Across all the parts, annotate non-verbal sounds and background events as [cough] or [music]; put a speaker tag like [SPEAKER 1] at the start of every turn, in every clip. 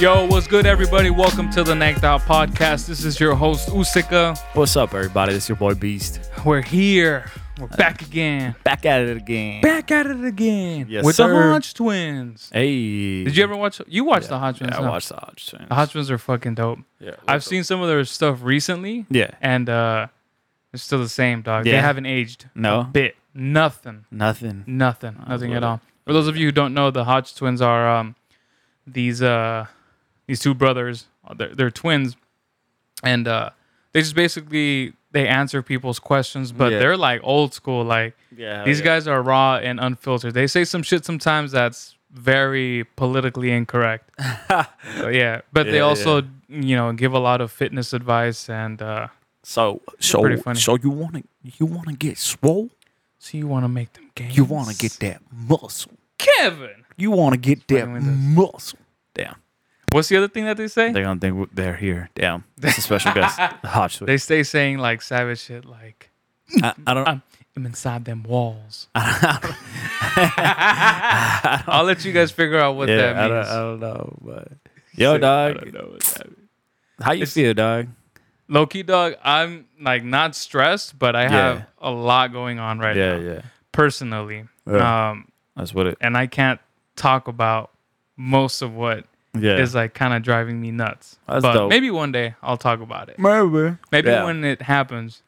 [SPEAKER 1] Yo, what's good, everybody? Welcome to the Nanked Out Podcast. This is your host, Usika.
[SPEAKER 2] What's up, everybody? This is your boy Beast.
[SPEAKER 1] We're here. We're back again.
[SPEAKER 2] Back at it again.
[SPEAKER 1] Back at it again.
[SPEAKER 2] Yes,
[SPEAKER 1] with the
[SPEAKER 2] sir.
[SPEAKER 1] Hodge twins.
[SPEAKER 2] Hey.
[SPEAKER 1] Did you ever watch? You watched the Hodge twins?
[SPEAKER 2] Yeah, I
[SPEAKER 1] huh?
[SPEAKER 2] watched the Hodge Twins.
[SPEAKER 1] The Hodge twins are fucking dope.
[SPEAKER 2] Yeah,
[SPEAKER 1] I've seen some of their stuff recently,
[SPEAKER 2] Yeah.
[SPEAKER 1] and uh, it's still the same, dog. They
[SPEAKER 2] Yeah.
[SPEAKER 1] haven't aged
[SPEAKER 2] No?
[SPEAKER 1] a bit. Nothing.
[SPEAKER 2] Nothing.
[SPEAKER 1] Nothing. Nothing at
[SPEAKER 2] love
[SPEAKER 1] all. For those of you who don't know, the Hodge twins are um, these uh, these two brothers. Uh, They're, they're twins, and uh, they just basically they answer people's questions, but
[SPEAKER 2] Yeah.
[SPEAKER 1] they're like old school. Like
[SPEAKER 2] Yeah.
[SPEAKER 1] these guys are raw and unfiltered. They say some shit sometimes that's very politically incorrect. [laughs] But yeah, but they
[SPEAKER 2] Yeah,
[SPEAKER 1] also you know give a lot of fitness advice and. uh
[SPEAKER 2] So, so,
[SPEAKER 1] pretty funny.
[SPEAKER 2] so you want to you want to get swole?
[SPEAKER 1] So you want to make them gains?
[SPEAKER 2] You want to get that muscle?
[SPEAKER 1] Kevin.
[SPEAKER 2] You want to get that
[SPEAKER 1] fucking with us.
[SPEAKER 2] muscle? Damn.
[SPEAKER 1] What's the other thing that they say?
[SPEAKER 2] They're gonna think they're here. Damn. That's a special guest. [laughs] The Hodge
[SPEAKER 1] They stay saying like savage shit like
[SPEAKER 2] I, I don't.
[SPEAKER 1] I'm, I'm inside them walls. [laughs] [laughs] I'll let you guys figure out what
[SPEAKER 2] yeah,
[SPEAKER 1] that
[SPEAKER 2] I don't. I don't know, but yo,
[SPEAKER 1] I
[SPEAKER 2] dog,
[SPEAKER 1] don't know what that means.
[SPEAKER 2] how you
[SPEAKER 1] It's-
[SPEAKER 2] feel, dog?
[SPEAKER 1] Low key dog, I'm like not stressed, but I have a lot going on right
[SPEAKER 2] Yeah,
[SPEAKER 1] now
[SPEAKER 2] Yeah, yeah.
[SPEAKER 1] personally.
[SPEAKER 2] Yeah.
[SPEAKER 1] Um,
[SPEAKER 2] That's what it.
[SPEAKER 1] and I can't talk about most of what
[SPEAKER 2] Yeah.
[SPEAKER 1] is like kind of driving me nuts.
[SPEAKER 2] That's
[SPEAKER 1] but
[SPEAKER 2] dope.
[SPEAKER 1] maybe one day I'll talk about it.
[SPEAKER 2] Maybe.
[SPEAKER 1] Maybe
[SPEAKER 2] Yeah.
[SPEAKER 1] when it happens,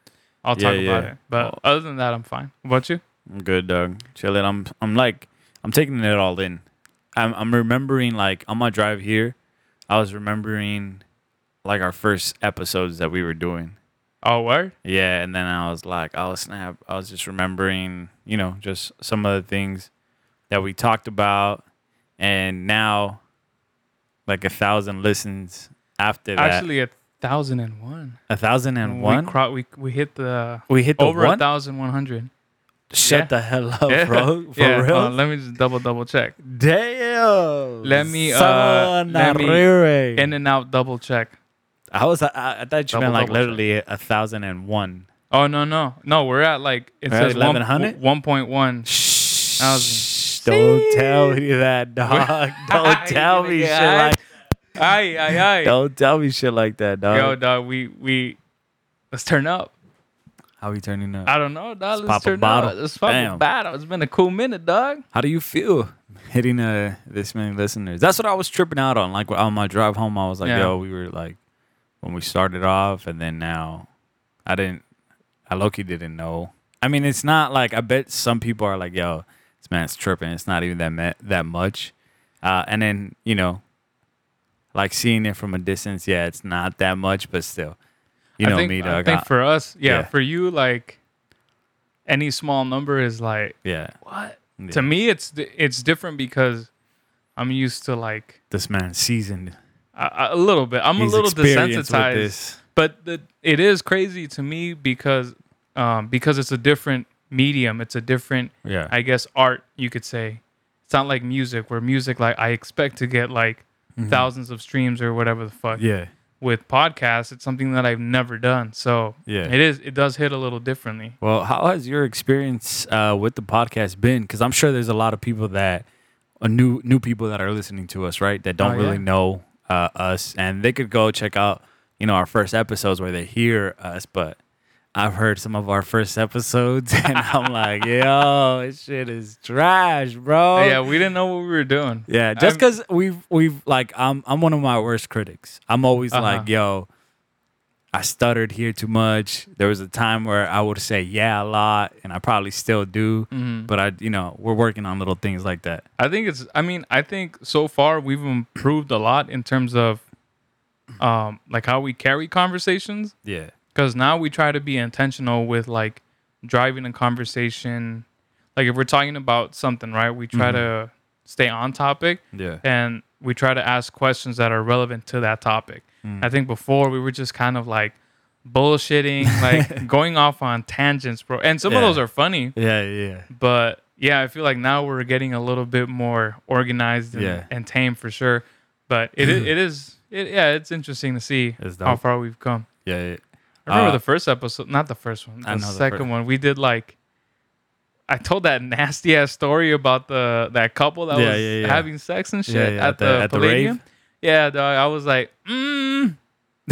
[SPEAKER 1] I'll
[SPEAKER 2] Yeah,
[SPEAKER 1] talk about
[SPEAKER 2] yeah.
[SPEAKER 1] it. But
[SPEAKER 2] Well-
[SPEAKER 1] other than that, I'm fine. What about you?
[SPEAKER 2] I'm good, dog. Chilling. I'm I'm like I'm taking it all in. I'm I'm remembering like on my drive here, I was remembering like our first episodes that we were doing.
[SPEAKER 1] Oh, word?
[SPEAKER 2] Yeah, and then I was like, oh snap! I was just remembering, you know, just some of the things that we talked about, and now, like a thousand listens after that,
[SPEAKER 1] Actually, a thousand and one.
[SPEAKER 2] a thousand and one.
[SPEAKER 1] We, cro- we we hit the
[SPEAKER 2] We hit the
[SPEAKER 1] over a thousand one hundred.
[SPEAKER 2] Shut
[SPEAKER 1] yeah.
[SPEAKER 2] the hell up, bro. [laughs] For
[SPEAKER 1] yeah,
[SPEAKER 2] real.
[SPEAKER 1] uh, let me just double double check.
[SPEAKER 2] Damn.
[SPEAKER 1] Let me, uh, let me- In and out double check.
[SPEAKER 2] I was I, I thought you
[SPEAKER 1] Double,
[SPEAKER 2] meant like
[SPEAKER 1] double check.
[SPEAKER 2] literally a thousand and one.
[SPEAKER 1] Oh no no no! We're at like it
[SPEAKER 2] We're
[SPEAKER 1] says one
[SPEAKER 2] 1100?
[SPEAKER 1] one point one.
[SPEAKER 2] Shh.
[SPEAKER 1] Thousand.
[SPEAKER 2] Don't tell me that, [laughs] dog. Don't tell me shit like.
[SPEAKER 1] Aye aye aye.
[SPEAKER 2] Don't tell me shit like that, dog.
[SPEAKER 1] Yo dog, we we let's turn up.
[SPEAKER 2] How we turning up?
[SPEAKER 1] I don't know, dog. Let's,
[SPEAKER 2] pop a
[SPEAKER 1] turn
[SPEAKER 2] bottle.
[SPEAKER 1] up. Let's pop a
[SPEAKER 2] Bam.
[SPEAKER 1] bottle. It's been a cool minute, dog.
[SPEAKER 2] How do you feel hitting uh, this many listeners? That's what I was tripping out on. Like on my drive home, I was like,
[SPEAKER 1] Yeah.
[SPEAKER 2] yo, we were like when we started off, and then now, I didn't. I Loki didn't know. I mean, it's not like I bet some people are like, yo, this man's tripping. It's not even that ma- that much. Uh, and then you know, like seeing it from a distance, yeah, it's not that much, but still, you know
[SPEAKER 1] I think,
[SPEAKER 2] me,
[SPEAKER 1] I think
[SPEAKER 2] I-
[SPEAKER 1] for us, yeah,
[SPEAKER 2] yeah.
[SPEAKER 1] for you, like any small number is like
[SPEAKER 2] yeah,
[SPEAKER 1] what?
[SPEAKER 2] yeah.
[SPEAKER 1] To me, it's it's different because I'm used to like
[SPEAKER 2] this man seasoned.
[SPEAKER 1] a, a little bit. I'm
[SPEAKER 2] He's
[SPEAKER 1] a little desensitized, but the, it is crazy to me because um, because it's a different medium. It's a different,
[SPEAKER 2] Yeah,
[SPEAKER 1] I guess, art you could say. It's not like music, where music like I expect to get like thousands of streams or whatever the fuck.
[SPEAKER 2] Mm-hmm. yeah.
[SPEAKER 1] With podcasts, it's something that I've never done, so
[SPEAKER 2] Yeah.
[SPEAKER 1] it is. It does hit a little differently.
[SPEAKER 2] Well, how has your experience uh, with the podcast been? Because I'm sure there's a lot of people that uh, new new people that are listening to us, right? That don't
[SPEAKER 1] Oh, yeah.
[SPEAKER 2] really know uh, us, and they could go check out, you know, our first episodes where they hear us. But I've heard some of our first episodes, [laughs] and I'm like, yo, this shit is trash, bro.
[SPEAKER 1] yeah, we didn't know what we were doing.
[SPEAKER 2] Yeah, just because we've we've like I'm I'm one of my worst critics. I'm always
[SPEAKER 1] Uh-huh.
[SPEAKER 2] like, yo, I stuttered here too much. There was a time where I would say yeah a lot, and I probably still do.
[SPEAKER 1] Mhm.
[SPEAKER 2] But I, you know, we're working on little things like that.
[SPEAKER 1] I think it's. I mean, I think so far we've improved a lot in terms of, um, like how we carry conversations.
[SPEAKER 2] Yeah,
[SPEAKER 1] Because now we try to be intentional with like driving a conversation. Like if we're talking about something, right? We try to mm-hmm. stay on topic
[SPEAKER 2] yeah,
[SPEAKER 1] and we try to ask questions that are relevant to that topic. Mm. I think before we were just kind of like bullshitting, like [laughs] going off on tangents, bro. And some of those are funny.
[SPEAKER 2] yeah, yeah.
[SPEAKER 1] But yeah, I feel like now we're getting a little bit more organized and,
[SPEAKER 2] Yeah.
[SPEAKER 1] and tame for sure. But it is, mm. it is, it, yeah, it's interesting to see how far we've come.
[SPEAKER 2] Yeah, yeah.
[SPEAKER 1] I remember
[SPEAKER 2] Uh,
[SPEAKER 1] the first episode, not the first one, the
[SPEAKER 2] the
[SPEAKER 1] second one. We did like, I told that nasty ass story about the that couple that
[SPEAKER 2] Yeah,
[SPEAKER 1] was
[SPEAKER 2] yeah, yeah.
[SPEAKER 1] having sex and shit at,
[SPEAKER 2] the-
[SPEAKER 1] the
[SPEAKER 2] at
[SPEAKER 1] Palladium.
[SPEAKER 2] rave.
[SPEAKER 1] yeah, dog. I was like, mm,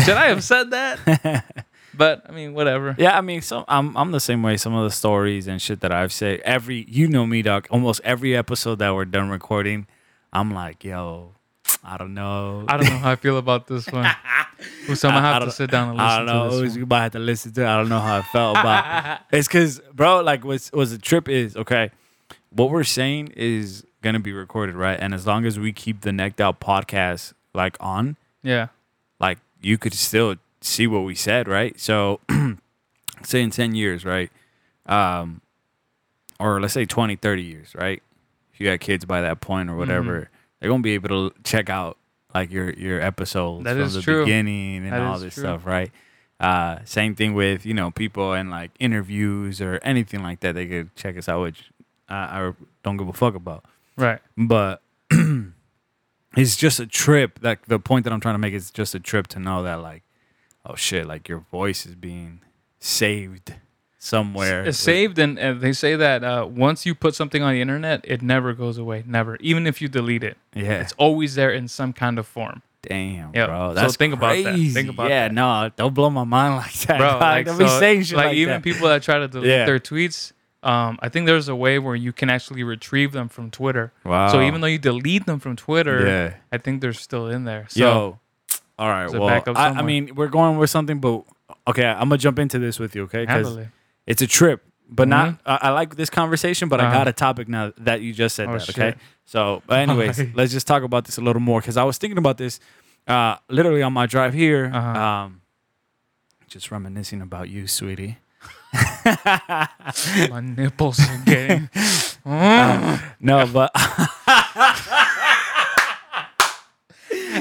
[SPEAKER 1] should I have said that? [laughs] but I mean, whatever.
[SPEAKER 2] Yeah, I mean, so I'm I'm the same way. Some of the stories and shit that I've said, every you know me, dog. Almost every episode that we're done recording, I'm like, yo, I don't know.
[SPEAKER 1] I don't know how I feel about this one. So I'm gonna
[SPEAKER 2] I- I
[SPEAKER 1] have to sit down and
[SPEAKER 2] I
[SPEAKER 1] listen
[SPEAKER 2] don't know.
[SPEAKER 1] to this
[SPEAKER 2] You might have to listen to it. I don't know how I felt about. [laughs] it's because, bro, like, what's what's the trip is okay. What we're saying is gonna be recorded, right? And as long as we keep the Necked Out podcast like on,
[SPEAKER 1] Yeah.
[SPEAKER 2] like you could still see what we said, right? So [clears throat] say in 10 years, right? Um or let's say 20, 30 years, right? If you got kids by that point or whatever,
[SPEAKER 1] Mm-hmm.
[SPEAKER 2] They're going to be able to check out like your your episodes
[SPEAKER 1] That
[SPEAKER 2] from the
[SPEAKER 1] true.
[SPEAKER 2] beginning and
[SPEAKER 1] That
[SPEAKER 2] all this
[SPEAKER 1] true.
[SPEAKER 2] stuff, right? Uh same thing with, you know, people and like interviews or anything like that. They could check us out which I, I don't give a fuck about
[SPEAKER 1] Right.
[SPEAKER 2] but [clears throat] it's just a trip like the point that i'm trying to make is just a trip to know that like oh shit like your voice is being saved somewhere
[SPEAKER 1] It's saved, and, and they say that uh, once you put something on the internet, it never goes away. Never. Even if you delete it,
[SPEAKER 2] yeah
[SPEAKER 1] it's always there in some kind of form.
[SPEAKER 2] damn
[SPEAKER 1] Yeah,
[SPEAKER 2] bro
[SPEAKER 1] so
[SPEAKER 2] that's
[SPEAKER 1] think about that. Think about
[SPEAKER 2] yeah
[SPEAKER 1] that.
[SPEAKER 2] no don't blow my mind like that
[SPEAKER 1] Bro, like,
[SPEAKER 2] don't be saying shit
[SPEAKER 1] like,
[SPEAKER 2] like,
[SPEAKER 1] even
[SPEAKER 2] that.
[SPEAKER 1] people that try to delete
[SPEAKER 2] Yeah.
[SPEAKER 1] their tweets, um, I think there's a way where you can actually retrieve them from Twitter.
[SPEAKER 2] wow
[SPEAKER 1] So even though you delete them from Twitter,
[SPEAKER 2] yeah
[SPEAKER 1] I think they're still in there. So
[SPEAKER 2] yo all right well I, I mean we're going with something but okay i'm gonna jump into this with you okay because. It's a trip, but not. I, I like this conversation, but I
[SPEAKER 1] Uh-huh.
[SPEAKER 2] got a topic now that you just said
[SPEAKER 1] Oh,
[SPEAKER 2] that. Okay,
[SPEAKER 1] shit.
[SPEAKER 2] so but [laughs] anyways, let's just talk about this a little more because I was thinking about this, uh, literally on my drive here,
[SPEAKER 1] Uh-huh.
[SPEAKER 2] um, just reminiscing about you, sweetie. [laughs]
[SPEAKER 1] My nipples are getting. Mm. [laughs]
[SPEAKER 2] No, but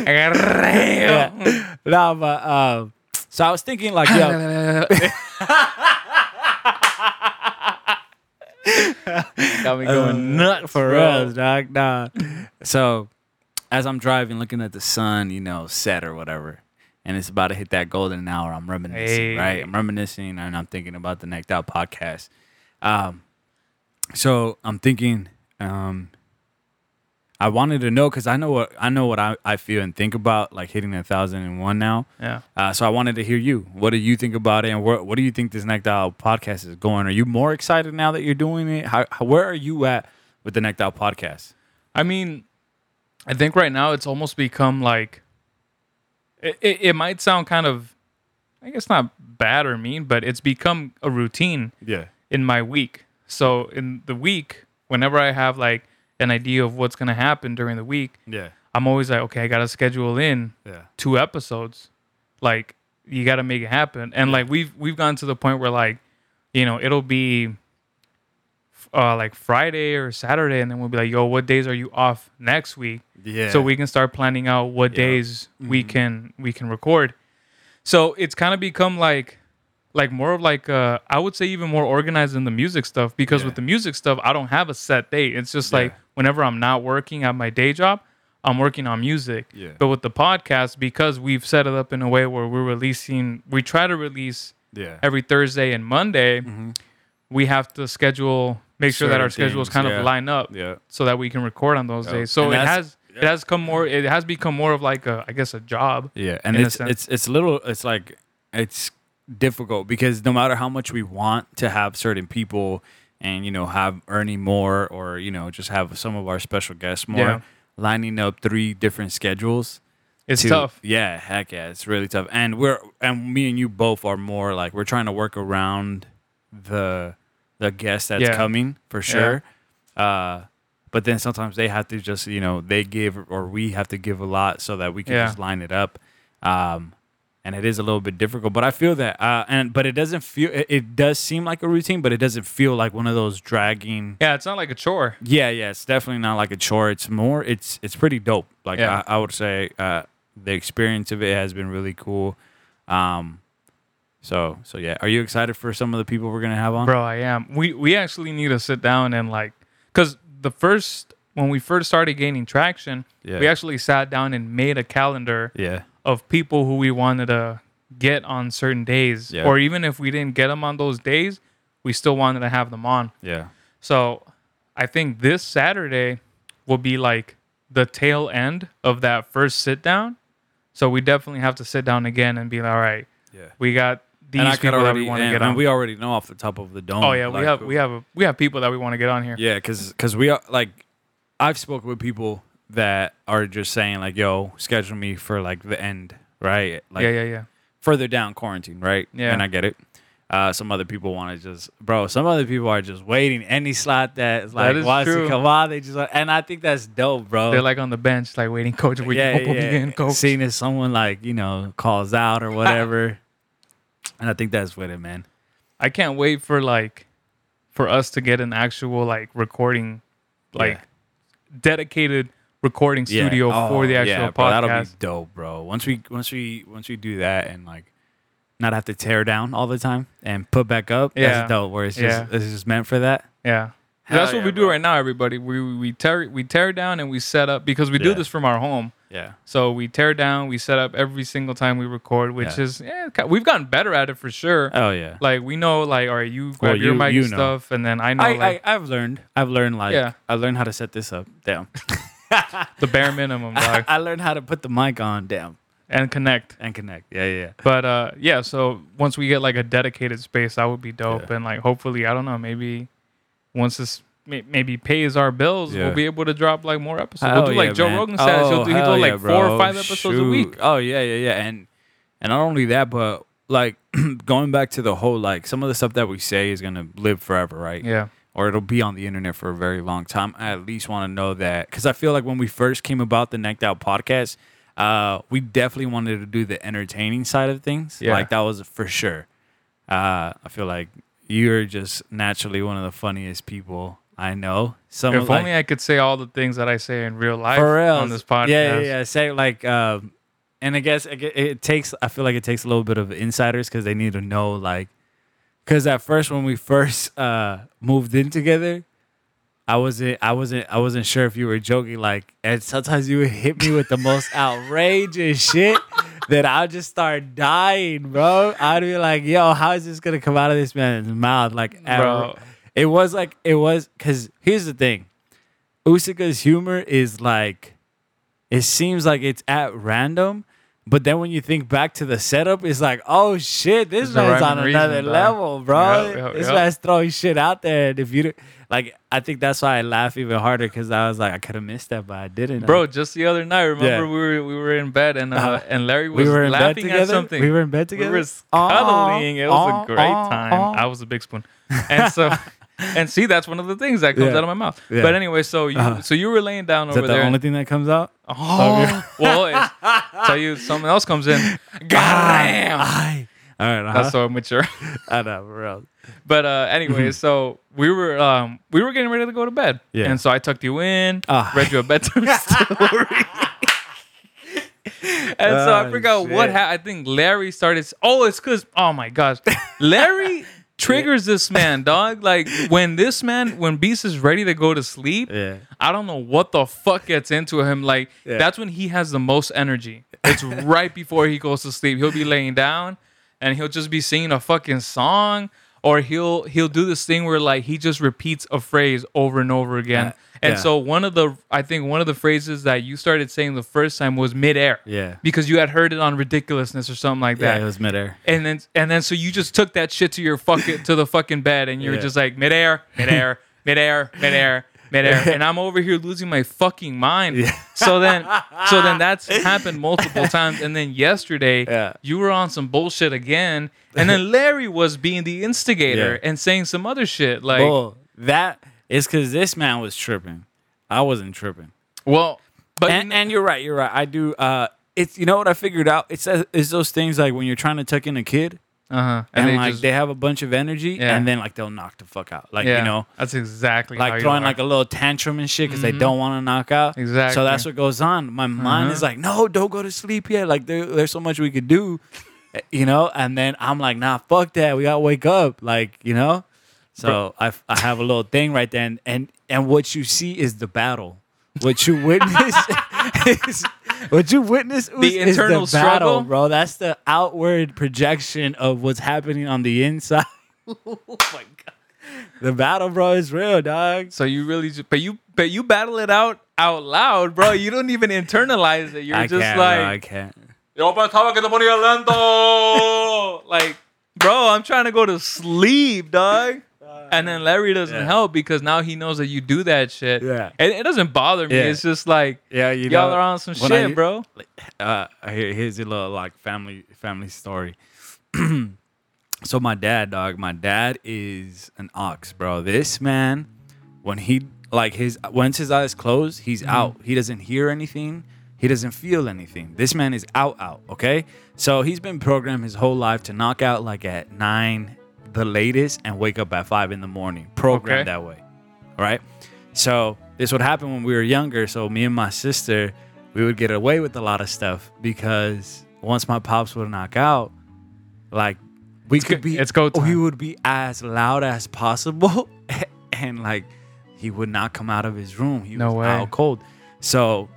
[SPEAKER 1] yeah.
[SPEAKER 2] no, but um, so I was thinking like, yo,
[SPEAKER 1] Got me
[SPEAKER 2] Uh,
[SPEAKER 1] going nuts
[SPEAKER 2] for
[SPEAKER 1] bro.
[SPEAKER 2] us, dog. Nah. So as I'm driving, looking at the sun, you know, set or whatever, and it's about to hit that golden hour, I'm reminiscing,
[SPEAKER 1] Hey.
[SPEAKER 2] right? I'm reminiscing, and I'm thinking about the Necked Out podcast. Um, so I'm thinking, um, I wanted to know because I know what I know what I, I feel and think about like hitting a thousand and one now.
[SPEAKER 1] Yeah.
[SPEAKER 2] Uh, so I wanted to hear you. What do you think about it, and what what do you think this Necked Out podcast is going? Are you more excited now that you're doing it? How, how where are you at with the Necked Out podcast?
[SPEAKER 1] I mean, I think right now it's almost become like. It, it, it might sound kind of, I guess not bad or mean, but it's become a routine
[SPEAKER 2] Yeah,
[SPEAKER 1] in my week. So in the week, whenever I have like an idea of what's gonna happen during the week,
[SPEAKER 2] yeah,
[SPEAKER 1] I'm always like, okay, I gotta schedule in
[SPEAKER 2] yeah,
[SPEAKER 1] two episodes. Like you got to make it happen. And like we've we've gotten to the point where like, you know, it'll be uh like Friday or Saturday and then we'll be like, "Yo, what days are you off next week?"
[SPEAKER 2] yeah.
[SPEAKER 1] So we can start planning out what
[SPEAKER 2] Yeah.
[SPEAKER 1] days we
[SPEAKER 2] Mhm.
[SPEAKER 1] can we can record. So it's kind of become like like more of like uh I would say even more organized than the music stuff because
[SPEAKER 2] Yeah.
[SPEAKER 1] with the music stuff I don't have a set date. It's just
[SPEAKER 2] Yeah.
[SPEAKER 1] like whenever I'm not working at my day job, I'm working on music.
[SPEAKER 2] Yeah.
[SPEAKER 1] But with the podcast because we've set it up in a way where we're releasing we try to release
[SPEAKER 2] yeah,
[SPEAKER 1] every Thursday and Monday,
[SPEAKER 2] Mhm.
[SPEAKER 1] we have to schedule make sure that our schedules
[SPEAKER 2] things,
[SPEAKER 1] kind of line up so that we can record on those days. So
[SPEAKER 2] And
[SPEAKER 1] it has it has come more it has become more of like a I guess a job.
[SPEAKER 2] Yeah, and
[SPEAKER 1] in
[SPEAKER 2] it's it's it's little. It's like it's difficult because no matter how much we want to have certain people and you know have earning more or you know just have some of our special guests more,
[SPEAKER 1] Yeah.
[SPEAKER 2] lining up three different schedules.
[SPEAKER 1] It's
[SPEAKER 2] to-
[SPEAKER 1] tough.
[SPEAKER 2] Yeah, heck yeah, it's really tough. And we're and me and you both are more like we're trying to work around the the guest that's
[SPEAKER 1] Yeah.
[SPEAKER 2] coming for sure. Uh but then sometimes they have to just, you know, they give or we have to give a lot so that we can
[SPEAKER 1] Yeah.
[SPEAKER 2] just line it up. Um and it is a little bit difficult, but I feel that uh and but it doesn't feel it, it does seem like a routine, but it doesn't feel like one of those dragging
[SPEAKER 1] Yeah, it's not like a chore.
[SPEAKER 2] yeah, yeah, it's definitely not like a chore. It's more, it's it's pretty dope. Like
[SPEAKER 1] Yeah.
[SPEAKER 2] I, I would say, uh, the experience of it has been really cool. Um, so so yeah, are you excited for some of the people we're gonna have on?
[SPEAKER 1] Bro, I am. We we actually need to sit down and like cuz the first when we first started gaining traction,
[SPEAKER 2] Yeah.
[SPEAKER 1] we actually sat down and made a calendar
[SPEAKER 2] yeah,
[SPEAKER 1] of people who we wanted to get on certain days
[SPEAKER 2] Yeah.
[SPEAKER 1] or even if we didn't get them on those days, we still wanted to have them on.
[SPEAKER 2] yeah,
[SPEAKER 1] So, I think this Saturday will be like the tail end of that first sit down. So we definitely have to sit down again and be like, all right,
[SPEAKER 2] Yeah.
[SPEAKER 1] we got these
[SPEAKER 2] and I
[SPEAKER 1] people that we want to get on.
[SPEAKER 2] we already know off the top of the dome.
[SPEAKER 1] oh yeah, we have we have a, we have people that we want to get on here.
[SPEAKER 2] Yeah, because because we are like, I've spoken with people that are just saying like, "Yo, schedule me for like the end, right? Like
[SPEAKER 1] yeah, yeah, yeah.
[SPEAKER 2] further down quarantine, right?
[SPEAKER 1] Yeah.
[SPEAKER 2] and I get it. Uh, some other people want to just, bro. Some other people are just waiting any slot that's like
[SPEAKER 1] is
[SPEAKER 2] wants
[SPEAKER 1] true.
[SPEAKER 2] to come on. They just, and I think that's dope, bro.
[SPEAKER 1] They're like on the bench, like waiting, coach. We
[SPEAKER 2] yeah, yeah.
[SPEAKER 1] getting coach.
[SPEAKER 2] Seeing if someone like you know calls out or whatever, and I think that's with it, man.
[SPEAKER 1] I can't wait for like for us to get an actual like recording, like
[SPEAKER 2] Yeah.
[SPEAKER 1] dedicated recording
[SPEAKER 2] Yeah.
[SPEAKER 1] studio
[SPEAKER 2] Oh,
[SPEAKER 1] for the oh, actual
[SPEAKER 2] yeah, bro, that'll be dope, bro. Once we once we once we do that and like not have to tear down all the time and put back up,
[SPEAKER 1] Yeah.
[SPEAKER 2] that's dope. Where it's just
[SPEAKER 1] Yeah.
[SPEAKER 2] it's just meant for that.
[SPEAKER 1] Yeah.
[SPEAKER 2] Hell
[SPEAKER 1] That's what
[SPEAKER 2] yeah,
[SPEAKER 1] we do
[SPEAKER 2] bro.
[SPEAKER 1] right now, everybody. We we- tear we tear down and we set up because we do this from our home.
[SPEAKER 2] Yeah,
[SPEAKER 1] So we tear down, we set up every single time we record, which
[SPEAKER 2] Yeah.
[SPEAKER 1] is yeah, we've gotten better at it for sure.
[SPEAKER 2] oh yeah.
[SPEAKER 1] like we know, like all right, you grab
[SPEAKER 2] Well,
[SPEAKER 1] your
[SPEAKER 2] you-
[SPEAKER 1] mic
[SPEAKER 2] you
[SPEAKER 1] and
[SPEAKER 2] know.
[SPEAKER 1] stuff, and then I know
[SPEAKER 2] I,
[SPEAKER 1] like
[SPEAKER 2] I I've learned. I've learned like
[SPEAKER 1] Yeah.
[SPEAKER 2] I learned how to set this up. Damn. [laughs]
[SPEAKER 1] the bare minimum, dog,
[SPEAKER 2] I learned how to put the mic on. Damn.
[SPEAKER 1] and connect.
[SPEAKER 2] And connect. Yeah, yeah. yeah.
[SPEAKER 1] But uh, yeah. So once we get like a dedicated space, that would be dope,
[SPEAKER 2] Yeah.
[SPEAKER 1] and like hopefully, I don't know, maybe once this may- maybe pays our bills,
[SPEAKER 2] Yeah.
[SPEAKER 1] we'll be able to drop like more episodes.
[SPEAKER 2] Hell
[SPEAKER 1] we'll do like Joe
[SPEAKER 2] man.
[SPEAKER 1] Rogan says, he'll
[SPEAKER 2] Oh,
[SPEAKER 1] do, he'll
[SPEAKER 2] hell
[SPEAKER 1] do like four or five episodes a week.
[SPEAKER 2] Oh yeah, yeah, yeah. And and not only that, but like [clears throat] going back to the whole like some of the stuff that we say is gonna live forever, right?
[SPEAKER 1] Yeah.
[SPEAKER 2] Or it'll be on the internet for a very long time. I at least want to know that because I feel like when we first came about the Necked Out podcast, uh, we definitely wanted to do the entertaining side of things.
[SPEAKER 1] Yeah.
[SPEAKER 2] Like that was for sure. Uh, I feel like you're just naturally one of the funniest people I know. Some
[SPEAKER 1] If
[SPEAKER 2] like,
[SPEAKER 1] only I could say all the things that I say in real life
[SPEAKER 2] for real
[SPEAKER 1] on this podcast.
[SPEAKER 2] Yeah, yeah, yeah. Say like, um, and I guess it, it takes. I feel like it takes a little bit of insiders because they need to know like, because at first when we first uh moved in together. I wasn't, I wasn't, I wasn't sure if you were joking. Like, and sometimes you would hit me with the most [laughs] outrageous shit that I'll just start dying, bro. I'd be like, "Yo, how is this gonna come out of this man's mouth?" Like,
[SPEAKER 1] Bro.
[SPEAKER 2] it was like it was because here's the thing, Usika's humor is like, it seems like it's at random, but then when you think back to the setup, it's like, oh shit, this
[SPEAKER 1] There's
[SPEAKER 2] man's on
[SPEAKER 1] reason,
[SPEAKER 2] another level, bro.
[SPEAKER 1] Yep, yep,
[SPEAKER 2] this
[SPEAKER 1] yep.
[SPEAKER 2] man's throwing shit out there, and if you like, I think that's why I laugh even harder because I was like, I could have missed that, but I didn't,
[SPEAKER 1] Bro, just the other night, remember
[SPEAKER 2] Yeah.
[SPEAKER 1] we were we were in bed and uh,
[SPEAKER 2] Uh-huh.
[SPEAKER 1] and Larry was
[SPEAKER 2] we were in bed
[SPEAKER 1] laughing
[SPEAKER 2] together.
[SPEAKER 1] at something.
[SPEAKER 2] We were in bed together.
[SPEAKER 1] We were cuddling. It was a great time. I was a big spoon, and so [laughs] and see that's one of the things that comes
[SPEAKER 2] Yeah.
[SPEAKER 1] out of my mouth.
[SPEAKER 2] Yeah.
[SPEAKER 1] But anyway, so you
[SPEAKER 2] Uh-huh.
[SPEAKER 1] so you were laying down
[SPEAKER 2] Is
[SPEAKER 1] over
[SPEAKER 2] that the
[SPEAKER 1] there.
[SPEAKER 2] only thing that comes out?
[SPEAKER 1] oh, [laughs] well, tell you something else comes in. [laughs] Goddamn,
[SPEAKER 2] Aye. All right, uh-huh.
[SPEAKER 1] that's so immature. [laughs]
[SPEAKER 2] I know, for real.
[SPEAKER 1] But uh, anyway, so we were um we were getting ready to go to bed,
[SPEAKER 2] Yeah.
[SPEAKER 1] and so I tucked you in,
[SPEAKER 2] Ah.
[SPEAKER 1] read you a bedtime story. And so I
[SPEAKER 2] Oh,
[SPEAKER 1] forgot what happened. I think Larry started. Oh, it's because oh my gosh, Larry triggers this man, dog. Like [laughs] when this man, when Beast is ready to go to sleep,
[SPEAKER 2] Yeah.
[SPEAKER 1] I don't know what the fuck gets into him. Like
[SPEAKER 2] Yeah.
[SPEAKER 1] that's when he has the most energy. It's [laughs] right before he goes to sleep. He'll be laying down and he'll just be singing a fucking song, or he'll he'll do this thing where like he just repeats a phrase over and over again.
[SPEAKER 2] Uh,
[SPEAKER 1] and
[SPEAKER 2] yeah.
[SPEAKER 1] so one of the I think one of the phrases that you started saying the first time was midair.
[SPEAKER 2] Yeah.
[SPEAKER 1] Because you had heard it on ridiculousness or something like
[SPEAKER 2] Yeah,
[SPEAKER 1] that.
[SPEAKER 2] it was midair.
[SPEAKER 1] and then and then so you just took that shit to your fucking to the fucking bed and you were
[SPEAKER 2] Yeah.
[SPEAKER 1] just like midair, midair, midair, midair, midair, [laughs] and I'm over here losing my fucking mind.
[SPEAKER 2] Yeah.
[SPEAKER 1] So then so then [laughs] that's happened multiple times, and then yesterday
[SPEAKER 2] Yeah.
[SPEAKER 1] you were on some bullshit again, and then [laughs] Larry was being the instigator
[SPEAKER 2] Yeah.
[SPEAKER 1] and saying some other shit like,
[SPEAKER 2] Bull. That is because this man was tripping. I wasn't tripping.
[SPEAKER 1] well, but
[SPEAKER 2] and, and you're right. You're right. I do. Uh, it's you know what I figured out. It's it's those things like when you're trying to tuck in a kid
[SPEAKER 1] uh huh,
[SPEAKER 2] and,
[SPEAKER 1] they
[SPEAKER 2] like
[SPEAKER 1] just-
[SPEAKER 2] they have a bunch of energy
[SPEAKER 1] Yeah.
[SPEAKER 2] and then like they'll knock the fuck out. Like
[SPEAKER 1] yeah,
[SPEAKER 2] you know,
[SPEAKER 1] that's exactly
[SPEAKER 2] like throwing like a little tantrum and shit because they
[SPEAKER 1] Mhm.
[SPEAKER 2] don't want to knock out.
[SPEAKER 1] Exactly.
[SPEAKER 2] So that's what goes on. My mind
[SPEAKER 1] Uh-huh.
[SPEAKER 2] is like, no, don't go to sleep yet. Like there, there's so much we could do, eh, you know. And then I'm like, nah, fuck that. We gotta wake up. Like you know. So I, I have a little thing right there, and, and and what you see is the battle. What you witness [laughs] [laughs] is [laughs] what you witness is the
[SPEAKER 1] internal
[SPEAKER 2] battle,
[SPEAKER 1] struggle?
[SPEAKER 2] bro. That's the outward projection of what's happening on the inside. [laughs] [laughs]
[SPEAKER 1] oh my god.
[SPEAKER 2] The battle, bro, is real, dog.
[SPEAKER 1] So you really just, but you but you battle it out out loud, bro. You don't even internalize it. You're
[SPEAKER 2] I
[SPEAKER 1] just
[SPEAKER 2] can't, bro, I can't.
[SPEAKER 1] yo pensaba que te ponía lento. like, bro, I'm trying to go to sleep, dog. And then Larry doesn't
[SPEAKER 2] Yeah.
[SPEAKER 1] help because now he knows that you do that shit.
[SPEAKER 2] Yeah.
[SPEAKER 1] And it doesn't bother me.
[SPEAKER 2] Yeah.
[SPEAKER 1] It's just like
[SPEAKER 2] Yeah, you
[SPEAKER 1] y'all
[SPEAKER 2] know,
[SPEAKER 1] are on some shit,
[SPEAKER 2] I-
[SPEAKER 1] bro.
[SPEAKER 2] uh here's a little like family family story [clears throat] so my dad dog my dad is an ox bro this man when he like his once his eyes close he's out he doesn't hear anything he doesn't feel anything this man is out out okay so he's been programmed his whole life to knock out like at nine the latest and wake up at five in the morning programmed
[SPEAKER 1] Okay.
[SPEAKER 2] that way right? So this would happen when we were younger. So me and my sister, we would get away with a lot of stuff because once my pops would knock out, like we could
[SPEAKER 1] go-
[SPEAKER 2] be,
[SPEAKER 1] it's go
[SPEAKER 2] We would be as loud as possible, [laughs] and like he would not come out of his room. He
[SPEAKER 1] No
[SPEAKER 2] was
[SPEAKER 1] way.
[SPEAKER 2] out cold. So.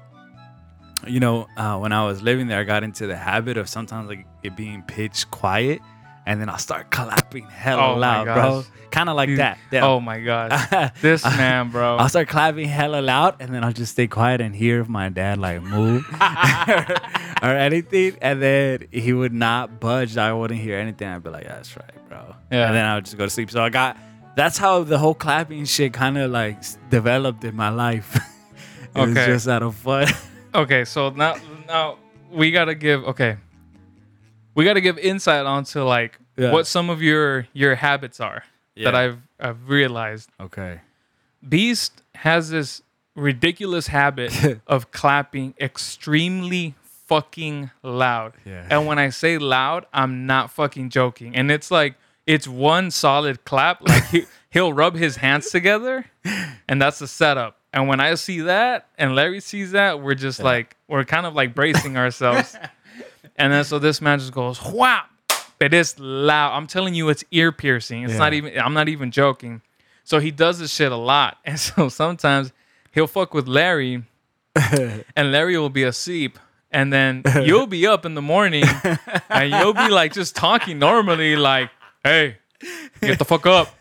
[SPEAKER 2] You know, uh, when I was living there, I got into the habit of sometimes like it being pitch quiet, and then I'll start clapping hella
[SPEAKER 1] Oh
[SPEAKER 2] loud, bro. Kind of like
[SPEAKER 1] Dude,
[SPEAKER 2] that. Yeah.
[SPEAKER 1] Oh my god. [laughs] This man, bro.
[SPEAKER 2] I'll start clapping hella loud and then I'll just stay quiet and hear if my dad like move [laughs] [laughs] or anything. And then he would not budge. I wouldn't hear anything. I'd be like, yeah, that's right, bro.
[SPEAKER 1] Yeah.
[SPEAKER 2] And then I would just go to sleep. So I got, that's how the whole clapping shit kind of like developed in my life. it was
[SPEAKER 1] Okay.
[SPEAKER 2] just out of fun.
[SPEAKER 1] Okay, so now now we gotta give okay. We gotta give insight onto like
[SPEAKER 2] Yeah.
[SPEAKER 1] what some of your your habits are that I've I've realized.
[SPEAKER 2] okay.
[SPEAKER 1] Beast has this ridiculous habit [laughs] of clapping extremely fucking loud.
[SPEAKER 2] Yeah.
[SPEAKER 1] And when I say loud, I'm not fucking joking. And it's like it's one solid clap. Like he, [laughs] he'll rub his hands together, and that's the setup. And when I see that, and Larry sees that, we're just like we're kind of like bracing ourselves. [laughs] and then so this man just goes whap. It is loud. I'm telling you, it's ear piercing. It's not even. I'm not even joking. So he does this shit a lot, [laughs] and so sometimes he'll fuck with Larry, [laughs] and Larry will be asleep, and then you'll be up in the morning, [laughs] and you'll be like just talking normally, like, "Hey, get the fuck up,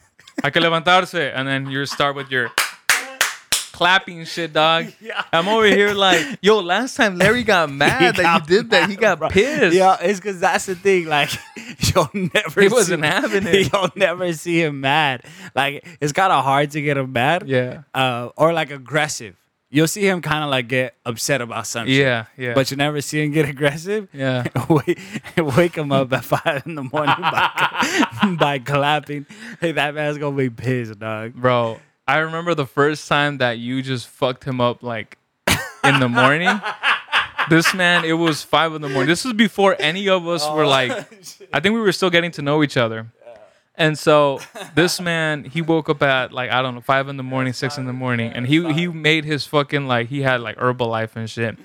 [SPEAKER 1] I can levantarse," and then you start with your clapping shit, dog. [laughs] Yeah. I'm over here like, [laughs] yo, last time Larry got mad that
[SPEAKER 2] got
[SPEAKER 1] you did that, he got pissed.
[SPEAKER 2] Yeah, it's because that's the thing. Like, [laughs] you'll never.
[SPEAKER 1] He
[SPEAKER 2] see-
[SPEAKER 1] wasn't having it.
[SPEAKER 2] You'll never see him mad. Like, it's kind of hard to get him mad.
[SPEAKER 1] Yeah.
[SPEAKER 2] Uh, or like aggressive. You'll see him kind of like get upset about something.
[SPEAKER 1] Yeah, yeah.
[SPEAKER 2] But you never see him get aggressive.
[SPEAKER 1] Yeah.
[SPEAKER 2] wake, wake him up at five in the morning by, by clapping. Hey, that man's gonna be pissed, dog.
[SPEAKER 1] Bro, I remember the first time that you just fucked him up like in the morning. this man, it was five in the morning. This was before any of us were like, [laughs] I think we were still getting to know each other. And so this man, he woke up at like I don't know five in the morning, six in the morning, and he he made his fucking like he had like Herbalife and shit.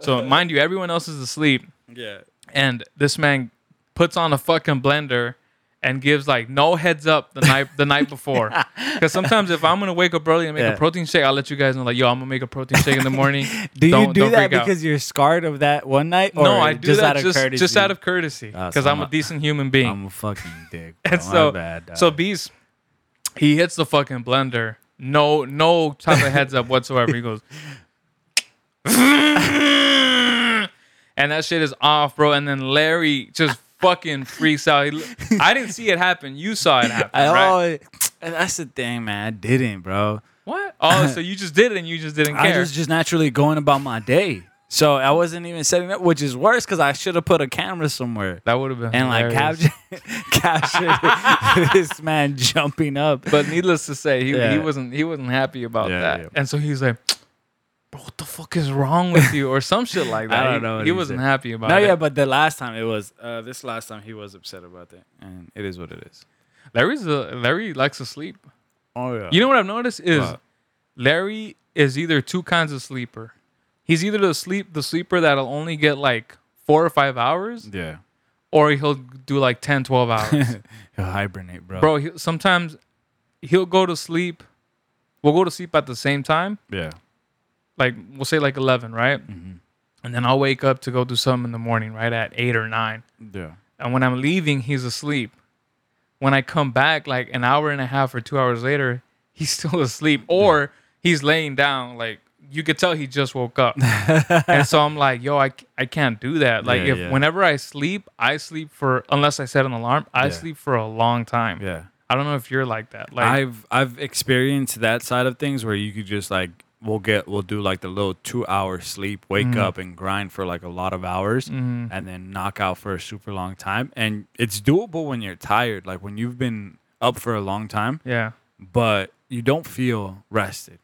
[SPEAKER 1] So mind you, everyone else is asleep,
[SPEAKER 2] Yeah.
[SPEAKER 1] and this man puts on a fucking blender and gives like no heads up the night the night [laughs] before. Because sometimes if I'm gonna wake up early and make
[SPEAKER 2] Yeah.
[SPEAKER 1] a protein shake, I'll let you guys know like, yo, I'm gonna make a protein shake in the morning. [laughs]
[SPEAKER 2] Do you
[SPEAKER 1] Don't-
[SPEAKER 2] do
[SPEAKER 1] don't
[SPEAKER 2] that
[SPEAKER 1] freak out.
[SPEAKER 2] because you're scarred of that one night? Or
[SPEAKER 1] no, I do
[SPEAKER 2] just
[SPEAKER 1] that
[SPEAKER 2] out of
[SPEAKER 1] just
[SPEAKER 2] courtesy?
[SPEAKER 1] just out of courtesy because
[SPEAKER 2] so
[SPEAKER 1] I'm a
[SPEAKER 2] I'm a-
[SPEAKER 1] decent human being.
[SPEAKER 2] I'm a fucking dick. [laughs]
[SPEAKER 1] and so
[SPEAKER 2] bad,
[SPEAKER 1] so Beast, he hits the fucking blender. No no type of heads up whatsoever. He goes. And that shit is off, bro. And then Larry just fucking freaks out. He, I didn't see it happen. You saw it happen,
[SPEAKER 2] I
[SPEAKER 1] right?
[SPEAKER 2] and that's the thing, man. I didn't, bro.
[SPEAKER 1] What? Oh, so you just did it and you just didn't [laughs] care.
[SPEAKER 2] I was just naturally going about my day. So I wasn't even setting up, which is worse because I should have put a camera somewhere
[SPEAKER 1] that would have been
[SPEAKER 2] and like
[SPEAKER 1] hilarious.
[SPEAKER 2] capture [laughs] capture [laughs] this man jumping up.
[SPEAKER 1] But needless to say, he, he wasn't he wasn't happy about
[SPEAKER 2] Yeah,
[SPEAKER 1] that.
[SPEAKER 2] yeah.
[SPEAKER 1] And so he's like, Bro, what the fuck is wrong with you? Or some shit like [laughs] that.
[SPEAKER 2] I don't know
[SPEAKER 1] He,
[SPEAKER 2] he
[SPEAKER 1] wasn't
[SPEAKER 2] said.
[SPEAKER 1] happy about
[SPEAKER 2] No,
[SPEAKER 1] it.
[SPEAKER 2] No, yeah, but the last time it was uh, this last time he was upset about that, and it is what it is.
[SPEAKER 1] Larry's a, Larry likes to sleep.
[SPEAKER 2] Oh yeah,
[SPEAKER 1] You know what I've noticed is
[SPEAKER 2] What?
[SPEAKER 1] Larry is either two kinds of sleeper. He's either the sleep the sleeper that'll only get like four or five hours,
[SPEAKER 2] yeah.
[SPEAKER 1] or he'll do like 10, 12 hours. [laughs]
[SPEAKER 2] He'll hibernate, bro.
[SPEAKER 1] Bro, he, sometimes he'll go to sleep. We'll go to sleep at the same time.
[SPEAKER 2] Yeah.
[SPEAKER 1] Like we'll say like eleven, right?
[SPEAKER 2] Mm-hmm.
[SPEAKER 1] And then I'll wake up to go do something in the morning, right at eight or nine.
[SPEAKER 2] Yeah.
[SPEAKER 1] And when I'm leaving, he's asleep. When I come back, like an hour and a half or two hours later, he's [laughs] still asleep, or he's laying down, like you could tell he just woke up. [laughs] and so I'm like, yo, i, I can't do that. Like
[SPEAKER 2] Yeah,
[SPEAKER 1] if
[SPEAKER 2] yeah.
[SPEAKER 1] whenever I sleep, I sleep for unless I set an alarm, I
[SPEAKER 2] Yeah.
[SPEAKER 1] sleep for a long time.
[SPEAKER 2] Yeah.
[SPEAKER 1] I don't know if you're like that. Like
[SPEAKER 2] I've I've experienced that side of things where you could just like we'll get we'll do like the little two hour sleep, wake
[SPEAKER 1] Mhm.
[SPEAKER 2] up and grind for like a lot of hours
[SPEAKER 1] mhm.
[SPEAKER 2] and then knock out for a super long time. And it's doable when you're tired, like when you've been up for a long time,
[SPEAKER 1] yeah.
[SPEAKER 2] but you don't feel rested.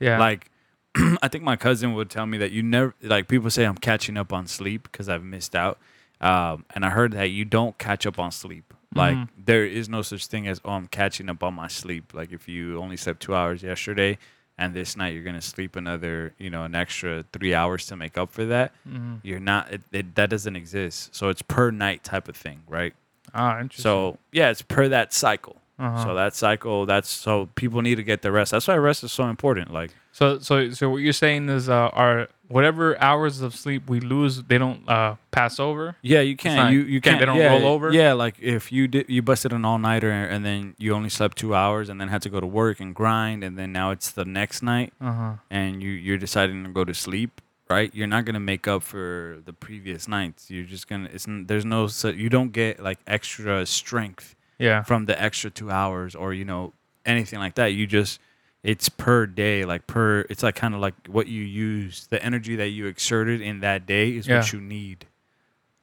[SPEAKER 1] Yeah.
[SPEAKER 2] Like [clears throat] I think my cousin would tell me that you never like people say I'm catching up on sleep because I've missed out. Um, and I heard that you don't catch up on sleep. Like
[SPEAKER 1] Mhm.
[SPEAKER 2] there is no such thing as oh I'm catching up on my sleep. Like if you only slept two hours yesterday and this night you're gonna sleep another you know an extra three hours to make up for that,
[SPEAKER 1] Mhm.
[SPEAKER 2] you're not. It, it, that doesn't exist. So it's per night type of thing, right?
[SPEAKER 1] Ah, interesting.
[SPEAKER 2] So yeah, it's per that cycle.
[SPEAKER 1] Uh-huh.
[SPEAKER 2] So that cycle, that's so people need to get the rest. That's why rest is so important. Like
[SPEAKER 1] So so so what you're saying is uh our whatever hours of sleep we lose, they don't uh pass over.
[SPEAKER 2] Yeah, you can't. You you
[SPEAKER 1] can't-
[SPEAKER 2] can't.
[SPEAKER 1] they don't
[SPEAKER 2] yeah,
[SPEAKER 1] roll over?
[SPEAKER 2] Yeah, like if you did you busted an all nighter and then you only slept two hours and then had to go to work and grind and then now it's the next night
[SPEAKER 1] Uh-huh.
[SPEAKER 2] and you you're deciding to go to sleep. Right, you're not gonna make up for the previous nights. You're just gonna. It's there's no. So you don't get like extra strength
[SPEAKER 1] Yeah.
[SPEAKER 2] from the extra two hours or you know anything like that. You just it's per day, like per. It's like kind of like what you use, the energy that you exerted in that day is
[SPEAKER 1] Yeah.
[SPEAKER 2] what you need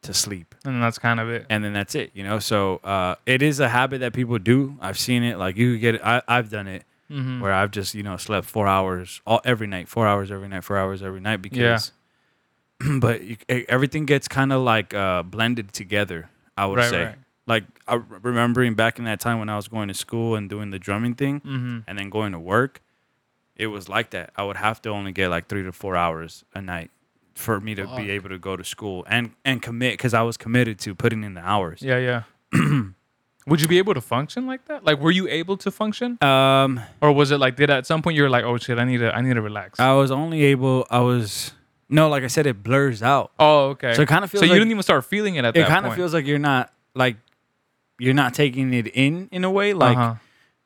[SPEAKER 2] to sleep
[SPEAKER 1] And that's kind of it.
[SPEAKER 2] and then that's it you know so uh, it is a habit that people do i've seen it like you get it I, i've done it
[SPEAKER 1] Mm-hmm.
[SPEAKER 2] where i've just you know slept four hours all every night four hours every night four hours every night because [clears throat] but you, e- everything gets kind of like uh, blended together i would
[SPEAKER 1] Right,
[SPEAKER 2] say
[SPEAKER 1] right.
[SPEAKER 2] Like I, remembering back in that time when i was going to school and doing the drumming thing
[SPEAKER 1] Mm-hmm.
[SPEAKER 2] and then going to work it was like that i would have to only get like three to four hours a night for me to
[SPEAKER 1] Fuck.
[SPEAKER 2] be able to go to school and and commit because i was committed to putting in the hours
[SPEAKER 1] Yeah, yeah. [clears throat] Would you be able to function like that? Like, were you able to function,
[SPEAKER 2] Um,
[SPEAKER 1] or was it like did at some point you were like, oh shit, I need to, I need to relax?
[SPEAKER 2] I was only able. I was no, like I said, it blurs out.
[SPEAKER 1] oh, okay.
[SPEAKER 2] So it kind of feels
[SPEAKER 1] so you
[SPEAKER 2] like
[SPEAKER 1] didn't even start feeling it at
[SPEAKER 2] it
[SPEAKER 1] that It
[SPEAKER 2] kind of feels like you're not like you're not taking it in in a way. Like
[SPEAKER 1] uh-huh.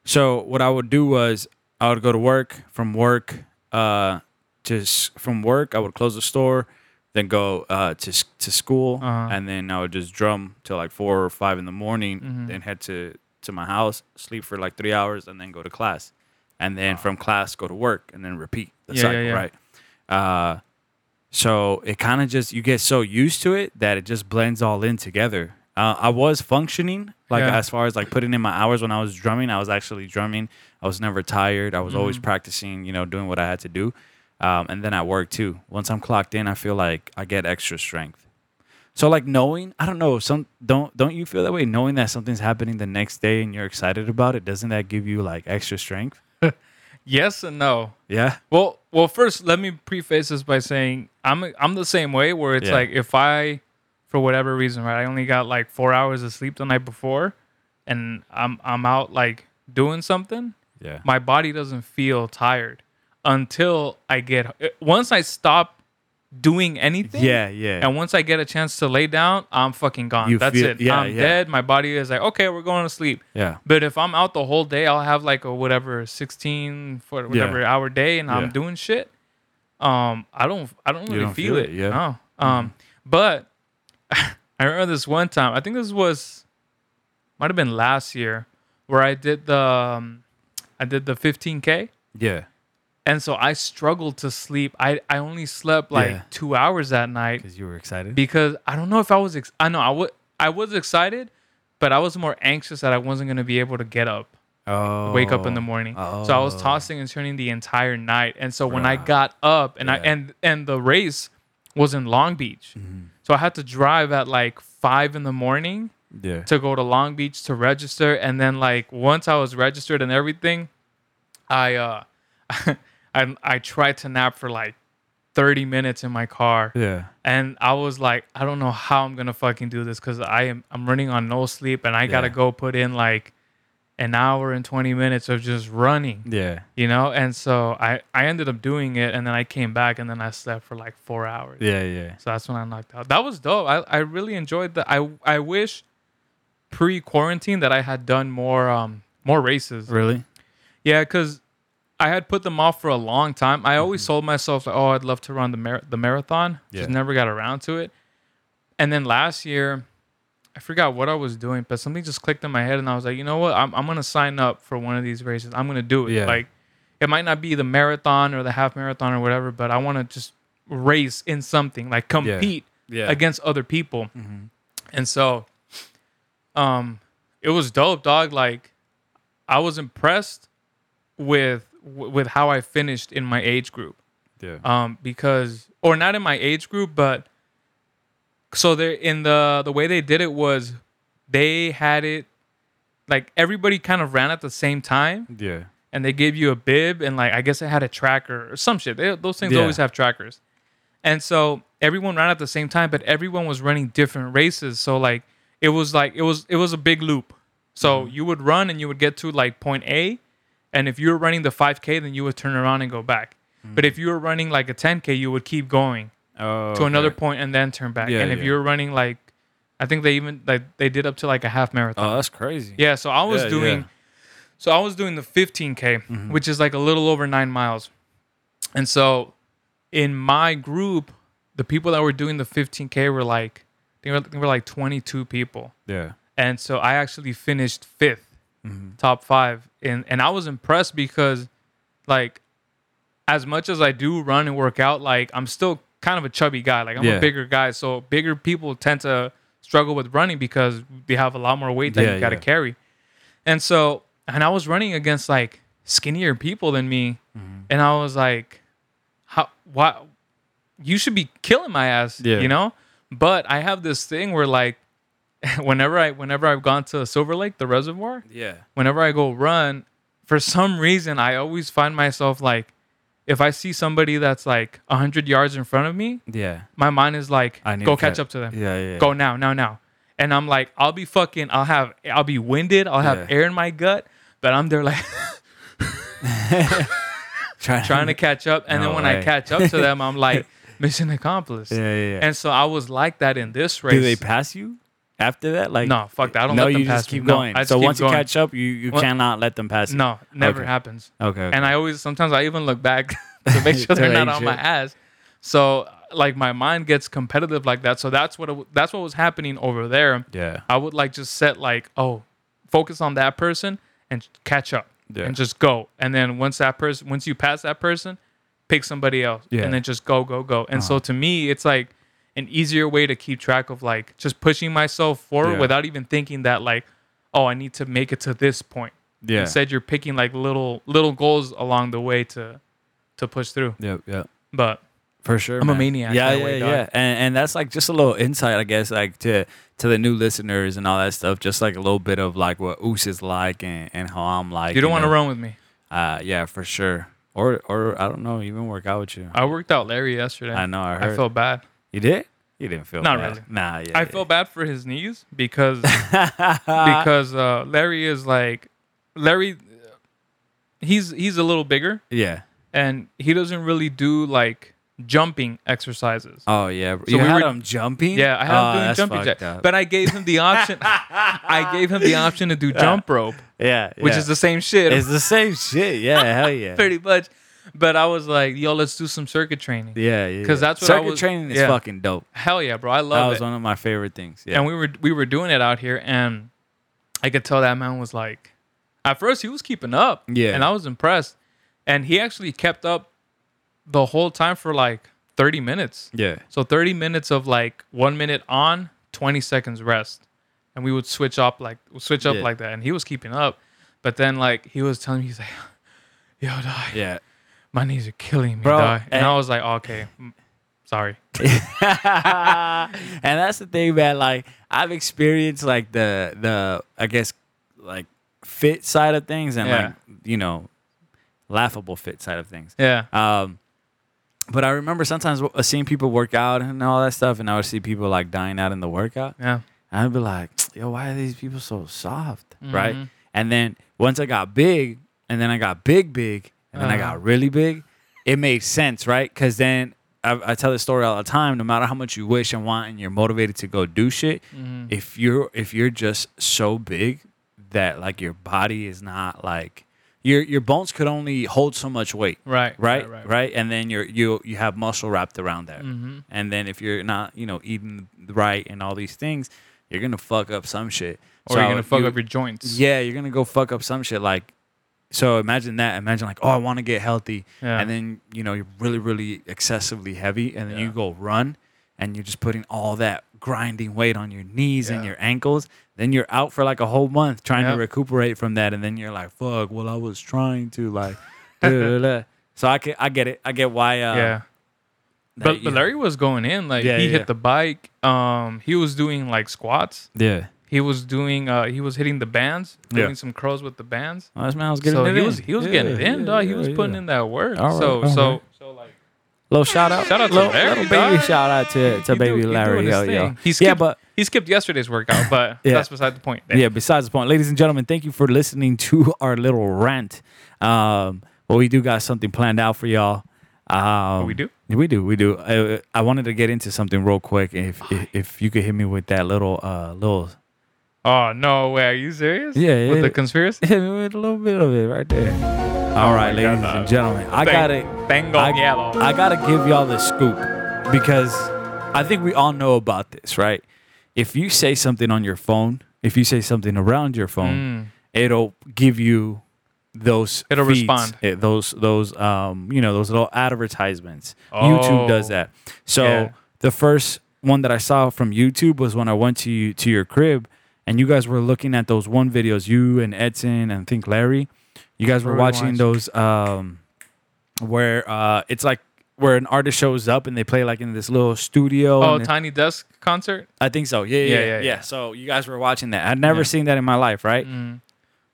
[SPEAKER 2] so, what I would do was I would go to work. From work, uh, to s- from work, I would close the store, then go uh to to school,
[SPEAKER 1] Uh-huh.
[SPEAKER 2] and then I would just drum till like four or five in the morning,
[SPEAKER 1] Mhm.
[SPEAKER 2] then head to to my house, sleep for like three hours, and then go to class, and then from class go to work, and then repeat the
[SPEAKER 1] Yeah, yeah,
[SPEAKER 2] cycle,
[SPEAKER 1] yeah.
[SPEAKER 2] right? Uh, so it kind of just you get so used to it that it just blends all in together. Uh, I was functioning like
[SPEAKER 1] Yeah.
[SPEAKER 2] as far as like putting in my hours when I was drumming. I was actually drumming. I was never tired. I was always
[SPEAKER 1] Mhm.
[SPEAKER 2] practicing, you know, doing what I had to do. Um, and then at work too. Once I'm clocked in, I feel like I get extra strength. So like knowing, I don't know, some don't don't you feel that way? Knowing that something's happening the next day and you're excited about it, doesn't that give you like extra strength? [laughs]
[SPEAKER 1] Yes and no.
[SPEAKER 2] Yeah.
[SPEAKER 1] Well, well, first let me preface this by saying I'm I'm the same way where it's
[SPEAKER 2] Yeah.
[SPEAKER 1] like if I, for whatever reason, right, I only got like four hours of sleep the night before, and I'm I'm out like doing something,
[SPEAKER 2] Yeah.
[SPEAKER 1] my body doesn't feel tired until I get once I stop doing anything.
[SPEAKER 2] Yeah, yeah.
[SPEAKER 1] And once I get a chance to lay down, I'm fucking gone.
[SPEAKER 2] You
[SPEAKER 1] That's
[SPEAKER 2] feel-
[SPEAKER 1] it.
[SPEAKER 2] yeah,
[SPEAKER 1] I'm
[SPEAKER 2] yeah.
[SPEAKER 1] dead. My body is like, okay, we're going to sleep.
[SPEAKER 2] yeah.
[SPEAKER 1] But if I'm out the whole day, I'll have like a whatever 16 for whatever hour day and
[SPEAKER 2] Yeah.
[SPEAKER 1] I'm doing shit. Um, I don't, I don't really
[SPEAKER 2] don't
[SPEAKER 1] feel,
[SPEAKER 2] feel
[SPEAKER 1] it.
[SPEAKER 2] it, yeah. Mm-hmm.
[SPEAKER 1] Um, but [laughs] I remember this one time. I think this was, might have been last year, where I did the, um, I did the 15k,
[SPEAKER 2] Yeah.
[SPEAKER 1] and so I struggled to sleep. I I only slept like
[SPEAKER 2] Yeah.
[SPEAKER 1] two hours that night
[SPEAKER 2] Because you were excited.
[SPEAKER 1] because I don't know if I was. Ex- I know I was. I was excited, but I was more anxious that I wasn't gonna be able to get up,
[SPEAKER 2] oh.
[SPEAKER 1] wake up in the morning. So I was
[SPEAKER 2] Oh.
[SPEAKER 1] tossing and turning the entire night. And so when I got up, and I and and the race was in Long Beach,
[SPEAKER 2] Mhm.
[SPEAKER 1] So I had to drive at like five in the morning
[SPEAKER 2] Yeah.
[SPEAKER 1] to go to Long Beach to register, and then like once I was registered and everything, I uh, [laughs] I I tried to nap for like thirty minutes in my car
[SPEAKER 2] Yeah.
[SPEAKER 1] and I was like, I don't know how I'm gonna fucking do this because I am I'm running on no sleep and I gotta go put in like an hour and 20 minutes of just running,
[SPEAKER 2] Yeah.
[SPEAKER 1] you know. And so I I ended up doing it, and then I came back and then I slept for like four hours.
[SPEAKER 2] Yeah. Yeah.
[SPEAKER 1] So that's when I knocked out. That was dope. I I really enjoyed that. I I wish pre quarantine that I had done more um more races.
[SPEAKER 2] Really?
[SPEAKER 1] Yeah, because I had put them off for a long time. I always told myself, like, oh, I'd love to run the mar- the marathon.
[SPEAKER 2] Yeah.
[SPEAKER 1] Just never got around to it. And then last year, I forgot what I was doing, but something just clicked in my head, and I was like, you know what? I'm I'm gonna sign up for one of these races. I'm gonna do it.
[SPEAKER 2] Yeah.
[SPEAKER 1] Like, it might not be the marathon or the half marathon or whatever, but I want to just race in something, like compete
[SPEAKER 2] Yeah.
[SPEAKER 1] against other people.
[SPEAKER 2] Mhm.
[SPEAKER 1] And so, um, it was dope, dog. Like, I was impressed with with how I finished in my age group.
[SPEAKER 2] Yeah.
[SPEAKER 1] Um, because or not in my age group, but so they in the the way they did it was they had it like everybody kind of ran at the same time
[SPEAKER 2] yeah.
[SPEAKER 1] and they gave you a bib and like I guess it had a tracker or some shit. They, those things
[SPEAKER 2] Yeah.
[SPEAKER 1] always have trackers. And so everyone ran at the same time, but everyone was running different races. So like it was like it was it was a big loop. So
[SPEAKER 2] Mm-hmm.
[SPEAKER 1] you would run and you would get to like point A, and if you were running the 5K, then you would turn around and go back. But if you were running like a 10K, you would keep going
[SPEAKER 2] Oh,
[SPEAKER 1] to another
[SPEAKER 2] okay.
[SPEAKER 1] point and then turn back.
[SPEAKER 2] Yeah,
[SPEAKER 1] and if
[SPEAKER 2] yeah.
[SPEAKER 1] you're running like, I think they even like they did up to like a half marathon.
[SPEAKER 2] Oh, that's crazy.
[SPEAKER 1] Yeah, so I was
[SPEAKER 2] Yeah,
[SPEAKER 1] doing so I was doing the 15k,
[SPEAKER 2] Mm-hmm.
[SPEAKER 1] which is like a little over 9 miles. And so in my group, the people that were doing the 15k were like they were, they were like 22 people.
[SPEAKER 2] Yeah.
[SPEAKER 1] And so I actually finished 5th,
[SPEAKER 2] Mhm.
[SPEAKER 1] top 5 and and I was impressed because like as much as I do run and work out, like I'm still kind of a chubby guy. Like I'm
[SPEAKER 2] Yeah.
[SPEAKER 1] a bigger guy, so bigger people tend to struggle with running because they have a lot more weight that
[SPEAKER 2] Yeah,
[SPEAKER 1] you got to
[SPEAKER 2] yeah.
[SPEAKER 1] carry. And so, and I was running against like skinnier people than me,
[SPEAKER 2] Mm-hmm.
[SPEAKER 1] and I was like, "How? Why? You should be killing my ass,
[SPEAKER 2] Yeah.
[SPEAKER 1] you know?" But I have this thing where like, [laughs] whenever I whenever I've gone to Silver Lake, the reservoir,
[SPEAKER 2] Yeah.
[SPEAKER 1] whenever I go run, for some reason I always find myself like, if I see somebody that's like hundred yards in front of me,
[SPEAKER 2] Yeah.
[SPEAKER 1] my mind is like,
[SPEAKER 2] I need
[SPEAKER 1] go catch
[SPEAKER 2] ca-
[SPEAKER 1] up to them
[SPEAKER 2] Yeah. Yeah.
[SPEAKER 1] go now, now, now. And I'm like, I'll be fucking, I'll have, I'll be winded, I'll have
[SPEAKER 2] Yeah.
[SPEAKER 1] air in my gut, but I'm there like [laughs]
[SPEAKER 2] Trying, [laughs]
[SPEAKER 1] trying to catch up. And
[SPEAKER 2] No
[SPEAKER 1] then when I catch up to them, I'm like, [laughs] mission accomplished.
[SPEAKER 2] Yeah. Yeah. yeah.
[SPEAKER 1] And so I was like that in this race.
[SPEAKER 2] Do they pass you after that? Like
[SPEAKER 1] No, fuck that. I don't
[SPEAKER 2] no,
[SPEAKER 1] let them
[SPEAKER 2] you
[SPEAKER 1] pass
[SPEAKER 2] just keep
[SPEAKER 1] me. No,
[SPEAKER 2] going.
[SPEAKER 1] I just
[SPEAKER 2] so
[SPEAKER 1] keep
[SPEAKER 2] once
[SPEAKER 1] going.
[SPEAKER 2] you catch up, you you
[SPEAKER 1] What-
[SPEAKER 2] cannot let them pass you.
[SPEAKER 1] No, never
[SPEAKER 2] Okay.
[SPEAKER 1] happens.
[SPEAKER 2] Okay. okay.
[SPEAKER 1] And I always, sometimes I even look back [laughs] to make [laughs] sure they're not on my
[SPEAKER 2] sure.
[SPEAKER 1] ass. So like my mind gets competitive like that. So that's what, it, that's what was happening over there.
[SPEAKER 2] yeah.
[SPEAKER 1] I would like just set like, oh, focus on that person and catch up
[SPEAKER 2] Yeah.
[SPEAKER 1] and just go. And then once that person, once you pass that person, pick somebody else
[SPEAKER 2] Yeah.
[SPEAKER 1] and then just go, go, go. And so
[SPEAKER 2] Uh-huh.
[SPEAKER 1] to me, it's like an easier way to keep track of like just pushing myself forward
[SPEAKER 2] Yeah.
[SPEAKER 1] without even thinking that like, oh, I need to make it to this point.
[SPEAKER 2] Yeah.
[SPEAKER 1] Instead, you're picking like little little goals along the way to to push through.
[SPEAKER 2] Yep. Yep.
[SPEAKER 1] But
[SPEAKER 2] For sure.
[SPEAKER 1] I'm a maniac
[SPEAKER 2] Yeah, yeah,
[SPEAKER 1] way,
[SPEAKER 2] yeah. And and that's like just a little insight, I guess, like to to the new listeners and all that stuff. Just like a little bit of like what Oos is like and, and how I'm like.
[SPEAKER 1] you don't want to run with me.
[SPEAKER 2] Uh, yeah, for sure. Or or I don't know, even work out with you.
[SPEAKER 1] I worked out Larry yesterday.
[SPEAKER 2] I know. I heard.
[SPEAKER 1] I felt bad.
[SPEAKER 2] You did. You didn't feel
[SPEAKER 1] Not
[SPEAKER 2] bad.
[SPEAKER 1] really.
[SPEAKER 2] Nah. Yeah.
[SPEAKER 1] I
[SPEAKER 2] yeah.
[SPEAKER 1] felt bad for his knees because [laughs] because uh, Larry is like Larry. He's he's a little bigger
[SPEAKER 2] Yeah.
[SPEAKER 1] and he doesn't really do like jumping exercises.
[SPEAKER 2] Oh yeah.
[SPEAKER 1] So
[SPEAKER 2] you
[SPEAKER 1] we
[SPEAKER 2] had
[SPEAKER 1] were-
[SPEAKER 2] him jumping.
[SPEAKER 1] yeah, I had
[SPEAKER 2] oh,
[SPEAKER 1] him doing jumping
[SPEAKER 2] fucked
[SPEAKER 1] jack,
[SPEAKER 2] up.
[SPEAKER 1] but I gave him the option. [laughs] I gave him the option to do jump rope,
[SPEAKER 2] yeah,
[SPEAKER 1] which is the same shit,
[SPEAKER 2] it's the same shit. Yeah. Hell [laughs] yeah.
[SPEAKER 1] pretty much. But I was like, yo, let's do some circuit training.
[SPEAKER 2] Yeah. Yeah.
[SPEAKER 1] 'Cause
[SPEAKER 2] yeah.
[SPEAKER 1] that's what I
[SPEAKER 2] circuit
[SPEAKER 1] was-
[SPEAKER 2] training is
[SPEAKER 1] yeah.
[SPEAKER 2] fucking dope.
[SPEAKER 1] Hell yeah, bro! I love
[SPEAKER 2] That
[SPEAKER 1] love
[SPEAKER 2] was
[SPEAKER 1] it.
[SPEAKER 2] one of my favorite things. Yeah.
[SPEAKER 1] and we were we were doing it out here and i could tell that man was like at first he was keeping up
[SPEAKER 2] Yeah.
[SPEAKER 1] and i was impressed and he actually kept up the whole time for like 30 minutes
[SPEAKER 2] yeah.
[SPEAKER 1] so 30 minutes of like one minute on 20 seconds rest and we would switch up like switch up
[SPEAKER 2] Yeah.
[SPEAKER 1] like that and he was keeping up but then like he was telling me he's like [laughs] yo dog,
[SPEAKER 2] Yeah.
[SPEAKER 1] My knees are killing me
[SPEAKER 2] Bro,
[SPEAKER 1] dog. and
[SPEAKER 2] and-
[SPEAKER 1] i was like okay mm, sorry [laughs]
[SPEAKER 2] and that's the thing, man. Like I've experienced like the the I guess like fit side of things and
[SPEAKER 1] Yeah.
[SPEAKER 2] like you know laughable fit side of things.
[SPEAKER 1] yeah
[SPEAKER 2] Um, but I remember sometimes seeing people work out and all that stuff, and I would see people like dying out in the workout.
[SPEAKER 1] yeah
[SPEAKER 2] And I'd be like, yo, why are these people so soft? Right.
[SPEAKER 1] Mhm.
[SPEAKER 2] And then once I got big, and then I got big, big, and then I
[SPEAKER 1] Uh-huh.
[SPEAKER 2] got really big, it made sense, right? Because then I, I tell this story all the time. No matter how much you wish and want, and you're motivated to go do shit,
[SPEAKER 1] Mhm.
[SPEAKER 2] if you're if you're just so big that like your body is not like your your bones could only hold so much weight.
[SPEAKER 1] Right.
[SPEAKER 2] Right,
[SPEAKER 1] Right.
[SPEAKER 2] right, and then you're you you have muscle wrapped around that,
[SPEAKER 1] Mm-hmm.
[SPEAKER 2] and then if you're not you know eating right and all these things, you're gonna fuck up some shit.
[SPEAKER 1] Or you're gonna fuck
[SPEAKER 2] you-
[SPEAKER 1] up your joints.
[SPEAKER 2] yeah, you're gonna go fuck up some shit. Like, so imagine that. Imagine like, oh, I want to get healthy,
[SPEAKER 1] Yeah.
[SPEAKER 2] and then you know you're really, really excessively heavy, and then you go run, and you're just putting all that grinding weight on your knees and your ankles. Then you're out for like a whole month trying to recuperate from that, and then you're like, fuck. Well, I was trying to like, [laughs] so I can, I get it. I get why. Uh,
[SPEAKER 1] yeah.
[SPEAKER 2] that
[SPEAKER 1] But, but Larry was going in like
[SPEAKER 2] Yeah,
[SPEAKER 1] he
[SPEAKER 2] yeah,
[SPEAKER 1] hit the bike. Um, he was doing like squats.
[SPEAKER 2] yeah.
[SPEAKER 1] He was doing. Uh, he was hitting the bands,
[SPEAKER 2] Yeah.
[SPEAKER 1] doing some curls with the bands.
[SPEAKER 2] Oh, this man was getting
[SPEAKER 1] so
[SPEAKER 2] it
[SPEAKER 1] he
[SPEAKER 2] in.
[SPEAKER 1] was he was
[SPEAKER 2] Yeah,
[SPEAKER 1] getting it in,
[SPEAKER 2] yeah,
[SPEAKER 1] dog. He was
[SPEAKER 2] yeah.
[SPEAKER 1] putting in that work.
[SPEAKER 2] All right,
[SPEAKER 1] so
[SPEAKER 2] all
[SPEAKER 1] so so like
[SPEAKER 2] Little shout out,
[SPEAKER 1] Shout out to
[SPEAKER 2] little,
[SPEAKER 1] Larry,
[SPEAKER 2] little baby
[SPEAKER 1] dog.
[SPEAKER 2] shout out to to
[SPEAKER 1] he
[SPEAKER 2] baby
[SPEAKER 1] do-
[SPEAKER 2] Larry.
[SPEAKER 1] doing his
[SPEAKER 2] Yo, yo.
[SPEAKER 1] thing. He
[SPEAKER 2] yeah,
[SPEAKER 1] skipped-
[SPEAKER 2] but
[SPEAKER 1] he skipped yesterday's workout, [laughs] but
[SPEAKER 2] Yeah.
[SPEAKER 1] that's beside the point.
[SPEAKER 2] yeah, besides the point, ladies and gentlemen, thank you for listening to [laughs] our little rant. Um, but we do got something planned out for y'all. Um,
[SPEAKER 1] we do?
[SPEAKER 2] We do. We do. I, I wanted to get into something real quick. If, if if you could hit me with that little uh little
[SPEAKER 1] Oh no way! Are you serious?
[SPEAKER 2] Yeah,
[SPEAKER 1] With the conspiracy. [laughs]
[SPEAKER 2] with a little bit of it right there. All right,
[SPEAKER 1] Oh God,
[SPEAKER 2] ladies
[SPEAKER 1] dog.
[SPEAKER 2] and gentlemen, I got it.
[SPEAKER 1] Tango
[SPEAKER 2] I,
[SPEAKER 1] yellow.
[SPEAKER 2] I gotta give y'all the scoop because I think we all know about this, right? If you say something on your phone, if you say something around your phone,
[SPEAKER 1] Mm.
[SPEAKER 2] it'll give you those.
[SPEAKER 1] It'll
[SPEAKER 2] feeds,
[SPEAKER 1] respond.
[SPEAKER 2] eh, those those um you know those little advertisements. YouTube does
[SPEAKER 1] Oh.
[SPEAKER 2] that. So
[SPEAKER 1] Yeah.
[SPEAKER 2] the first one that I saw from YouTube was when I went to you to your crib, and you guys were looking at those one videos. You and Edson and I think Larry, you guys were
[SPEAKER 1] What were we
[SPEAKER 2] watching those um where uh it's like where an artist shows up and they play like in this little studio.
[SPEAKER 1] Oh,
[SPEAKER 2] and it-
[SPEAKER 1] Tiny Desk concert.
[SPEAKER 2] I think so. Yeah, yeah, yeah,
[SPEAKER 1] Yeah,
[SPEAKER 2] yeah.
[SPEAKER 1] yeah.
[SPEAKER 2] So you guys were watching that. I'd never seen that in my life, right?
[SPEAKER 1] Mm.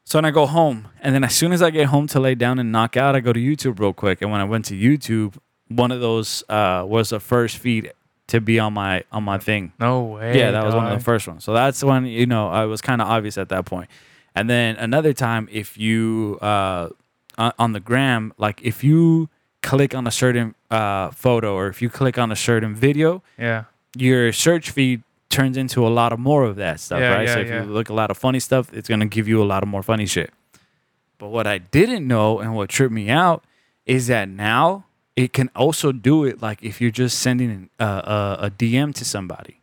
[SPEAKER 2] So then I go home, and then as soon as I get home to lay down and knock out, I go to YouTube real quick. And when I went to YouTube, one of those uh, was a first feed to be on my on my thing.
[SPEAKER 1] No way.
[SPEAKER 2] yeah, that was one of the first ones. So that's when you know I was kind of obvious at that point. And then another time, if you uh, on the gram, like if you click on a certain uh, photo or if you click on a certain video,
[SPEAKER 1] Yeah.
[SPEAKER 2] your search feed turns into a lot of more of that stuff,
[SPEAKER 1] Yeah,
[SPEAKER 2] right? so if
[SPEAKER 1] yeah.
[SPEAKER 2] you look a lot of funny stuff, it's gonna give you a lot of more funny shit. But what I didn't know and what tripped me out is that now it can also do it like if you're just sending a, a, a DM to somebody.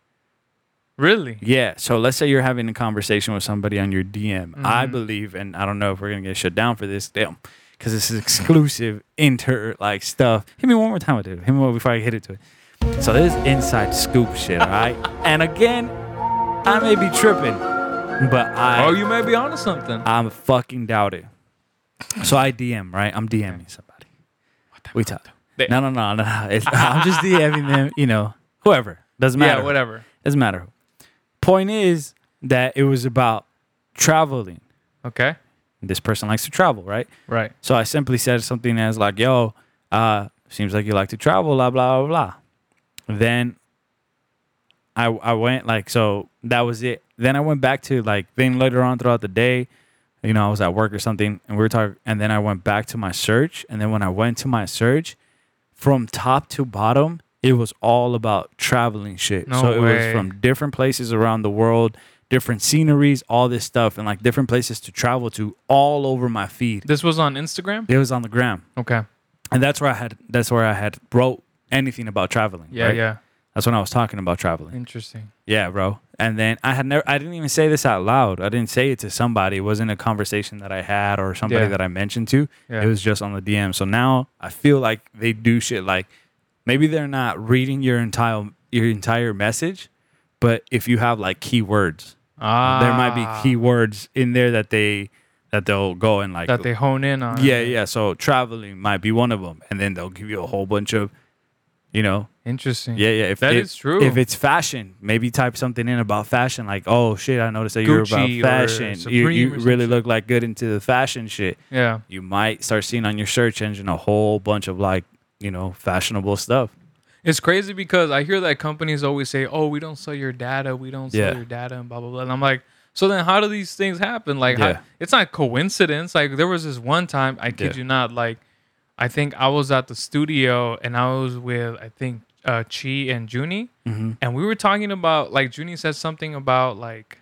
[SPEAKER 1] Really?
[SPEAKER 2] Yeah. So let's say you're having a conversation with somebody on your DM. I
[SPEAKER 1] Mhm.
[SPEAKER 2] believe, and I don't know if we're gonna get shut down for this, damn, because this is exclusive inter like stuff. Hit me one more time with it. Hit me one before I hit it to it. So this is inside scoop shit, all right? [laughs] and again, I may be tripping, but I
[SPEAKER 1] Oh, you may be onto something.
[SPEAKER 2] I'm fucking doubt it. So I DM, right? I'm DMing somebody. We talk.
[SPEAKER 1] They-
[SPEAKER 2] No, no, no, no. no. It's, I'm just DMing them, you know, whoever. Doesn't matter.
[SPEAKER 1] Yeah, whatever.
[SPEAKER 2] Doesn't matter. Point is that it was about traveling.
[SPEAKER 1] Okay.
[SPEAKER 2] This person likes to travel, right?
[SPEAKER 1] Right.
[SPEAKER 2] So I simply said something as like, "Yo, uh, seems like you like to travel." Blah blah blah blah. Then I I went like so that was it. Then I went back to like then later on throughout the day, you know, I was at work or something, and we were talking, and then I went back to my search, and then when I went to my search, from top to bottom, it was all about traveling shit.
[SPEAKER 1] No
[SPEAKER 2] so it was from different places around the world, different sceneries, all this stuff, and like different places to travel to all over my feed.
[SPEAKER 1] This was on Instagram.
[SPEAKER 2] It was on the gram,
[SPEAKER 1] Okay.
[SPEAKER 2] and that's where I had that's where I had wrote anything about traveling.
[SPEAKER 1] Yeah.
[SPEAKER 2] right?
[SPEAKER 1] Yeah.
[SPEAKER 2] That's when I was talking about traveling.
[SPEAKER 1] Interesting.
[SPEAKER 2] Yeah, bro. And then I had never I didn't even say this out loud. I didn't say it to somebody. It wasn't a conversation that I had or somebody
[SPEAKER 1] Yeah.
[SPEAKER 2] that I mentioned to.
[SPEAKER 1] Yeah.
[SPEAKER 2] It was just on the DM. So now I feel like they do shit like maybe they're not reading your entire your entire message, but if you have like keywords,
[SPEAKER 1] Ah.
[SPEAKER 2] there might be keywords in there that they that they'll go and like
[SPEAKER 1] that they hone in on.
[SPEAKER 2] yeah, yeah. So traveling might be one of them, and then they'll give you a whole bunch of, you know,
[SPEAKER 1] Interesting.
[SPEAKER 2] yeah, yeah. If
[SPEAKER 1] That
[SPEAKER 2] if,
[SPEAKER 1] is true.
[SPEAKER 2] If it's fashion, maybe type something in about fashion, like, oh shit, I noticed that you're
[SPEAKER 1] Gucci or
[SPEAKER 2] about fashion. You,
[SPEAKER 1] Supreme
[SPEAKER 2] you
[SPEAKER 1] or some
[SPEAKER 2] really
[SPEAKER 1] shit.
[SPEAKER 2] look like good into the fashion shit.
[SPEAKER 1] Yeah.
[SPEAKER 2] You might start seeing on your search engine a whole bunch of like, you know, fashionable stuff.
[SPEAKER 1] It's crazy because I hear that companies always say, "Oh, we don't sell your data. We don't sell
[SPEAKER 2] Yeah.
[SPEAKER 1] your data," and blah blah blah. And I'm like, so then how do these things happen? Like, how-
[SPEAKER 2] Yeah.
[SPEAKER 1] it's not coincidence. Like, there was this one time, I kid
[SPEAKER 2] Yeah.
[SPEAKER 1] you not, like, I think I was at the studio and I was with I think uh, Chi and Junie,
[SPEAKER 2] Mm-hmm.
[SPEAKER 1] and we were talking about like Junie said something about like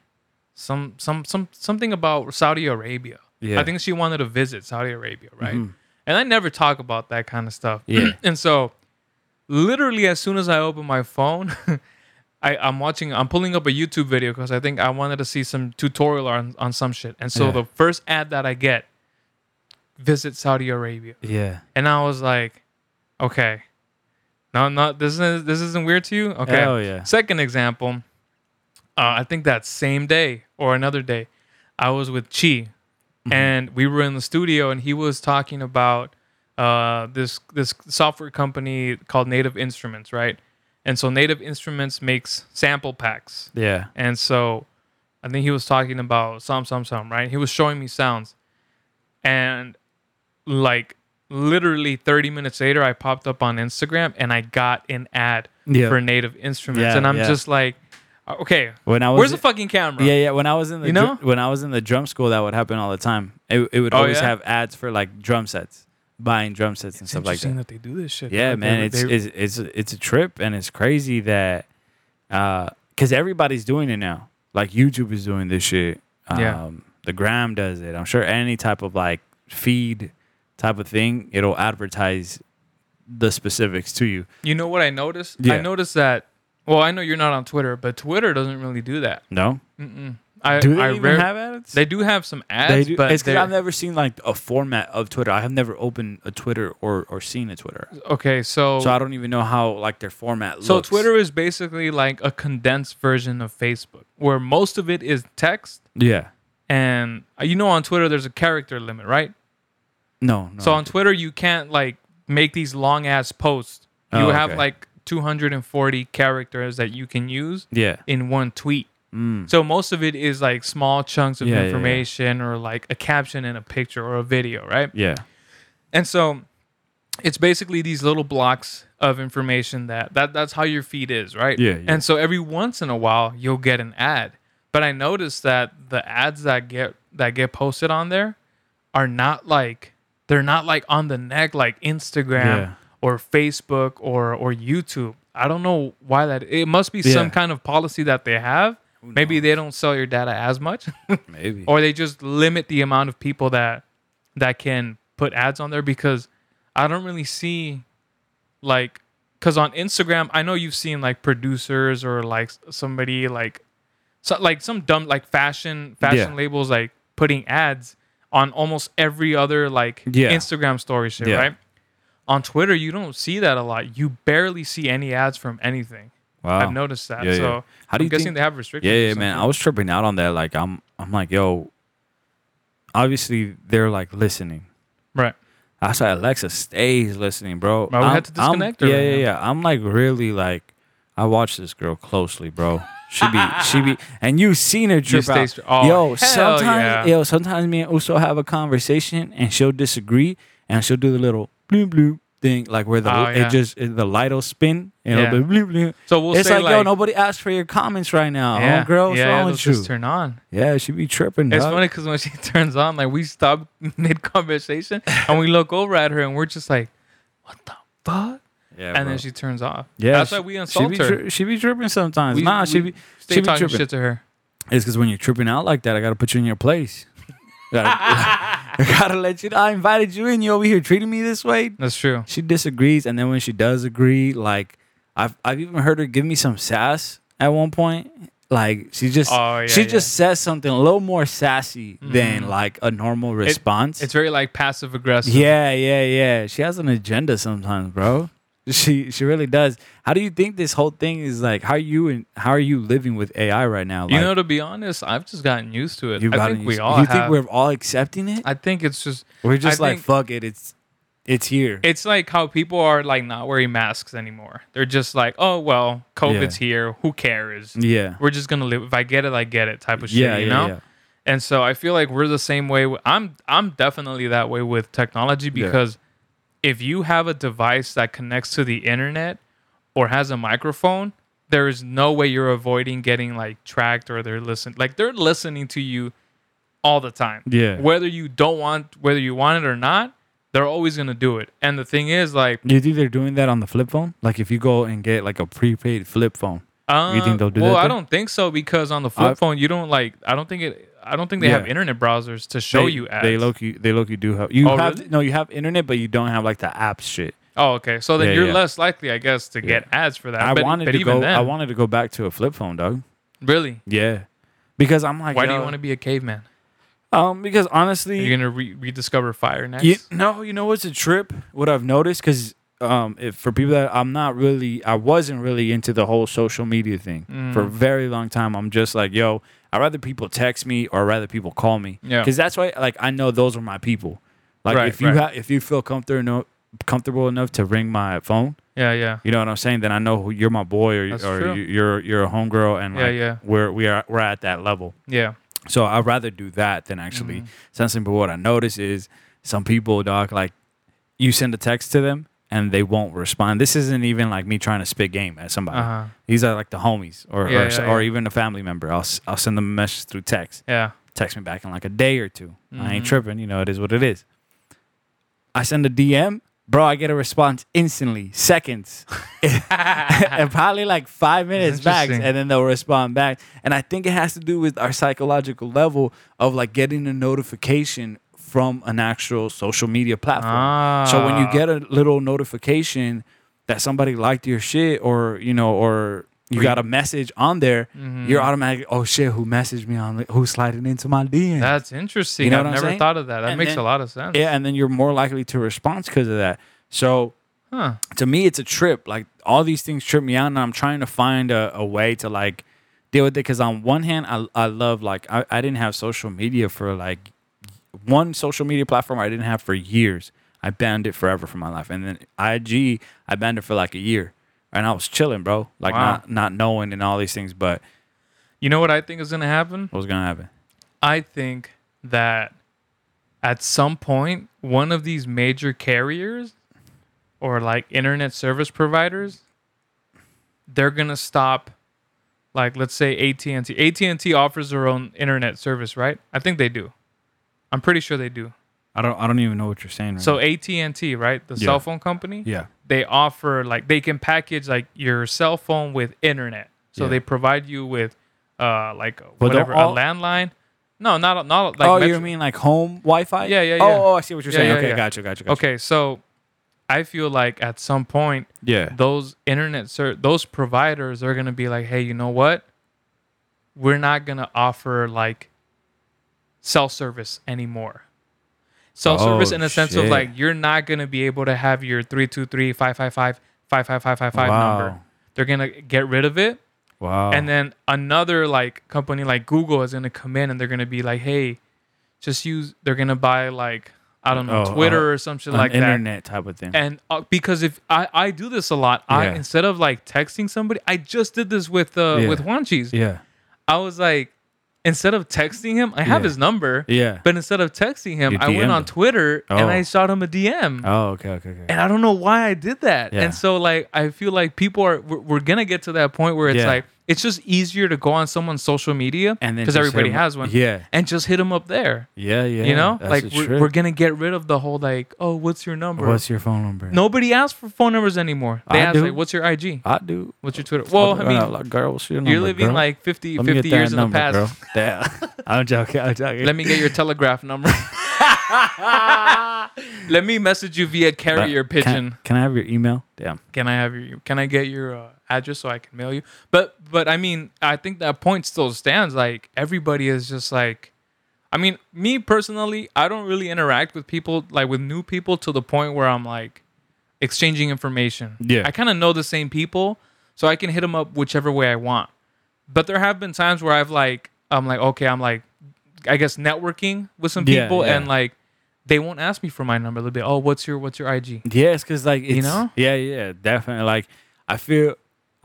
[SPEAKER 1] some some some something about Saudi Arabia.
[SPEAKER 2] Yeah.
[SPEAKER 1] I think she wanted to visit Saudi Arabia, right?
[SPEAKER 2] Mhm.
[SPEAKER 1] And I never talk about that kind of stuff.
[SPEAKER 2] Yeah. [clears throat]
[SPEAKER 1] and so, literally, as soon as I open my phone, [laughs] I, I'm watching, I'm pulling up a YouTube video because I think I wanted to see some tutorial on, on some shit. And so
[SPEAKER 2] Yeah.
[SPEAKER 1] the first ad that I get, visit Saudi Arabia.
[SPEAKER 2] Yeah.
[SPEAKER 1] And I was like, okay. No, no, this is this isn't weird to you? Okay.
[SPEAKER 2] Hell yeah.
[SPEAKER 1] Second example, uh, I think that same day or another day, I was with Chi,
[SPEAKER 2] Mm-hmm.
[SPEAKER 1] and we were in the studio, and he was talking about uh, this this software company called Native Instruments, right? And so Native Instruments makes sample packs,
[SPEAKER 2] Yeah.
[SPEAKER 1] and so I think he was talking about some some some right. He was showing me sounds, and like literally 30 minutes later, I popped up on Instagram and I got an ad
[SPEAKER 2] Yeah.
[SPEAKER 1] for Native Instruments,
[SPEAKER 2] Yeah,
[SPEAKER 1] and I'm
[SPEAKER 2] yeah.
[SPEAKER 1] just like, uh, okay,
[SPEAKER 2] When I was
[SPEAKER 1] where's the fucking camera?
[SPEAKER 2] Yeah, yeah. When I was in the
[SPEAKER 1] You
[SPEAKER 2] dr-
[SPEAKER 1] know?
[SPEAKER 2] when I was in the drum school, that would happen all the time. It, it would
[SPEAKER 1] Oh,
[SPEAKER 2] always have ads for like drum sets, buying drum sets and stuff like that.
[SPEAKER 1] that. they do this shit.
[SPEAKER 2] Yeah,
[SPEAKER 1] Like,
[SPEAKER 2] man,
[SPEAKER 1] they-
[SPEAKER 2] it's,
[SPEAKER 1] they-
[SPEAKER 2] it's it's it's a trip, and it's crazy that uh because everybody's doing it now. Like YouTube is doing this shit. Um,
[SPEAKER 1] Yeah.
[SPEAKER 2] The Gram does it. I'm sure any type of like feed type of thing, it'll advertise the specifics to you.
[SPEAKER 1] you know what I noticed?
[SPEAKER 2] Yeah.
[SPEAKER 1] I noticed that. Well, I know you're not on Twitter, but Twitter doesn't really do that.
[SPEAKER 2] No,
[SPEAKER 1] Mm-mm. I,
[SPEAKER 2] do they
[SPEAKER 1] I
[SPEAKER 2] even
[SPEAKER 1] rare-
[SPEAKER 2] have ads?
[SPEAKER 1] They do have some ads,
[SPEAKER 2] They do.
[SPEAKER 1] but
[SPEAKER 2] it's because I've never seen like a format of Twitter. I have never opened a Twitter or or seen a Twitter,
[SPEAKER 1] okay. So
[SPEAKER 2] so I don't even know how like their format looks
[SPEAKER 1] So
[SPEAKER 2] looks.
[SPEAKER 1] Twitter is basically like a condensed version of Facebook, where most of it is text,
[SPEAKER 2] yeah,
[SPEAKER 1] and uh, you know on Twitter there's a character limit, right?
[SPEAKER 2] No, no.
[SPEAKER 1] So on Twitter you can't like make these long ass posts. You
[SPEAKER 2] Oh,
[SPEAKER 1] have
[SPEAKER 2] okay.
[SPEAKER 1] like 240 characters that you can use
[SPEAKER 2] yeah,
[SPEAKER 1] in one tweet.
[SPEAKER 2] mm.
[SPEAKER 1] So most of it is like small chunks of
[SPEAKER 2] Yeah, yeah, yeah.
[SPEAKER 1] information or like a caption in a picture or a video, right?
[SPEAKER 2] yeah,
[SPEAKER 1] And so it's basically these little blocks of information that, that that's how your feed is, right?
[SPEAKER 2] Yeah, yeah.
[SPEAKER 1] And so every once in a while you'll get an ad. But I noticed that the ads that get that get posted on there are not like they're not like on the neck like Instagram
[SPEAKER 2] Yeah.
[SPEAKER 1] or Facebook or or YouTube. I don't know why that it must be some kind of policy that they have. Maybe they don't sell your data as much [laughs]
[SPEAKER 2] maybe.
[SPEAKER 1] or they just limit the amount of people that that can put ads on there because I don't really see like because on Instagram I know you've seen like producers or like somebody like so like some dumb like fashion fashion
[SPEAKER 2] Yeah.
[SPEAKER 1] labels like putting ads on almost every other like
[SPEAKER 2] Yeah.
[SPEAKER 1] Instagram story shit
[SPEAKER 2] Yeah.
[SPEAKER 1] right on Twitter you don't see that a lot you barely see any ads from anything
[SPEAKER 2] wow.
[SPEAKER 1] I've noticed that
[SPEAKER 2] Yeah,
[SPEAKER 1] so
[SPEAKER 2] How do
[SPEAKER 1] I'm
[SPEAKER 2] you
[SPEAKER 1] guessing
[SPEAKER 2] think-
[SPEAKER 1] they have restrictions
[SPEAKER 2] Yeah, yeah, man. I was tripping out on that. Like, I'm, I'm like, yo. Obviously, they're like listening.
[SPEAKER 1] right
[SPEAKER 2] I said Alexa stays listening, bro. I'm-
[SPEAKER 1] had to
[SPEAKER 2] I'm-
[SPEAKER 1] disconnect
[SPEAKER 2] Yeah, yeah, yeah. I'm like really like, I watch this girl closely, bro. She be, she be, and you've seen her trip out.
[SPEAKER 1] oh,
[SPEAKER 2] yo, sometimes,
[SPEAKER 1] yeah.
[SPEAKER 2] yo, sometimes me and Uso have a conversation, and she'll disagree, and she'll do the little bloop bloop thing, like where the
[SPEAKER 1] Oh, yeah.
[SPEAKER 2] it just the light will spin, and
[SPEAKER 1] Yeah.
[SPEAKER 2] it'll be bloop bloop.
[SPEAKER 1] so we'll
[SPEAKER 2] it's
[SPEAKER 1] say
[SPEAKER 2] like, yo, nobody asked for your comments right now.
[SPEAKER 1] yeah,
[SPEAKER 2] oh, girl, what's
[SPEAKER 1] yeah,
[SPEAKER 2] wrong
[SPEAKER 1] yeah,
[SPEAKER 2] with you?
[SPEAKER 1] just turn on.
[SPEAKER 2] yeah, she be tripping.
[SPEAKER 1] It's
[SPEAKER 2] dog.
[SPEAKER 1] funny because when she [laughs] turns on, like we stop [laughs] mid conversation and we look over at her and we're just like, "What the fuck?"
[SPEAKER 2] Yeah,
[SPEAKER 1] and
[SPEAKER 2] bro.
[SPEAKER 1] then she turns off.
[SPEAKER 2] yeah,
[SPEAKER 1] that's
[SPEAKER 2] she-
[SPEAKER 1] why we
[SPEAKER 2] she
[SPEAKER 1] insult
[SPEAKER 2] be
[SPEAKER 1] her.
[SPEAKER 2] tri- she be tripping sometimes.
[SPEAKER 1] We-
[SPEAKER 2] nah, she be
[SPEAKER 1] Stay
[SPEAKER 2] she be
[SPEAKER 1] talking
[SPEAKER 2] tripping.
[SPEAKER 1] shit to her.
[SPEAKER 2] It's because when you're tripping out like that, I gotta put you in your place. [laughs] gotta, I [laughs] gotta let you. I invited you in. You over here treating me this way.
[SPEAKER 1] That's true.
[SPEAKER 2] She disagrees, and then when she does agree, like I've I've even heard her give me some sass at one point. Like she just
[SPEAKER 1] Oh, yeah,
[SPEAKER 2] she
[SPEAKER 1] yeah.
[SPEAKER 2] just says something a little more sassy than
[SPEAKER 1] Mhm.
[SPEAKER 2] like a normal response.
[SPEAKER 1] It's very like passive aggressive.
[SPEAKER 2] yeah, yeah, yeah. She has an agenda sometimes, bro. She she really does. How do you think this whole thing is like? How are you and how are you living with AI right now?
[SPEAKER 1] You know, to be honest, I've just gotten used to it.
[SPEAKER 2] You've
[SPEAKER 1] I think we all.
[SPEAKER 2] You
[SPEAKER 1] have,
[SPEAKER 2] think we're all accepting it?
[SPEAKER 1] I think it's just
[SPEAKER 2] We're just
[SPEAKER 1] I
[SPEAKER 2] like
[SPEAKER 1] think-
[SPEAKER 2] fuck it. It's it's here.
[SPEAKER 1] it's like how people are like not wearing masks anymore. They're just like, oh well, COVID's here. Who cares?
[SPEAKER 2] yeah.
[SPEAKER 1] We're just gonna live. If I get it, I get it. Type of shit.
[SPEAKER 2] Yeah,
[SPEAKER 1] you
[SPEAKER 2] yeah,
[SPEAKER 1] know.
[SPEAKER 2] yeah.
[SPEAKER 1] And so I feel like we're the same way. I'm I'm definitely that way with technology
[SPEAKER 2] Yeah.
[SPEAKER 1] because if you have a device that connects to the internet or has a microphone, there is no way you're avoiding getting like tracked or they're listening. Like they're listening to you all the time.
[SPEAKER 2] Yeah.
[SPEAKER 1] Whether you don't want whether you want it or not, they're always gonna do it. And the thing is like
[SPEAKER 2] Do you think they're doing that on the flip phone? Like if you go and get like a prepaid flip phone.
[SPEAKER 1] Uh,
[SPEAKER 2] You think they'll do
[SPEAKER 1] well,
[SPEAKER 2] that
[SPEAKER 1] I don't think so because on the flip
[SPEAKER 2] I've-
[SPEAKER 1] phone you don't like. I don't think it. I don't think they have internet browsers to show
[SPEAKER 2] they,
[SPEAKER 1] you ads.
[SPEAKER 2] They Loki they Loki do have you
[SPEAKER 1] Oh,
[SPEAKER 2] have
[SPEAKER 1] really?
[SPEAKER 2] no you have internet but you don't have like the app shit.
[SPEAKER 1] oh, okay. So then
[SPEAKER 2] Yeah,
[SPEAKER 1] you're
[SPEAKER 2] yeah.
[SPEAKER 1] less likely, I guess, to get ads for that.
[SPEAKER 2] I
[SPEAKER 1] but,
[SPEAKER 2] wanted
[SPEAKER 1] but
[SPEAKER 2] to
[SPEAKER 1] even
[SPEAKER 2] go
[SPEAKER 1] then,
[SPEAKER 2] I wanted to go back to a flip phone, dog.
[SPEAKER 1] really.
[SPEAKER 2] Yeah. Because I'm like
[SPEAKER 1] Why do you want to be a caveman?
[SPEAKER 2] Um because honestly
[SPEAKER 1] You're gonna re- rediscover fire next.
[SPEAKER 2] You, no, you know what's a trip? What I've noticed, because um, if for people that I'm not really, I wasn't really into the whole social media thing for a
[SPEAKER 1] Mm.
[SPEAKER 2] very long time. I'm just like, yo, I'd rather people text me or rather people call me.
[SPEAKER 1] Yeah.
[SPEAKER 2] Because that's why, like, I know those are my people. Like,
[SPEAKER 1] Right,
[SPEAKER 2] if you
[SPEAKER 1] right.
[SPEAKER 2] ha- if you feel comfortable enough, comfortable enough to ring my phone,
[SPEAKER 1] Yeah, yeah.
[SPEAKER 2] you know what I'm saying? Then I know you're my boy or,
[SPEAKER 1] That's
[SPEAKER 2] or
[SPEAKER 1] true.
[SPEAKER 2] you're you're a homegirl, and
[SPEAKER 1] Yeah,
[SPEAKER 2] like
[SPEAKER 1] yeah.
[SPEAKER 2] we're we are we're at that level.
[SPEAKER 1] Yeah.
[SPEAKER 2] So I'd rather do that than actually
[SPEAKER 1] Mhm.
[SPEAKER 2] send some. But what I notice is some people, dog, like you send a text to them and they won't respond. This isn't even like me trying to spit game at somebody.
[SPEAKER 1] Uh-huh.
[SPEAKER 2] These are like the homies or
[SPEAKER 1] Yeah,
[SPEAKER 2] or,
[SPEAKER 1] yeah,
[SPEAKER 2] or
[SPEAKER 1] yeah.
[SPEAKER 2] even a family member. I'll I'll send them a message through text.
[SPEAKER 1] Yeah.
[SPEAKER 2] Text me back in like a day or 2 I ain't
[SPEAKER 1] Mhm.
[SPEAKER 2] tripping. You know, it is what it is. I send a DM, bro. I get a response instantly, seconds, [laughs] and probably like five minutes back, and then they'll respond back. And I think it has to do with our psychological level of like getting a notification from an actual social media platform. So when you
[SPEAKER 1] Ah.
[SPEAKER 2] get a little notification that somebody liked your shit, or you know, or you got a message on there,
[SPEAKER 1] Mhm.
[SPEAKER 2] you're automatically, oh shit, who messaged me on? Who sliding into my DM?
[SPEAKER 1] That's interesting.
[SPEAKER 2] You know
[SPEAKER 1] I've never
[SPEAKER 2] saying?
[SPEAKER 1] thought of that. That
[SPEAKER 2] And
[SPEAKER 1] makes
[SPEAKER 2] then-
[SPEAKER 1] a lot of sense.
[SPEAKER 2] yeah, and then you're more likely to respond because of that. So
[SPEAKER 1] Huh.
[SPEAKER 2] to me it's a trip like all these things trip me out and i'm trying to find a, a way to like deal with it because on one hand i, I love like I, I didn't have social media for like one social media platform i didn't have for years i banned it forever from my life and then ig i banned it for like a year and i was chilling bro like
[SPEAKER 1] Wow.
[SPEAKER 2] not not knowing and all these things but
[SPEAKER 1] You know what I think is gonna happen?
[SPEAKER 2] what was gonna happen
[SPEAKER 1] I think that at some point, one of these major carriers or like internet service providers, they're gonna stop. Like, let's say AT and T. AT and T offers their own internet service, right? I think they do. I'm pretty sure they do.
[SPEAKER 2] i don't i don't even know what you're saying right
[SPEAKER 1] So. AT and T, right, the
[SPEAKER 2] Yeah.
[SPEAKER 1] cell phone company,
[SPEAKER 2] yeah
[SPEAKER 1] they offer like they can package like your cell phone with internet. So
[SPEAKER 2] Yeah.
[SPEAKER 1] they provide you with uh like
[SPEAKER 2] But
[SPEAKER 1] whatever
[SPEAKER 2] all-
[SPEAKER 1] a landline. No, not not like
[SPEAKER 2] oh
[SPEAKER 1] metro-
[SPEAKER 2] you mean like home wi-fi
[SPEAKER 1] Yeah, yeah,
[SPEAKER 2] oh,
[SPEAKER 1] yeah.
[SPEAKER 2] oh i see what you're
[SPEAKER 1] Yeah,
[SPEAKER 2] saying
[SPEAKER 1] yeah,
[SPEAKER 2] okay
[SPEAKER 1] yeah.
[SPEAKER 2] gotcha gotcha gotcha
[SPEAKER 1] Okay, so I feel like at some point
[SPEAKER 2] yeah
[SPEAKER 1] those internet ser- those providers are gonna be like, hey, you know what? We're not gonna offer like cell service anymore. Cell service
[SPEAKER 2] Oh,
[SPEAKER 1] in a sense of like you're not gonna be able to have your 323 555 55555
[SPEAKER 2] Wow.
[SPEAKER 1] number. They're gonna get rid of it.
[SPEAKER 2] wow
[SPEAKER 1] And then another like company like Google is gonna come in and they're gonna be like, hey, just use they're gonna buy like I don't know,
[SPEAKER 2] Oh,
[SPEAKER 1] Twitter
[SPEAKER 2] uh,
[SPEAKER 1] or some shit like that.
[SPEAKER 2] internet type of thing.
[SPEAKER 1] And uh, because if I, I do this a lot, I instead of like texting somebody, I just did this with uh
[SPEAKER 2] Yeah.
[SPEAKER 1] with Juanchis.
[SPEAKER 2] yeah,
[SPEAKER 1] I was like, instead of texting him, I have
[SPEAKER 2] Yeah.
[SPEAKER 1] his number,
[SPEAKER 2] yeah.
[SPEAKER 1] but instead of texting him, I went on. Twitter and
[SPEAKER 2] Oh.
[SPEAKER 1] I shot him a DM.
[SPEAKER 2] Oh, okay, okay, okay.
[SPEAKER 1] And I don't know why I did that.
[SPEAKER 2] Yeah.
[SPEAKER 1] And so like I feel like people are we're, we're gonna get to that point where it's
[SPEAKER 2] Yeah.
[SPEAKER 1] like it's just easier to go on someone's social media
[SPEAKER 2] And then
[SPEAKER 1] because everybody has one.
[SPEAKER 2] Yeah,
[SPEAKER 1] And just hit them up there.
[SPEAKER 2] yeah, yeah.
[SPEAKER 1] you know, like we're, we're gonna get rid of the whole like, oh, what's your number?
[SPEAKER 2] What's your phone number?
[SPEAKER 1] Nobody asks for phone numbers anymore. They
[SPEAKER 2] I
[SPEAKER 1] ask
[SPEAKER 2] do.
[SPEAKER 1] like, "What's your IG?
[SPEAKER 2] I do.
[SPEAKER 1] What's your Twitter?" Well, I mean,
[SPEAKER 2] like, girl, what's your
[SPEAKER 1] you're living
[SPEAKER 2] girl?
[SPEAKER 1] like 50,
[SPEAKER 2] Let
[SPEAKER 1] 50 years in the past.
[SPEAKER 2] Girl. [laughs] Damn. I'm joking. I'm joking.
[SPEAKER 1] Let me get your telegraph number. [laughs] Let me message you via carrier
[SPEAKER 2] Can-
[SPEAKER 1] pigeon.
[SPEAKER 2] Can, I have your email? Damn.
[SPEAKER 1] Can I have your? Can I get your uh, address so I can mail you? But but I mean, I think that point still stands. Like everybody is just like, I mean, me personally, I don't really interact with people like with new people to the point where I'm like exchanging information.
[SPEAKER 2] Yeah.
[SPEAKER 1] I kind of know the same people, so I can hit them up whichever way I want. But there have been times where I've like, I'm like, okay, I'm like, I guess networking with some
[SPEAKER 2] Yeah,
[SPEAKER 1] people,
[SPEAKER 2] yeah.
[SPEAKER 1] and like, they won't ask me for my number. They'll be, oh, what's your what's your IG?
[SPEAKER 2] Yes, because like it's,
[SPEAKER 1] know?
[SPEAKER 2] Yeah, yeah, definitely. Like I feel.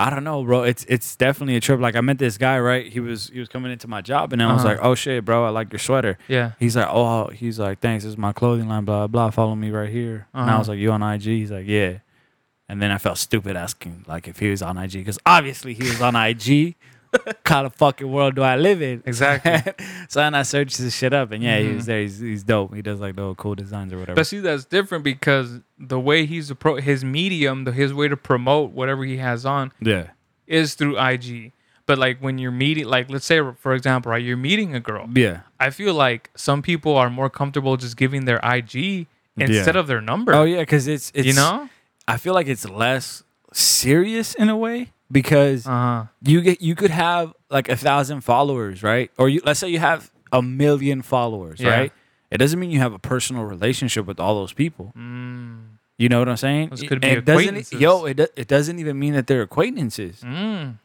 [SPEAKER 2] I don't know, bro. It's it's definitely a trip. Like I met this guy, right? He was he was coming into my job, and I was
[SPEAKER 1] Uh-huh.
[SPEAKER 2] like, "Oh shit, bro, I like your sweater."
[SPEAKER 1] Yeah.
[SPEAKER 2] He's like, "Oh, he's like, thanks. This is my clothing line. Blah blah. Follow me right here." And I
[SPEAKER 1] Uh-huh.
[SPEAKER 2] was like, "You on IG?" He's like, "Yeah." And then I felt stupid asking like if he was on IG because obviously he was on IG. [laughs] kind of fucking world do I live in?
[SPEAKER 1] Exactly. [laughs]
[SPEAKER 2] so then I searched his shit up, and yeah, he was
[SPEAKER 1] Mhm.
[SPEAKER 2] there. He's, he's dope. He does like the cool designs or whatever.
[SPEAKER 1] But see, that's different because the way he's appro- his medium, the his way to promote whatever he has on
[SPEAKER 2] yeah,
[SPEAKER 1] is through IG. But like when you're meeting, like let's say for example, right, you're meeting a girl.
[SPEAKER 2] yeah,
[SPEAKER 1] I feel like some people are more comfortable just giving their IG instead
[SPEAKER 2] Yeah.
[SPEAKER 1] of their number.
[SPEAKER 2] Oh yeah, because it's it's
[SPEAKER 1] you know.
[SPEAKER 2] I feel like it's less serious in a way because
[SPEAKER 1] Uh huh.
[SPEAKER 2] you get you could have like a thousand followers, right? Or you let's say you have a million followers,
[SPEAKER 1] Yeah.
[SPEAKER 2] right? It doesn't mean you have a personal relationship with all those people.
[SPEAKER 1] Mm.
[SPEAKER 2] You know what I'm saying?
[SPEAKER 1] Those could be
[SPEAKER 2] it doesn't,
[SPEAKER 1] acquaintances.
[SPEAKER 2] yo, it, do- it doesn't even mean that they're acquaintances.
[SPEAKER 1] Mm.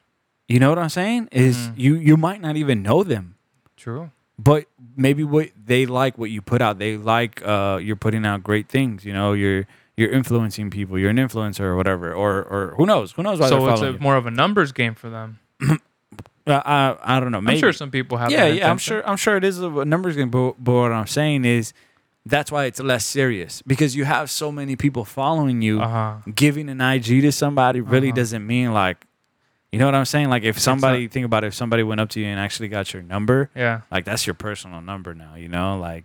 [SPEAKER 2] You know what I'm saying? Is
[SPEAKER 1] Mhm.
[SPEAKER 2] you you might not even know them,
[SPEAKER 1] True.
[SPEAKER 2] but maybe what they like what you put out. They like uh you're putting out great things. You know, you're you're influencing people. You're an influencer or whatever. Or or who knows? Who knows why
[SPEAKER 1] So
[SPEAKER 2] they're
[SPEAKER 1] it's a,
[SPEAKER 2] you?
[SPEAKER 1] more of a numbers game for them. [clears throat]
[SPEAKER 2] Uh, I I don't know. Maybe.
[SPEAKER 1] I'm sure some people have.
[SPEAKER 2] yeah, yeah. I'm sure. I'm sure it is a numbers game. But, but what I'm saying is, that's why it's less serious because you have so many people following you.
[SPEAKER 1] Uh huh.
[SPEAKER 2] Giving an IG to somebody really
[SPEAKER 1] Uh-huh.
[SPEAKER 2] doesn't mean like, you know what I'm saying? Like if somebody think about it, if somebody went up to you and actually got your number,
[SPEAKER 1] Yeah,
[SPEAKER 2] like that's your personal number now. You know, like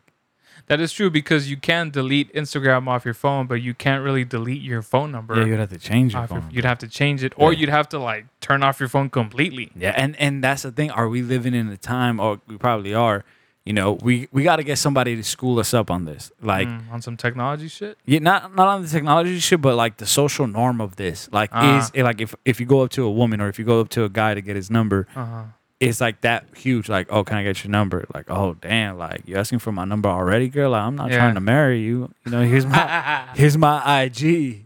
[SPEAKER 1] that is true because you can delete Instagram off your phone, but you can't really delete your phone number.
[SPEAKER 2] yeah, you'd have to change your
[SPEAKER 1] off your-
[SPEAKER 2] phone.
[SPEAKER 1] you'd have to change it, or
[SPEAKER 2] Yeah.
[SPEAKER 1] you'd have to like turn off your phone completely.
[SPEAKER 2] Yeah, and and that's the thing. Are we living in a time, or we probably are? You know, we we got to get somebody to school us up on this. Like,
[SPEAKER 1] Mm, on some technology shit.
[SPEAKER 2] yeah, not not on the technology shit, but like the social norm of this. Like,
[SPEAKER 1] Ah.
[SPEAKER 2] is it like if if you go up to a woman or if you go up to a guy to get his number,
[SPEAKER 1] Uh huh.
[SPEAKER 2] It's like that huge. Like, oh, can I get your number? Like, oh, damn, like you asking for my number already, girl? Like, I'm not
[SPEAKER 1] Yeah.
[SPEAKER 2] trying to marry you. You know, here's my [laughs] here's my IG.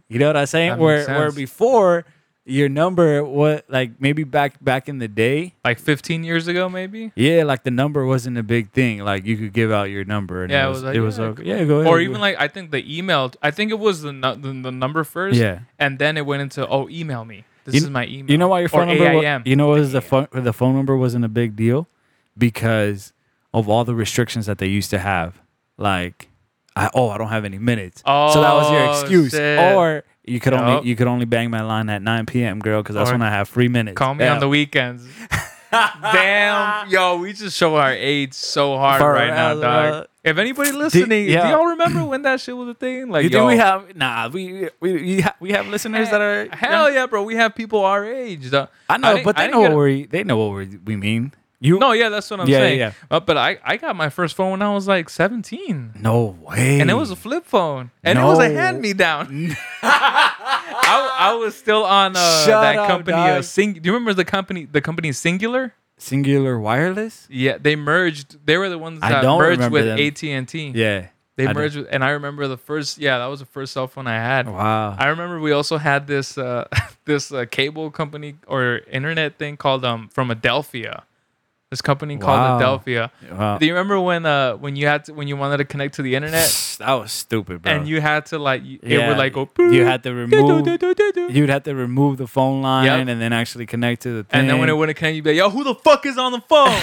[SPEAKER 2] You know what I'm saying?
[SPEAKER 1] That
[SPEAKER 2] Where where before your number, what like maybe back back in the day.
[SPEAKER 1] like 15 years ago, maybe.
[SPEAKER 2] Yeah, like the number wasn't a big thing. Like you could give out your number, and
[SPEAKER 1] Yeah,
[SPEAKER 2] it was
[SPEAKER 1] like,
[SPEAKER 2] it was
[SPEAKER 1] yeah,
[SPEAKER 2] okay. Yeah, go ahead.
[SPEAKER 1] Or even like I think the email. I think it was the the, the number first.
[SPEAKER 2] yeah.
[SPEAKER 1] And then it went into oh email me. This
[SPEAKER 2] You-
[SPEAKER 1] is my email.
[SPEAKER 2] You know why your phone
[SPEAKER 1] or
[SPEAKER 2] number? wa-
[SPEAKER 1] AIM.
[SPEAKER 2] you know was the phone? The phone number wasn't a big deal because of all the restrictions that they used to have. Like, I oh I don't have any minutes, so that was your
[SPEAKER 1] Oh,
[SPEAKER 2] excuse.
[SPEAKER 1] shit.
[SPEAKER 2] Or you could only you could only bang my line at 9 p.m. girl because that's
[SPEAKER 1] Or
[SPEAKER 2] when I have free minutes.
[SPEAKER 1] Call me on the weekends. [laughs] Damn, yo, we just show our age so hard
[SPEAKER 2] For
[SPEAKER 1] right now, dog. If anybody listening,
[SPEAKER 2] yeah.
[SPEAKER 1] do y'all remember when that shit was a thing? Like,
[SPEAKER 2] You think we have nah? We we we, ha- we have listeners that are
[SPEAKER 1] hell yeah, bro. We have people our age. Dog.
[SPEAKER 2] I know,
[SPEAKER 1] didn't-
[SPEAKER 2] but
[SPEAKER 1] I
[SPEAKER 2] they know what we they know what we we mean. You
[SPEAKER 1] No, yeah, that's what I'm
[SPEAKER 2] Yeah,
[SPEAKER 1] saying.
[SPEAKER 2] yeah,
[SPEAKER 1] Uh, but I, I got my first phone when I was like 17.
[SPEAKER 2] no way,
[SPEAKER 1] And it was a flip phone. And it was a hand me down. [laughs] I, I was still on uh, that
[SPEAKER 2] up,
[SPEAKER 1] company. Uh. Sing- Do you remember the company? The company Cingular.
[SPEAKER 2] Singular wireless.
[SPEAKER 1] Yeah, they merged. They were the ones
[SPEAKER 2] I
[SPEAKER 1] that
[SPEAKER 2] don't
[SPEAKER 1] merged
[SPEAKER 2] remember
[SPEAKER 1] with
[SPEAKER 2] them.
[SPEAKER 1] AT and T.
[SPEAKER 2] Yeah,
[SPEAKER 1] they
[SPEAKER 2] I
[SPEAKER 1] merged with, and I remember the first. Yeah, that was the first cell phone I had.
[SPEAKER 2] Wow.
[SPEAKER 1] I remember we also had this uh, [laughs] this uh, cable company or internet thing called um from Adelphia. This company called
[SPEAKER 2] Wow.
[SPEAKER 1] Adelphia.
[SPEAKER 2] wow.
[SPEAKER 1] Do you remember when uh when you had to, when you wanted to connect to the internet [sighs]
[SPEAKER 2] that was stupid, bro.
[SPEAKER 1] and you had to like you- it
[SPEAKER 2] Yeah,
[SPEAKER 1] would like go
[SPEAKER 2] you had to remove you'd have to remove the phone line
[SPEAKER 1] Yep.
[SPEAKER 2] and then actually connect to the thing.
[SPEAKER 1] then when it wouldn't connect, you'd be like, "Yo, who the fuck is on the phone?"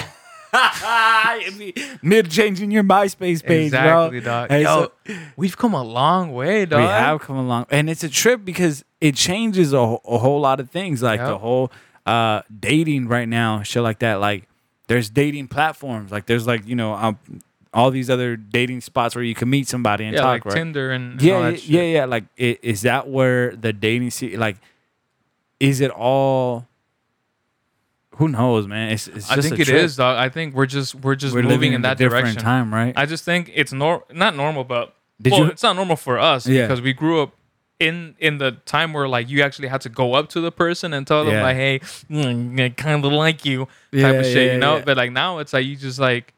[SPEAKER 1] [laughs]
[SPEAKER 2] mid changing your MySpace page,
[SPEAKER 1] exactly,
[SPEAKER 2] bro.
[SPEAKER 1] dog.
[SPEAKER 2] Hey,
[SPEAKER 1] Yo,
[SPEAKER 2] so-
[SPEAKER 1] we've come a long way, dog.
[SPEAKER 2] we have come a long, and it's a trip because it changes a, a whole lot of things, like the whole uh, dating right now, shit like that. Like there's dating platforms, like there's like you know um, all these other dating spots where you can meet somebody and
[SPEAKER 1] yeah,
[SPEAKER 2] talk,
[SPEAKER 1] like
[SPEAKER 2] right?
[SPEAKER 1] Tinder and, and
[SPEAKER 2] yeah, yeah, yeah, yeah. Like, i- is that where the dating scene? Like, is it all? Who knows, man? It's, it's
[SPEAKER 1] I think it
[SPEAKER 2] trip.
[SPEAKER 1] is, dog. I think we're just we're just
[SPEAKER 2] We're
[SPEAKER 1] moving in
[SPEAKER 2] a
[SPEAKER 1] that
[SPEAKER 2] different
[SPEAKER 1] direction.
[SPEAKER 2] time, right?
[SPEAKER 1] I just think it's nor not normal, but
[SPEAKER 2] Did
[SPEAKER 1] well,
[SPEAKER 2] you-
[SPEAKER 1] it's not normal for us
[SPEAKER 2] Yeah.
[SPEAKER 1] because we grew up in in the time where like you actually had to go up to the person and tell them
[SPEAKER 2] Yeah.
[SPEAKER 1] like, hey, mm, I kind of like you, type
[SPEAKER 2] Yeah,
[SPEAKER 1] of shit,
[SPEAKER 2] yeah,
[SPEAKER 1] you know. But like now it's like you just like,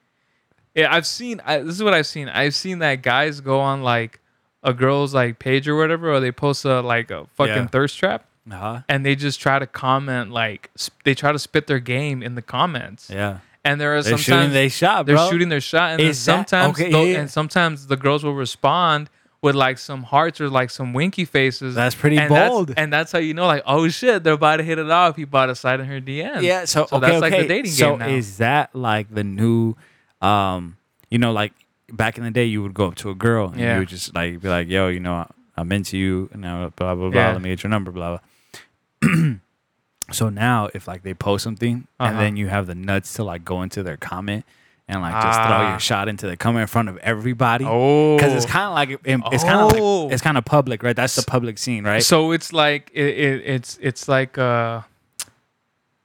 [SPEAKER 1] yeah, I've seen. I, this is what I've seen. I've seen that guys go on like a girl's like page or whatever, or they post a like a fucking thirst trap.
[SPEAKER 2] uh-huh.
[SPEAKER 1] And they just try to comment like sp- they try to spit their game in the comments,
[SPEAKER 2] Yeah,
[SPEAKER 1] and there are
[SPEAKER 2] they're
[SPEAKER 1] sometimes
[SPEAKER 2] shooting their shot,
[SPEAKER 1] they're shooting their shot, and then
[SPEAKER 2] Is that-
[SPEAKER 1] sometimes
[SPEAKER 2] okay,
[SPEAKER 1] and sometimes the girls will respond with like some hearts or like some winky faces.
[SPEAKER 2] That's pretty
[SPEAKER 1] and that's-
[SPEAKER 2] bold.
[SPEAKER 1] and that's how you know, like, oh shit, they're about to hit it off. He bought a side in her DM.
[SPEAKER 2] Yeah, so,
[SPEAKER 1] So
[SPEAKER 2] okay,
[SPEAKER 1] that's like the
[SPEAKER 2] okay.
[SPEAKER 1] dating
[SPEAKER 2] so
[SPEAKER 1] game now.
[SPEAKER 2] is that like the new, um, you know, like back in the day, you would go up to a girl and
[SPEAKER 1] Yeah.
[SPEAKER 2] you would just like be like, "Yo, you know, I'm into you," and now blah blah blah.
[SPEAKER 1] Yeah.
[SPEAKER 2] Let me get your number, blah blah. [clears throat] so now, if like they post something
[SPEAKER 1] Uh-huh.
[SPEAKER 2] and then you have the nuts to like go into their comment and like just throw
[SPEAKER 1] Ah.
[SPEAKER 2] your shot into the comment in front of everybody.
[SPEAKER 1] Oh,
[SPEAKER 2] Because it's kind of like it's kind of
[SPEAKER 1] Oh.
[SPEAKER 2] like it's kind of public, right? That's the public scene, right?
[SPEAKER 1] So it's like it, it, it's it's like uh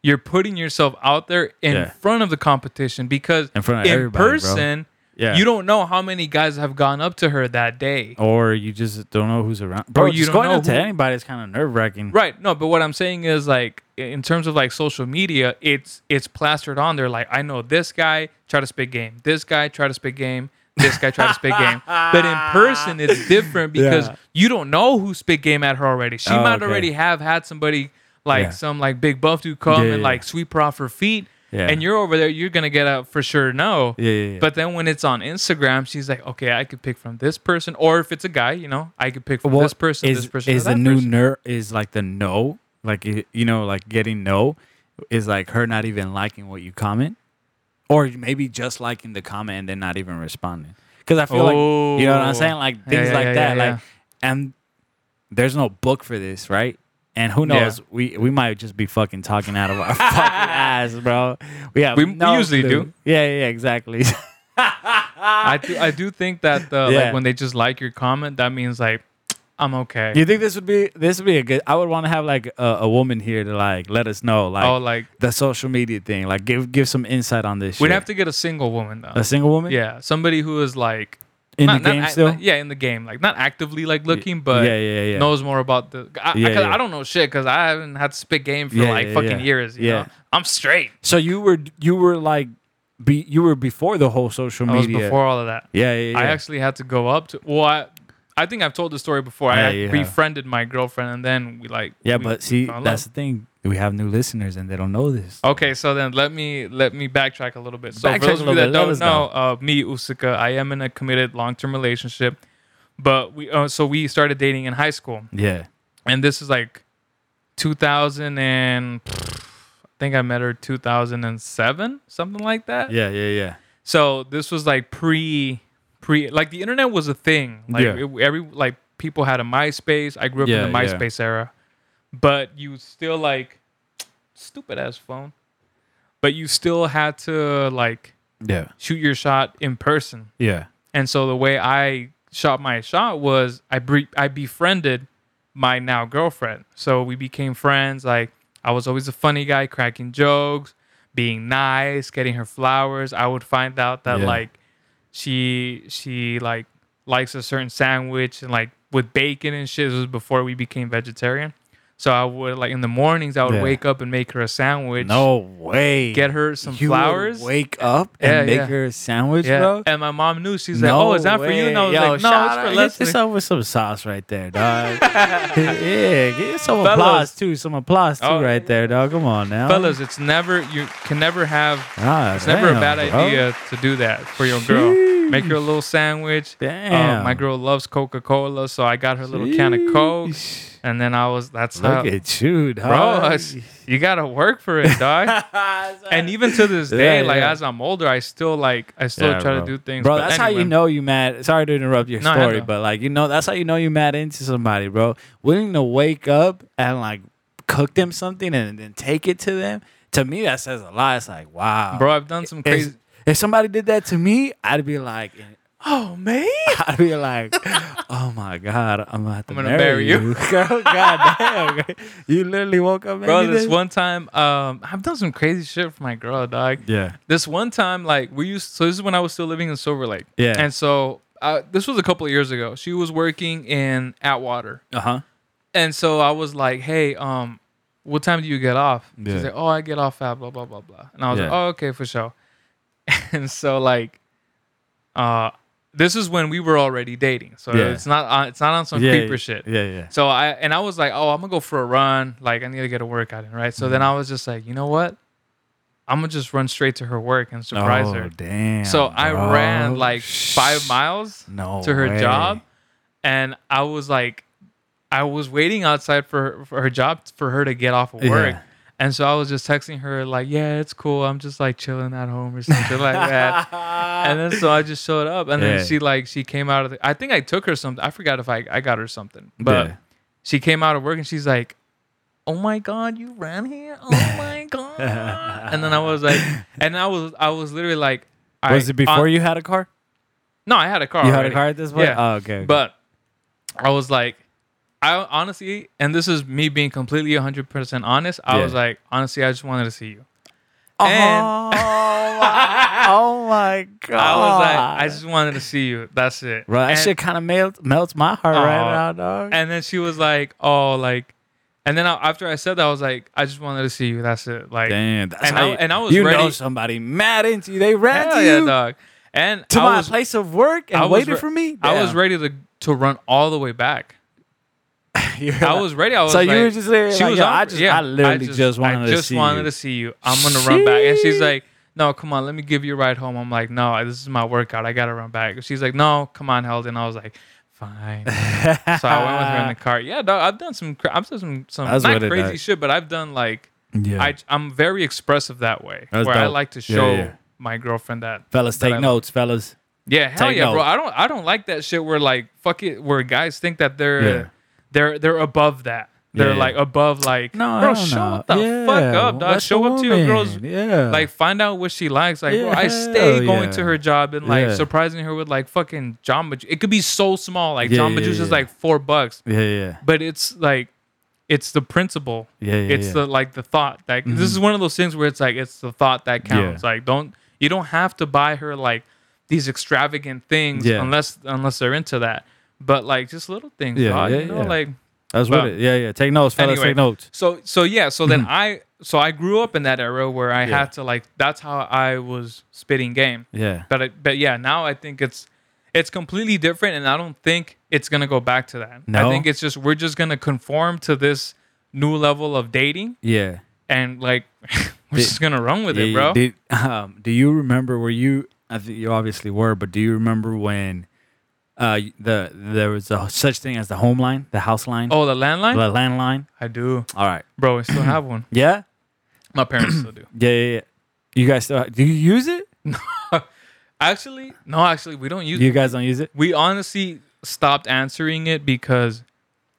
[SPEAKER 1] you're putting yourself out there in
[SPEAKER 2] Yeah.
[SPEAKER 1] front of the competition because
[SPEAKER 2] In front of
[SPEAKER 1] in person,
[SPEAKER 2] Yeah.
[SPEAKER 1] you don't know how many guys have gone up to her that day.
[SPEAKER 2] or you just don't know who's around. Bro,
[SPEAKER 1] you
[SPEAKER 2] just
[SPEAKER 1] don't
[SPEAKER 2] going
[SPEAKER 1] know
[SPEAKER 2] up to
[SPEAKER 1] who-
[SPEAKER 2] anybody is kind of nerve wracking.
[SPEAKER 1] Right. No, but what I'm saying is like in terms of like social media, it's it's plastered on there. Like I know this guy try to spit game. This guy try to spit game. This guy try to spit game. [laughs] But in person, it's different because
[SPEAKER 2] Yeah.
[SPEAKER 1] you don't know who spit game at her already. She
[SPEAKER 2] Oh,
[SPEAKER 1] might
[SPEAKER 2] okay.
[SPEAKER 1] already have had somebody like
[SPEAKER 2] Yeah.
[SPEAKER 1] some like big buff dude come
[SPEAKER 2] Yeah,
[SPEAKER 1] and
[SPEAKER 2] yeah.
[SPEAKER 1] like sweep her off her feet.
[SPEAKER 2] Yeah.
[SPEAKER 1] And you're over there, you're gonna get a for sure no.
[SPEAKER 2] Yeah, yeah, yeah.
[SPEAKER 1] But then when it's on Instagram, she's like, okay, I could pick from this person, or if it's a guy, you know, I could pick from
[SPEAKER 2] Well,
[SPEAKER 1] this person,
[SPEAKER 2] is,
[SPEAKER 1] this person,
[SPEAKER 2] is the new
[SPEAKER 1] person.
[SPEAKER 2] ner is like the no, like you know, like getting no is like her not even liking what you comment, or maybe just liking the comment and then not even responding. Because I feel like you know what I'm
[SPEAKER 1] Oh.
[SPEAKER 2] saying, like
[SPEAKER 1] oh.
[SPEAKER 2] things
[SPEAKER 1] yeah,
[SPEAKER 2] like
[SPEAKER 1] yeah,
[SPEAKER 2] that,
[SPEAKER 1] yeah,
[SPEAKER 2] like and there's no book for this, right? And who knows?
[SPEAKER 1] Yeah.
[SPEAKER 2] We we might just be fucking talking out of our [laughs] fucking ass, bro. We have
[SPEAKER 1] We- we usually
[SPEAKER 2] clue.
[SPEAKER 1] do.
[SPEAKER 2] Yeah, yeah, exactly. [laughs]
[SPEAKER 1] I do, I do think that uh,
[SPEAKER 2] Yeah.
[SPEAKER 1] like when they just like your comment, that means like [tsk] I'm okay.
[SPEAKER 2] you think this would be this would be a good? I would want to have like a, a woman here to like let us know, like
[SPEAKER 1] oh, like
[SPEAKER 2] the social media thing. Like give give some insight on this.
[SPEAKER 1] we'd
[SPEAKER 2] shit.
[SPEAKER 1] have to get a single woman though.
[SPEAKER 2] a single woman.
[SPEAKER 1] yeah, somebody who is like
[SPEAKER 2] in
[SPEAKER 1] not-
[SPEAKER 2] the game
[SPEAKER 1] act-
[SPEAKER 2] still.
[SPEAKER 1] yeah, in the game, like not actively like looking, but
[SPEAKER 2] yeah, yeah, yeah.
[SPEAKER 1] knows more about the. I, I,
[SPEAKER 2] yeah.
[SPEAKER 1] I don't know shit because I haven't had to spit game for
[SPEAKER 2] Yeah,
[SPEAKER 1] like
[SPEAKER 2] yeah,
[SPEAKER 1] fucking
[SPEAKER 2] yeah.
[SPEAKER 1] years. You
[SPEAKER 2] Yeah.
[SPEAKER 1] know? I'm straight.
[SPEAKER 2] So you were you were like be you were before the whole social
[SPEAKER 1] I was
[SPEAKER 2] media.
[SPEAKER 1] before all of that.
[SPEAKER 2] Yeah, yeah, yeah.
[SPEAKER 1] I actually had to go up to. Well, I, I think I've told the story before.
[SPEAKER 2] Yeah,
[SPEAKER 1] I befriended my girlfriend, and then we like.
[SPEAKER 2] yeah,
[SPEAKER 1] we-
[SPEAKER 2] but see, that's the thing. We have new listeners and they don't know this.
[SPEAKER 1] Okay, so then let me let me backtrack a little bit. So
[SPEAKER 2] Backtrack
[SPEAKER 1] for those of you that don't
[SPEAKER 2] know,
[SPEAKER 1] uh, me Usika, I am in a committed long term relationship, but we uh, so we started dating in high school,
[SPEAKER 2] Yeah.
[SPEAKER 1] and this is like 2000 and I think I met her 2007, something like that.
[SPEAKER 2] Yeah, yeah, yeah.
[SPEAKER 1] So this was like pre pre like the internet was a thing. Like
[SPEAKER 2] Yeah.
[SPEAKER 1] it- every like people had a MySpace. I grew up
[SPEAKER 2] Yeah,
[SPEAKER 1] in the
[SPEAKER 2] yeah.
[SPEAKER 1] MySpace era. But you still like stupid ass phone. But you still had to like
[SPEAKER 2] Yeah.
[SPEAKER 1] shoot your shot in person.
[SPEAKER 2] Yeah.
[SPEAKER 1] And so the way I shot my shot was I bre- I befriended my now girlfriend. So we became friends. Like I was always a funny guy, cracking jokes, being nice, getting her flowers. I would find out that
[SPEAKER 2] Yeah.
[SPEAKER 1] like she she like likes a certain sandwich and like with bacon and shit. This was before we became vegetarian. So I would like in the mornings I would
[SPEAKER 2] Yeah.
[SPEAKER 1] wake up and make her a sandwich.
[SPEAKER 2] No way.
[SPEAKER 1] Get her some
[SPEAKER 2] You
[SPEAKER 1] flowers.
[SPEAKER 2] Wake up and
[SPEAKER 1] Yeah,
[SPEAKER 2] make
[SPEAKER 1] yeah.
[SPEAKER 2] her a sandwich, bro.
[SPEAKER 1] And my mom knew. She's like, "Oh, is that for you?" And I was
[SPEAKER 2] Yo,
[SPEAKER 1] like, "No, it's for Leslie."
[SPEAKER 2] up with some sauce right there, dog. [laughs] yeah, get some
[SPEAKER 1] Fellas.
[SPEAKER 2] applause too. Some applause too,
[SPEAKER 1] Oh,
[SPEAKER 2] right there, dog. Come on now,
[SPEAKER 1] fellas it's never you can never have
[SPEAKER 2] Ah,
[SPEAKER 1] it's never a bad
[SPEAKER 2] bro.
[SPEAKER 1] idea to do that for your girl make her a little sandwich Uh,
[SPEAKER 2] Damn,
[SPEAKER 1] my girl loves coca-cola so i got her a little can of coke
[SPEAKER 2] Sheesh.
[SPEAKER 1] And then i was that's how
[SPEAKER 2] Look at you, dog.
[SPEAKER 1] bro it's- you gotta work for it dog [laughs] and even to this day
[SPEAKER 2] Yeah,
[SPEAKER 1] like
[SPEAKER 2] yeah.
[SPEAKER 1] as i'm older i still like i still
[SPEAKER 2] Yeah,
[SPEAKER 1] try
[SPEAKER 2] bro.
[SPEAKER 1] to do things
[SPEAKER 2] Bro,
[SPEAKER 1] But
[SPEAKER 2] that's how you know you mad. Sorry to interrupt your
[SPEAKER 1] No,
[SPEAKER 2] story, but like you know, that's how you know you mad into somebody, bro. Willing to wake up and like cook them something and then take it to them. To me, that says a lot. It's like, wow,
[SPEAKER 1] bro i've done some
[SPEAKER 2] If-
[SPEAKER 1] crazy
[SPEAKER 2] If somebody did that to me, I'd be like,
[SPEAKER 1] oh man [laughs]
[SPEAKER 2] I'd be like, oh my god, I'm gonna
[SPEAKER 1] I'm gonna
[SPEAKER 2] marry, you,
[SPEAKER 1] you. [laughs]
[SPEAKER 2] girl. God damn, you literally woke up,
[SPEAKER 1] bro this one time um i've done some crazy shit for my girl dog
[SPEAKER 2] yeah,
[SPEAKER 1] this one time, like we used, so this is when I was still living in Silver Lake.
[SPEAKER 2] Yeah.
[SPEAKER 1] And so uh, this was a couple of years ago. She was working in Atwater,
[SPEAKER 2] uh huh,
[SPEAKER 1] and so I was like, "Hey, um, what time do you get off?"
[SPEAKER 2] Yeah.
[SPEAKER 1] She's like, "Oh, I get off at blah blah blah blah." And I was like, "Oh, okay, for sure." [laughs] And so like, uh, this is when we were already dating, so
[SPEAKER 2] Yeah.
[SPEAKER 1] it's not on, it's not on some
[SPEAKER 2] yeah,
[SPEAKER 1] creeper shit.
[SPEAKER 2] yeah, yeah,
[SPEAKER 1] So I and I was like, oh, I'm gonna go for a run. Like I need to get a workout in, right? So
[SPEAKER 2] Mm-hmm.
[SPEAKER 1] then I was just like, you know what? I'm gonna just run straight to her work and surprise
[SPEAKER 2] oh,
[SPEAKER 1] her.
[SPEAKER 2] damn.
[SPEAKER 1] So I
[SPEAKER 2] bro.
[SPEAKER 1] ran like five miles
[SPEAKER 2] no
[SPEAKER 1] to her
[SPEAKER 2] way.
[SPEAKER 1] job, and I was like, I was waiting outside for for her job for her to get off of work.
[SPEAKER 2] Yeah.
[SPEAKER 1] And so I was just texting her like, yeah, it's cool. I'm just like chilling at home or something like that. And then so I just showed up, and
[SPEAKER 2] Yeah.
[SPEAKER 1] then she like she came out of the. I think I took her something. I forgot if I I got her something, but
[SPEAKER 2] Yeah.
[SPEAKER 1] she came out of work and she's like, "Oh my god, you ran here! Oh my [laughs] god!" and then I was like, and I was I was literally like, I-
[SPEAKER 2] was it before
[SPEAKER 1] on-
[SPEAKER 2] you had a car?
[SPEAKER 1] No, I had a car.
[SPEAKER 2] You had a
[SPEAKER 1] already.
[SPEAKER 2] car at this point?
[SPEAKER 1] Yeah.
[SPEAKER 2] Oh, okay. okay.
[SPEAKER 1] But I was like, I honestly, and this is me being completely 100% honest, I
[SPEAKER 2] Yeah.
[SPEAKER 1] was like, honestly, I just wanted to see you.
[SPEAKER 2] oh,
[SPEAKER 1] And-
[SPEAKER 2] my, [laughs] oh my god!
[SPEAKER 1] I was like, I just wanted to see you. That's it.
[SPEAKER 2] Bro, that
[SPEAKER 1] and,
[SPEAKER 2] shit kind of melts melts my heart right now, dog.
[SPEAKER 1] and then she was like, oh, like, and then I, after I said that, I was like, I just wanted to see you. That's it. Like,
[SPEAKER 2] Damn, that's
[SPEAKER 1] and
[SPEAKER 2] how
[SPEAKER 1] I-
[SPEAKER 2] you,
[SPEAKER 1] and I was
[SPEAKER 2] you know somebody mad into you. They ran
[SPEAKER 1] hell
[SPEAKER 2] to
[SPEAKER 1] yeah,
[SPEAKER 2] you
[SPEAKER 1] dog. And
[SPEAKER 2] to
[SPEAKER 1] I
[SPEAKER 2] my
[SPEAKER 1] was,
[SPEAKER 2] place of work and
[SPEAKER 1] I
[SPEAKER 2] waited
[SPEAKER 1] re-
[SPEAKER 2] for me.
[SPEAKER 1] I was ready to to run all the way back. [laughs] I was ready. I was
[SPEAKER 2] so
[SPEAKER 1] like,
[SPEAKER 2] you were just there.
[SPEAKER 1] she
[SPEAKER 2] like,
[SPEAKER 1] was
[SPEAKER 2] yo, I just,
[SPEAKER 1] yeah,
[SPEAKER 2] I literally just, wanted
[SPEAKER 1] I
[SPEAKER 2] to
[SPEAKER 1] just
[SPEAKER 2] see
[SPEAKER 1] wanted
[SPEAKER 2] you.
[SPEAKER 1] to see you. I'm gonna run back, and she's like, "No, come on, let me give you a ride home." I'm like, "No, this is my workout. I gotta run back." She's like, "No, come on, Held," and I was like, "Fine." so I went with her in the [laughs] car. Yeah, dog. I've done some. I've done some some
[SPEAKER 2] That's
[SPEAKER 1] not crazy shit, but I've done like
[SPEAKER 2] yeah.
[SPEAKER 1] I I'm very expressive that way,
[SPEAKER 2] That's
[SPEAKER 1] where I like to show
[SPEAKER 2] yeah.
[SPEAKER 1] my girlfriend that.
[SPEAKER 2] fellas,
[SPEAKER 1] that I
[SPEAKER 2] take
[SPEAKER 1] like.
[SPEAKER 2] notes, fellas.
[SPEAKER 1] Yeah, hell
[SPEAKER 2] Take
[SPEAKER 1] yeah, bro. I don't I don't like that shit where like fuck it, where guys think that they're
[SPEAKER 2] Yeah.
[SPEAKER 1] They're they're above that. They're
[SPEAKER 2] Yeah.
[SPEAKER 1] like above like
[SPEAKER 2] No,
[SPEAKER 1] bro,
[SPEAKER 2] hell
[SPEAKER 1] show
[SPEAKER 2] no.
[SPEAKER 1] the
[SPEAKER 2] Yeah,
[SPEAKER 1] fuck up, dog. Show
[SPEAKER 2] the
[SPEAKER 1] up to your girls.
[SPEAKER 2] Yeah.
[SPEAKER 1] like find out what she likes. Like, bro, I
[SPEAKER 2] Yeah,
[SPEAKER 1] stay going
[SPEAKER 2] yeah.
[SPEAKER 1] to her job and like
[SPEAKER 2] Yeah.
[SPEAKER 1] surprising her with like fucking Jamba Juice. It could be so small, like
[SPEAKER 2] Yeah,
[SPEAKER 1] Jamba
[SPEAKER 2] yeah,
[SPEAKER 1] Juice is
[SPEAKER 2] yeah.
[SPEAKER 1] like four bucks,
[SPEAKER 2] yeah, yeah,
[SPEAKER 1] but it's like it's the principle.
[SPEAKER 2] yeah, yeah.
[SPEAKER 1] it's
[SPEAKER 2] yeah.
[SPEAKER 1] the like the thought. Like this is mm-hmm. one of those things where it's like it's the thought that counts. Like don't you don't have to buy her like these extravagant things
[SPEAKER 2] Yeah.
[SPEAKER 1] unless unless they're into that. But like just little things,
[SPEAKER 2] Yeah,
[SPEAKER 1] dog,
[SPEAKER 2] yeah,
[SPEAKER 1] you know,
[SPEAKER 2] yeah.
[SPEAKER 1] like
[SPEAKER 2] That's what it. Yeah, yeah. Take notes, fellas.
[SPEAKER 1] anyway.
[SPEAKER 2] Take notes.
[SPEAKER 1] so so yeah, so then
[SPEAKER 2] Mhm.
[SPEAKER 1] I so I grew up in that era where I
[SPEAKER 2] Yeah.
[SPEAKER 1] had to like that's how I was spitting game.
[SPEAKER 2] Yeah.
[SPEAKER 1] But I, but yeah, now I think it's it's completely different, and I don't think it's gonna go back to that.
[SPEAKER 2] No.
[SPEAKER 1] I think it's just we're just gonna conform to this new level of dating,
[SPEAKER 2] Yeah.
[SPEAKER 1] and like [laughs] we're
[SPEAKER 2] Did-
[SPEAKER 1] just gonna run with
[SPEAKER 2] yeah,
[SPEAKER 1] it, bro.
[SPEAKER 2] Did, [laughs] um, do you remember? Were you? I think you obviously were, but do you remember when uh the there was a such thing as the home line, the house line,
[SPEAKER 1] oh, the landline?
[SPEAKER 2] the landline?
[SPEAKER 1] I do,
[SPEAKER 2] All right.
[SPEAKER 1] bro. I still have one. [clears throat]
[SPEAKER 2] Yeah.
[SPEAKER 1] My parents still do. [clears throat]
[SPEAKER 2] Yeah. Yeah. yeah. You guys still do you use it? [laughs]
[SPEAKER 1] Actually, no, actually, we don't use. It.
[SPEAKER 2] You guys don't use it?
[SPEAKER 1] we honestly stopped answering it because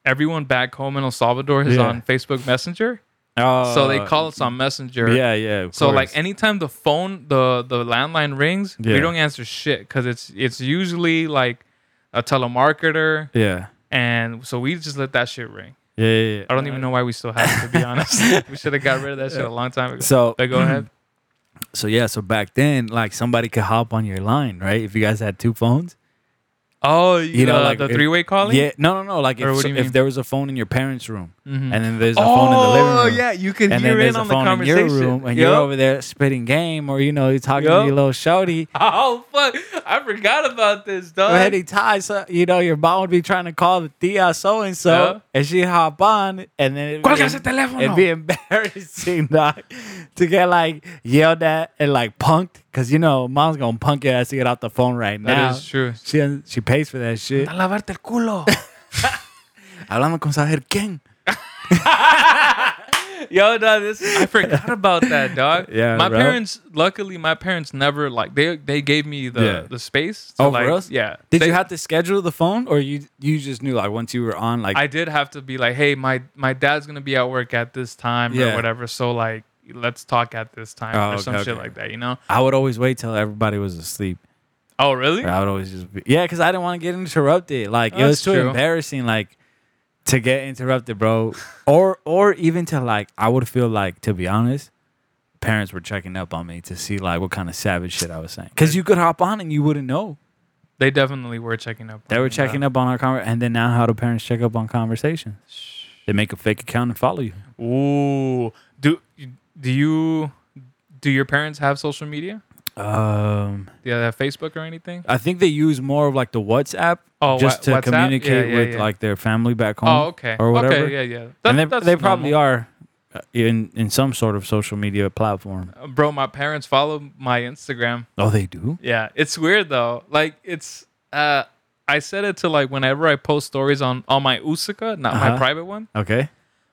[SPEAKER 1] everyone back home in El Salvador is
[SPEAKER 2] Yeah.
[SPEAKER 1] on Facebook Messenger,
[SPEAKER 2] Oh.
[SPEAKER 1] so they call us on Messenger.
[SPEAKER 2] Yeah. Yeah. of
[SPEAKER 1] So like
[SPEAKER 2] course.
[SPEAKER 1] anytime the phone the the landline rings,
[SPEAKER 2] Yeah.
[SPEAKER 1] we don't answer shit because it's it's usually like a telemarketer,
[SPEAKER 2] Yeah.
[SPEAKER 1] and so we just let that shit ring.
[SPEAKER 2] Yeah. Yeah. yeah.
[SPEAKER 1] I don't even know why we still have it to be honest. [laughs] we should have got rid of that shit a long time ago.
[SPEAKER 2] So
[SPEAKER 1] but go ahead. [clears throat]
[SPEAKER 2] So yeah, so back then, like somebody could hop on your line, right? If you guys had two phones.
[SPEAKER 1] Oh,
[SPEAKER 2] You know,
[SPEAKER 1] uh,
[SPEAKER 2] like
[SPEAKER 1] the three way calling.
[SPEAKER 2] Yeah, no, no, no. Like if, so- if there was a phone in your parents' room,
[SPEAKER 1] Mhm.
[SPEAKER 2] and then there's a phone in the living room.
[SPEAKER 1] Oh yeah, you can
[SPEAKER 2] And
[SPEAKER 1] hear in
[SPEAKER 2] a
[SPEAKER 1] on the
[SPEAKER 2] in your
[SPEAKER 1] conversation.
[SPEAKER 2] room, and
[SPEAKER 1] Yup.
[SPEAKER 2] you're over there spitting game, or you know, you're talking
[SPEAKER 1] Yup.
[SPEAKER 2] to your little shorty. [laughs]
[SPEAKER 1] Oh fuck! I forgot about this, dog.
[SPEAKER 2] Or any ties, uh, you know, your mom would be trying to call the tia so and so, and she hop on, and then it'd be, it'd be embarrassing, [laughs] dog, to get like yelled at and like punked, because you know, mom's gonna punk your ass to get off the phone right now.
[SPEAKER 1] That is true.
[SPEAKER 2] She she pays for that shit.
[SPEAKER 1] A lavarte el culo. [laughs]
[SPEAKER 2] Hablando con saber quién. [laughs]
[SPEAKER 1] Yo, dog, this I forgot about that, dog. [laughs]
[SPEAKER 2] Yeah,
[SPEAKER 1] my
[SPEAKER 2] bro.
[SPEAKER 1] parents. Luckily, my parents never like they they gave me the
[SPEAKER 2] Yeah.
[SPEAKER 1] the space. To,
[SPEAKER 2] Oh,
[SPEAKER 1] like,
[SPEAKER 2] for real?
[SPEAKER 1] Yeah.
[SPEAKER 2] Did
[SPEAKER 1] They-
[SPEAKER 2] you have to schedule the phone, or you you just knew like once you were on like
[SPEAKER 1] I did have to be like, hey, my my dad's gonna be at work at this time
[SPEAKER 2] Yeah.
[SPEAKER 1] or whatever. So like, let's talk at this time
[SPEAKER 2] Oh,
[SPEAKER 1] or
[SPEAKER 2] okay,
[SPEAKER 1] some shit like that. You know?
[SPEAKER 2] I would always wait till everybody was asleep.
[SPEAKER 1] Oh, really?
[SPEAKER 2] I would always just be, yeah, because I didn't want to get interrupted. Like it was too
[SPEAKER 1] true.
[SPEAKER 2] embarrassing, like to get interrupted, bro. or or even to like, I would feel like, to be honest, parents were checking up on me to see like what kind of savage shit I was saying. Because you could hop on and you wouldn't know.
[SPEAKER 1] They definitely were checking up.
[SPEAKER 2] They were checking up on our conver and then now how do parents check up on conversations? They make a fake account and follow you.
[SPEAKER 1] Ooh, do do you do your parents have social media?
[SPEAKER 2] Um,
[SPEAKER 1] Do they have Facebook or anything?
[SPEAKER 2] I think they use more of like the WhatsApp
[SPEAKER 1] Oh,
[SPEAKER 2] just to
[SPEAKER 1] WhatsApp?
[SPEAKER 2] communicate
[SPEAKER 1] Yeah, yeah,
[SPEAKER 2] with
[SPEAKER 1] yeah.
[SPEAKER 2] like their family back home.
[SPEAKER 1] Oh, okay.
[SPEAKER 2] or whatever.
[SPEAKER 1] Okay, yeah, yeah. That-
[SPEAKER 2] and they, they probably
[SPEAKER 1] normal.
[SPEAKER 2] are uh, in in some sort of social media platform.
[SPEAKER 1] Uh, Bro, my parents follow my Instagram.
[SPEAKER 2] Oh, they do.
[SPEAKER 1] Yeah, it's weird though. Like it's uh I set it to like whenever I post stories on on my Usica, not my
[SPEAKER 2] Uh-huh.
[SPEAKER 1] private one.
[SPEAKER 2] Okay.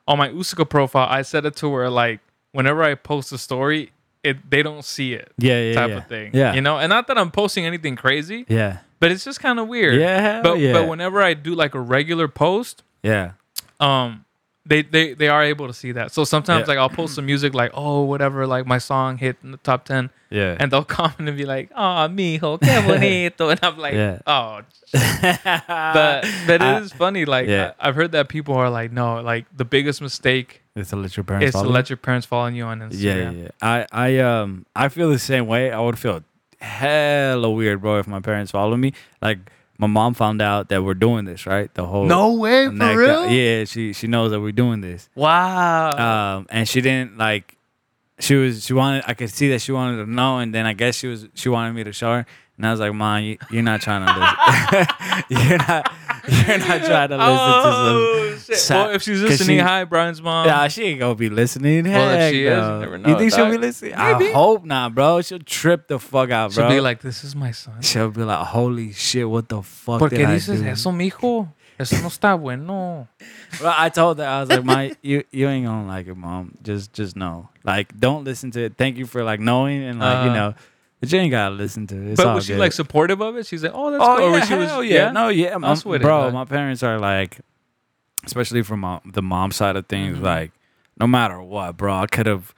[SPEAKER 1] On my Usica profile, I set it to where like whenever I post a story, it they don't see it
[SPEAKER 2] Yeah, yeah,
[SPEAKER 1] type
[SPEAKER 2] yeah.
[SPEAKER 1] of thing.
[SPEAKER 2] Yeah,
[SPEAKER 1] You know, and not that I'm posting anything crazy,
[SPEAKER 2] yeah,
[SPEAKER 1] but it's just kind of weird.
[SPEAKER 2] yeah,
[SPEAKER 1] But
[SPEAKER 2] yeah,
[SPEAKER 1] but whenever I do like a regular post,
[SPEAKER 2] yeah.
[SPEAKER 1] um they they they are able to see that. So sometimes
[SPEAKER 2] Yeah.
[SPEAKER 1] like I'll post some music like oh whatever like my song hit in the top ten,
[SPEAKER 2] Yeah.
[SPEAKER 1] and they'll [laughs] comment and be like oh mijo qué [laughs] bonito, and I'm like
[SPEAKER 2] Yeah.
[SPEAKER 1] oh. [laughs] But but
[SPEAKER 2] I-
[SPEAKER 1] it is funny. Like
[SPEAKER 2] Yeah.
[SPEAKER 1] I, I've heard that people are like no like the biggest mistake
[SPEAKER 2] It's to let your parents
[SPEAKER 1] is to
[SPEAKER 2] follow
[SPEAKER 1] let your parents follow you on Instagram.
[SPEAKER 2] Yeah, yeah, yeah. I, I, um, I feel the same way. I would feel hella weird, bro, if my parents follow me. Like, my mom found out that we're doing this, right? The whole
[SPEAKER 1] No way for
[SPEAKER 2] neck-
[SPEAKER 1] real.
[SPEAKER 2] Yeah, she she knows that we're doing this.
[SPEAKER 1] Wow.
[SPEAKER 2] Um, and she didn't like. She was she wanted. I could see that she wanted to know, and then I guess she was she wanted me to show her. And I was like, Mom, you, you're not trying to [laughs] you're not. [laughs] You're not trying to listen
[SPEAKER 1] oh,
[SPEAKER 2] to some.
[SPEAKER 1] shit.
[SPEAKER 2] sa-
[SPEAKER 1] well, if she's listening,
[SPEAKER 2] she-
[SPEAKER 1] hi, Brian's mom.
[SPEAKER 2] Nah, she ain't gonna be listening.
[SPEAKER 1] Well, if
[SPEAKER 2] Heck
[SPEAKER 1] she is, you never know,
[SPEAKER 2] You think she'll be listening? I hope not, bro. She'll trip the fuck out, bro.
[SPEAKER 1] She'll be like, "This is my son."
[SPEAKER 2] she'll be like, holy shit, what the fuck
[SPEAKER 1] ¿Por qué dices eso, mijo? Eso no está bueno.
[SPEAKER 2] Bro, I told her, I was like, my, you, you ain't gonna like it, mom. Just, just know. Like, don't listen to it. Thank you for like knowing and like, you
[SPEAKER 1] Uh,
[SPEAKER 2] know, but you ain't gotta listen to it. It's
[SPEAKER 1] but was she
[SPEAKER 2] good.
[SPEAKER 1] like supportive of it? She's like, "Oh, that's
[SPEAKER 2] Oh
[SPEAKER 1] cool."
[SPEAKER 2] Yeah,
[SPEAKER 1] she was,
[SPEAKER 2] hell yeah. No, yeah, my,
[SPEAKER 1] it,
[SPEAKER 2] bro.
[SPEAKER 1] dog.
[SPEAKER 2] my parents are like, especially from my, the mom side of things.
[SPEAKER 1] Mhm.
[SPEAKER 2] Like, no matter what, bro, I could have,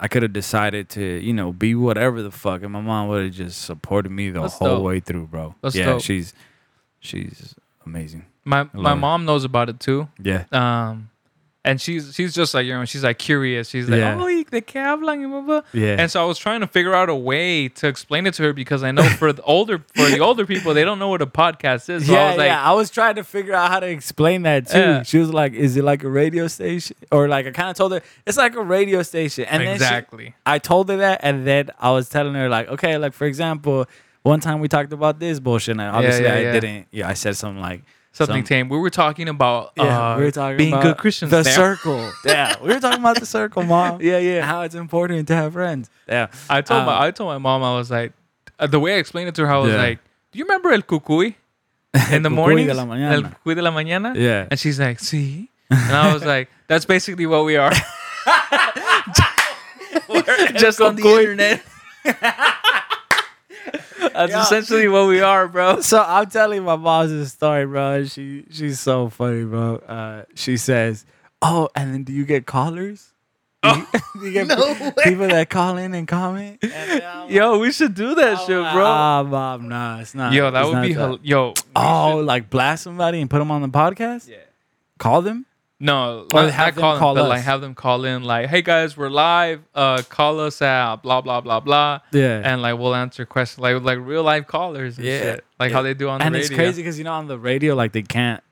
[SPEAKER 2] I could have decided to, you know, be whatever the fuck, and my mom would have just supported me the
[SPEAKER 1] That's
[SPEAKER 2] whole
[SPEAKER 1] dope.
[SPEAKER 2] way through, bro.
[SPEAKER 1] That's
[SPEAKER 2] yeah,
[SPEAKER 1] dope.
[SPEAKER 2] she's, she's amazing.
[SPEAKER 1] My my mom knows about it too.
[SPEAKER 2] Yeah,
[SPEAKER 1] Um, and she's she's just like you know she's like curious. She's like,
[SPEAKER 2] Yeah.
[SPEAKER 1] "Oh, ¿y de qué hablan?" y blah, blah."
[SPEAKER 2] yeah,
[SPEAKER 1] And so I was trying to figure out a way to explain it to her because I know [laughs] for the older for the older people they don't know what a podcast is. So
[SPEAKER 2] yeah,
[SPEAKER 1] I was like,
[SPEAKER 2] yeah. I was trying to figure out how to explain that too.
[SPEAKER 1] Yeah.
[SPEAKER 2] She was like, "Is it like a radio station?" Or like, I kind of told her it's like a radio station, and then she,
[SPEAKER 1] exactly.
[SPEAKER 2] I told her that, and then I was telling her like, okay, like for example, one time we talked about this bullshit, and obviously
[SPEAKER 1] yeah,
[SPEAKER 2] I didn't. Yeah, I said something like
[SPEAKER 1] Something
[SPEAKER 2] some-
[SPEAKER 1] tame. We were talking about
[SPEAKER 2] Yeah,
[SPEAKER 1] uh,
[SPEAKER 2] we were talking
[SPEAKER 1] being
[SPEAKER 2] about
[SPEAKER 1] good Christians.
[SPEAKER 2] The
[SPEAKER 1] Damn.
[SPEAKER 2] circle. [laughs] yeah, we were talking about the circle, mom. [laughs]
[SPEAKER 1] Yeah, yeah.
[SPEAKER 2] how it's important to have friends. Yeah,
[SPEAKER 1] I told
[SPEAKER 2] Um,
[SPEAKER 1] my I told my mom I was like uh, the way I explained it to her I was
[SPEAKER 2] Yeah.
[SPEAKER 1] like, "Do you remember el cucuy [laughs] in the morning?
[SPEAKER 2] de la mañana.
[SPEAKER 1] El cucuy de la mañana?"
[SPEAKER 2] yeah.
[SPEAKER 1] And she's like, "See," and I was like, "That's basically what we are." Just on the internet. That's
[SPEAKER 2] Yeah.
[SPEAKER 1] essentially what we are, bro. [laughs]
[SPEAKER 2] So I'm telling my mom's this story, bro. She she's so funny, bro. Uh, she says, "Oh, and then do you get callers? Do you, [laughs] do you get
[SPEAKER 1] no
[SPEAKER 2] pe-
[SPEAKER 1] way.
[SPEAKER 2] people that call in and comment?" [laughs] And then I'm like,
[SPEAKER 1] Yo, we should do that
[SPEAKER 2] I'm
[SPEAKER 1] shit, bro.
[SPEAKER 2] Ah, mom, nah, it's not.
[SPEAKER 1] Yo, that
[SPEAKER 2] it's
[SPEAKER 1] would
[SPEAKER 2] not
[SPEAKER 1] be
[SPEAKER 2] that.
[SPEAKER 1] hel- yo.
[SPEAKER 2] Oh,
[SPEAKER 1] should-
[SPEAKER 2] like blast somebody and put them on the podcast?
[SPEAKER 1] yeah.
[SPEAKER 2] Call them?
[SPEAKER 1] No,
[SPEAKER 2] Or
[SPEAKER 1] not,
[SPEAKER 2] have
[SPEAKER 1] not
[SPEAKER 2] them
[SPEAKER 1] call,
[SPEAKER 2] call
[SPEAKER 1] but
[SPEAKER 2] us.
[SPEAKER 1] like have them call in, like, "Hey guys, we're live. Uh, call us at blah blah blah blah."
[SPEAKER 2] Yeah.
[SPEAKER 1] and like we'll answer questions like like real life callers and
[SPEAKER 2] Yeah.
[SPEAKER 1] shit. like
[SPEAKER 2] Yeah.
[SPEAKER 1] how they do on
[SPEAKER 2] and
[SPEAKER 1] the radio.
[SPEAKER 2] And it's crazy because you know on the radio, like they can't,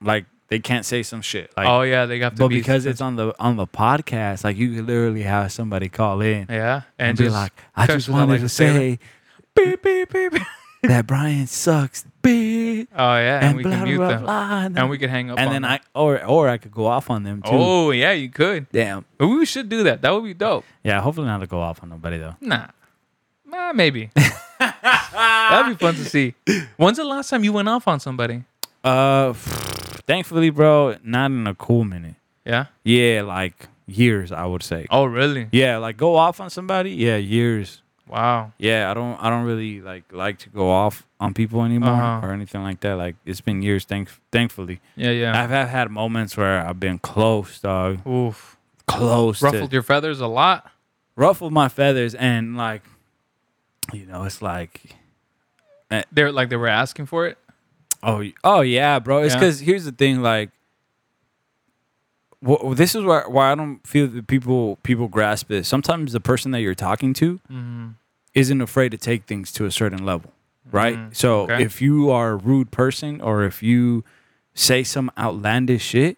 [SPEAKER 2] like they can't say some shit. Like,
[SPEAKER 1] oh yeah, they got to
[SPEAKER 2] but
[SPEAKER 1] be
[SPEAKER 2] because it's on the on the podcast, like you could literally have somebody call in
[SPEAKER 1] yeah,
[SPEAKER 2] and,
[SPEAKER 1] and,
[SPEAKER 2] be like, "I just wanted
[SPEAKER 1] like
[SPEAKER 2] to say, beep beep, beep, that Brian sucks,
[SPEAKER 1] oh yeah, and,
[SPEAKER 2] and,
[SPEAKER 1] we
[SPEAKER 2] blah
[SPEAKER 1] can mute
[SPEAKER 2] blah
[SPEAKER 1] them,
[SPEAKER 2] blah, and,
[SPEAKER 1] and we can hang up.
[SPEAKER 2] and then
[SPEAKER 1] them.
[SPEAKER 2] I or or I could go off on them too.
[SPEAKER 1] oh yeah, you could.
[SPEAKER 2] damn,
[SPEAKER 1] we should do that. That would be dope.
[SPEAKER 2] yeah. Hopefully not to go off on nobody though.
[SPEAKER 1] Nah, nah, maybe [laughs] that'd be fun to see. When's the last time you went off on somebody?
[SPEAKER 2] Uh, [sighs] thankfully, bro, not in a cool minute.
[SPEAKER 1] Yeah.
[SPEAKER 2] Yeah, like years, I would say.
[SPEAKER 1] Oh really?
[SPEAKER 2] Yeah, like go off on somebody. Yeah, years.
[SPEAKER 1] Wow.
[SPEAKER 2] Yeah, I don't, I don't really like like to go off on people anymore
[SPEAKER 1] Uh-huh.
[SPEAKER 2] or anything like that. Like it's been years, thank, thankfully.
[SPEAKER 1] Yeah, yeah.
[SPEAKER 2] I've had, had moments where I've been close, dog,
[SPEAKER 1] Oof.
[SPEAKER 2] close,
[SPEAKER 1] Ruffled
[SPEAKER 2] to
[SPEAKER 1] your feathers a lot.
[SPEAKER 2] ruffled my feathers, and like, you know, it's like,
[SPEAKER 1] They're like they were asking for it.
[SPEAKER 2] oh, oh yeah, bro. It's
[SPEAKER 1] Yeah.
[SPEAKER 2] because here's the thing, like. Well, this is why why I don't feel that people people grasp it. Sometimes the person that you're talking to
[SPEAKER 1] Mm-hmm.
[SPEAKER 2] Isn't afraid to take things to a certain level, right?
[SPEAKER 1] Mhm.
[SPEAKER 2] So
[SPEAKER 1] Okay.
[SPEAKER 2] if you are a rude person or if you say some outlandish shit,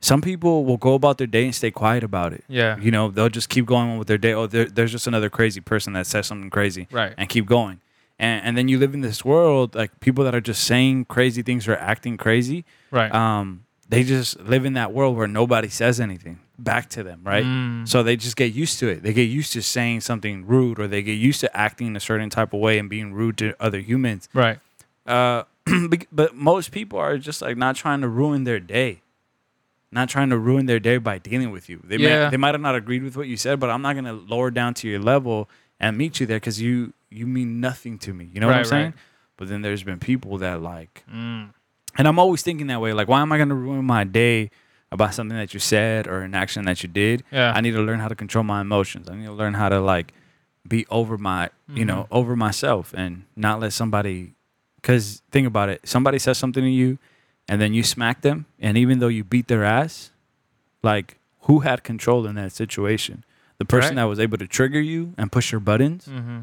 [SPEAKER 2] some people will go about their day and stay quiet about it.
[SPEAKER 1] Yeah.
[SPEAKER 2] You know, they'll just keep going on with their day. Oh, there, there's just another crazy person that says something crazy
[SPEAKER 1] Right.
[SPEAKER 2] and keep going. And, and then you live in this world, like people that are just saying crazy things or acting crazy,
[SPEAKER 1] Right.
[SPEAKER 2] um, they just live in that world where nobody says anything back to them, right?
[SPEAKER 1] Mm.
[SPEAKER 2] So they just get used to it. They get used to saying something rude, or they get used to acting a certain type of way and being rude to other humans.
[SPEAKER 1] Right.
[SPEAKER 2] Uh, [clears throat] but most people are just like not trying to ruin their day, not trying to ruin their day by dealing with you. They
[SPEAKER 1] Yeah.
[SPEAKER 2] may, they might have not agreed with what you said, but I'm not gonna lower down to your level and meet you there because you you mean nothing to me. You know what I'm saying?
[SPEAKER 1] right.
[SPEAKER 2] But then there's been people that like
[SPEAKER 1] Mm.
[SPEAKER 2] and I'm always thinking that way. Like, why am I going to ruin my day about something that you said or an action that you did.
[SPEAKER 1] Yeah.
[SPEAKER 2] I need to learn how to control my emotions. I need to learn how to like be over my, you know,
[SPEAKER 1] Mm-hmm.
[SPEAKER 2] over myself and not let somebody. Because think about it, somebody says something to you, and then you smack them, and even though you beat their ass, like who had control in that situation? The person
[SPEAKER 1] Right.
[SPEAKER 2] that was able to trigger you and push your buttons,
[SPEAKER 1] Mm-hmm.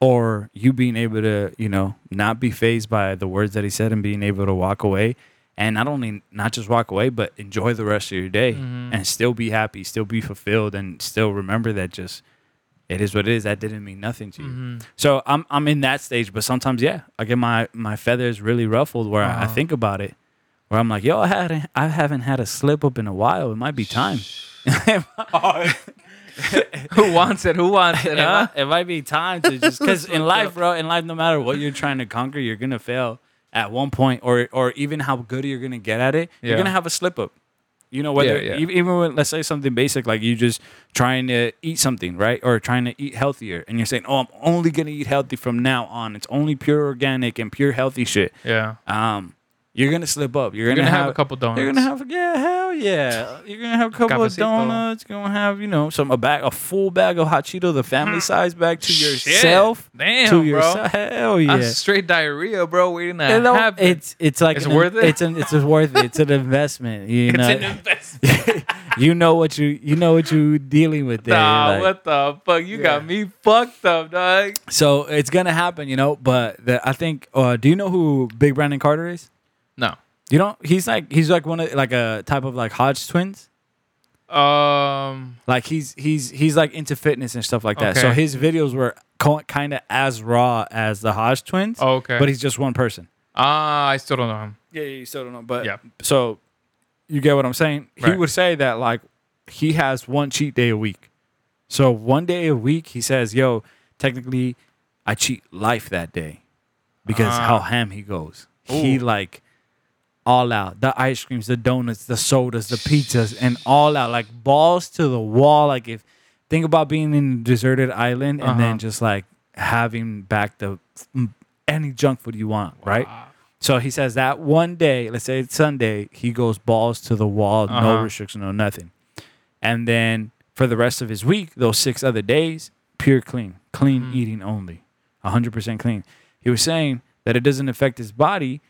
[SPEAKER 2] or you being able to, you know, not be phased by the words that he said and being able to walk away and not only not just walk away, but enjoy the rest of your day
[SPEAKER 1] Mhm.
[SPEAKER 2] and still be happy, still be fulfilled, and still remember that just it is what it is. That didn't mean nothing to you.
[SPEAKER 1] Mm-hmm.
[SPEAKER 2] So I'm I'm in that stage, but sometimes yeah, I get my my feathers really ruffled where I, I
[SPEAKER 1] Uh-huh.
[SPEAKER 2] think about it, where I'm like, yo, I hadn't I haven't had a slip up in a while. It might be time. [laughs]
[SPEAKER 1] Who wants it? Who wants it?
[SPEAKER 2] it, might, it might be time to just [laughs] because in life, bro, in life, no matter what you're trying to conquer, you're gonna fail at one point, or or even how good you're gonna get at it, you're gonna have a slip up. You know, whether
[SPEAKER 1] Yeah, yeah.
[SPEAKER 2] even when let's say something basic like you just trying to eat something, right, or trying to eat healthier, and you're saying, "Oh, I'm only gonna eat healthy from now on. It's only pure organic and pure healthy shit."
[SPEAKER 1] Yeah.
[SPEAKER 2] Um, you're gonna slip up. You're
[SPEAKER 1] You're
[SPEAKER 2] gonna,
[SPEAKER 1] gonna have, a couple donuts.
[SPEAKER 2] you're gonna have yeah, hell yeah. You're gonna have a couple of donuts. You're gonna have you know some a bag, a full bag of hot Cheeto, the family size bag to
[SPEAKER 1] Shit.
[SPEAKER 2] yourself.
[SPEAKER 1] Damn,
[SPEAKER 2] to
[SPEAKER 1] bro.
[SPEAKER 2] yourself. Hell yeah.
[SPEAKER 1] That's straight diarrhea, bro. Waiting to
[SPEAKER 2] You know,
[SPEAKER 1] happen.
[SPEAKER 2] it's it's like
[SPEAKER 1] It's
[SPEAKER 2] an-
[SPEAKER 1] worth it?
[SPEAKER 2] It's an it's worth it. It's an investment. You [laughs]
[SPEAKER 1] It's
[SPEAKER 2] know,
[SPEAKER 1] an investment. [laughs]
[SPEAKER 2] you know what you you know what you dealing with there.
[SPEAKER 1] Nah,
[SPEAKER 2] like-
[SPEAKER 1] what the fuck? You got me fucked up, dog.
[SPEAKER 2] so it's gonna happen, you know. But the, I think. Uh, do you know who Big Brandon Carter is?
[SPEAKER 1] No.
[SPEAKER 2] You don't. He's like he's like one of like a type of like Hodge twins.
[SPEAKER 1] Um.
[SPEAKER 2] Like he's he's he's like into fitness and stuff like that. So his videos were kind of as raw as the Hodge twins.
[SPEAKER 1] oh, Okay.
[SPEAKER 2] But he's just one person.
[SPEAKER 1] Ah, I still don't know him.
[SPEAKER 2] Yeah, you still don't know. But
[SPEAKER 1] Yeah.
[SPEAKER 2] So you get what I'm saying? He would say that like he has one cheat day a week. So one day a week he says, "Yo, technically I cheat life that day." Because
[SPEAKER 1] Ah.
[SPEAKER 2] how ham he goes. He like all out. The ice creams, the donuts, the sodas, the pizzas and all out like balls to the wall like if think about being in a deserted island and
[SPEAKER 1] Uh-huh.
[SPEAKER 2] then just like having back the mm, any junk food you want, right? So he says that one day, let's say it's Sunday, he goes balls to the wall, no
[SPEAKER 1] Uh-huh.
[SPEAKER 2] restriction, no nothing. And then for the rest of his week, those six other days, pure clean, clean
[SPEAKER 1] Mhm.
[SPEAKER 2] eating only, 100% clean. He was saying that it doesn't affect his body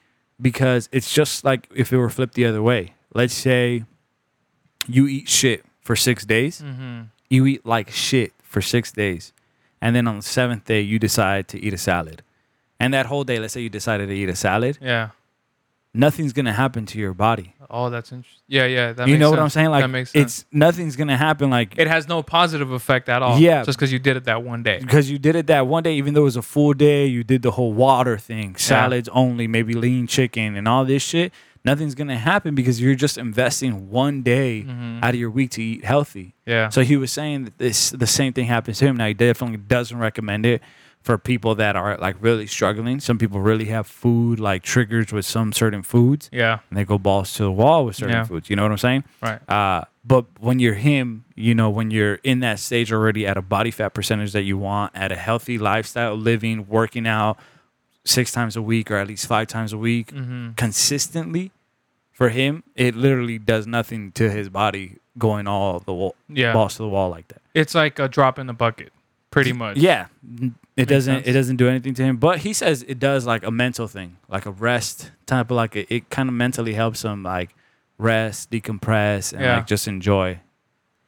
[SPEAKER 2] because it's just like if it were flipped the other way. Let's say you eat shit for six days,
[SPEAKER 1] Mm-hmm.
[SPEAKER 2] you eat like shit for six days. And then on the seventh day, you decide to eat a salad. And that whole day, let's say you decided to eat a salad,
[SPEAKER 1] Yeah.
[SPEAKER 2] Nothing's gonna happen to your body.
[SPEAKER 1] Oh, that's interesting. Yeah, yeah. That
[SPEAKER 2] you know what. I'm saying? Like
[SPEAKER 1] that makes sense.
[SPEAKER 2] it's nothing's gonna happen like
[SPEAKER 1] it has no positive effect at all.
[SPEAKER 2] Yeah.
[SPEAKER 1] Just because you did it that one day.
[SPEAKER 2] because you did it that one day, even though it was a full day, you did the whole water thing, salads only, maybe lean chicken and all this shit. Nothing's gonna happen because you're just investing one day
[SPEAKER 1] Mhm.
[SPEAKER 2] out of your week to eat healthy.
[SPEAKER 1] Yeah.
[SPEAKER 2] So he was saying that this the same thing happens to him. Now he definitely doesn't recommend it for people that are like really struggling. Some people really have food like triggers with some certain foods,
[SPEAKER 1] yeah.
[SPEAKER 2] and they go balls to the wall with certain
[SPEAKER 1] Yeah.
[SPEAKER 2] foods. You know what I'm saying?
[SPEAKER 1] Right.
[SPEAKER 2] Uh, but when you're him, you know, when you're in that stage already at a body fat percentage that you want, at a healthy lifestyle, living, working out six times a week or at least five times a week
[SPEAKER 1] Mm-hmm.
[SPEAKER 2] consistently, for him, it literally does nothing to his body going all the wall,
[SPEAKER 1] Yeah.
[SPEAKER 2] balls to the wall like that.
[SPEAKER 1] It's like a drop in the bucket, pretty much.
[SPEAKER 2] Yeah, it
[SPEAKER 1] Makes
[SPEAKER 2] doesn't.
[SPEAKER 1] sense.
[SPEAKER 2] It doesn't do anything to him. But he says it does like a mental thing, like a rest type of like a, it kind of mentally helps him like rest, decompress, and
[SPEAKER 1] Yeah.
[SPEAKER 2] like just enjoy.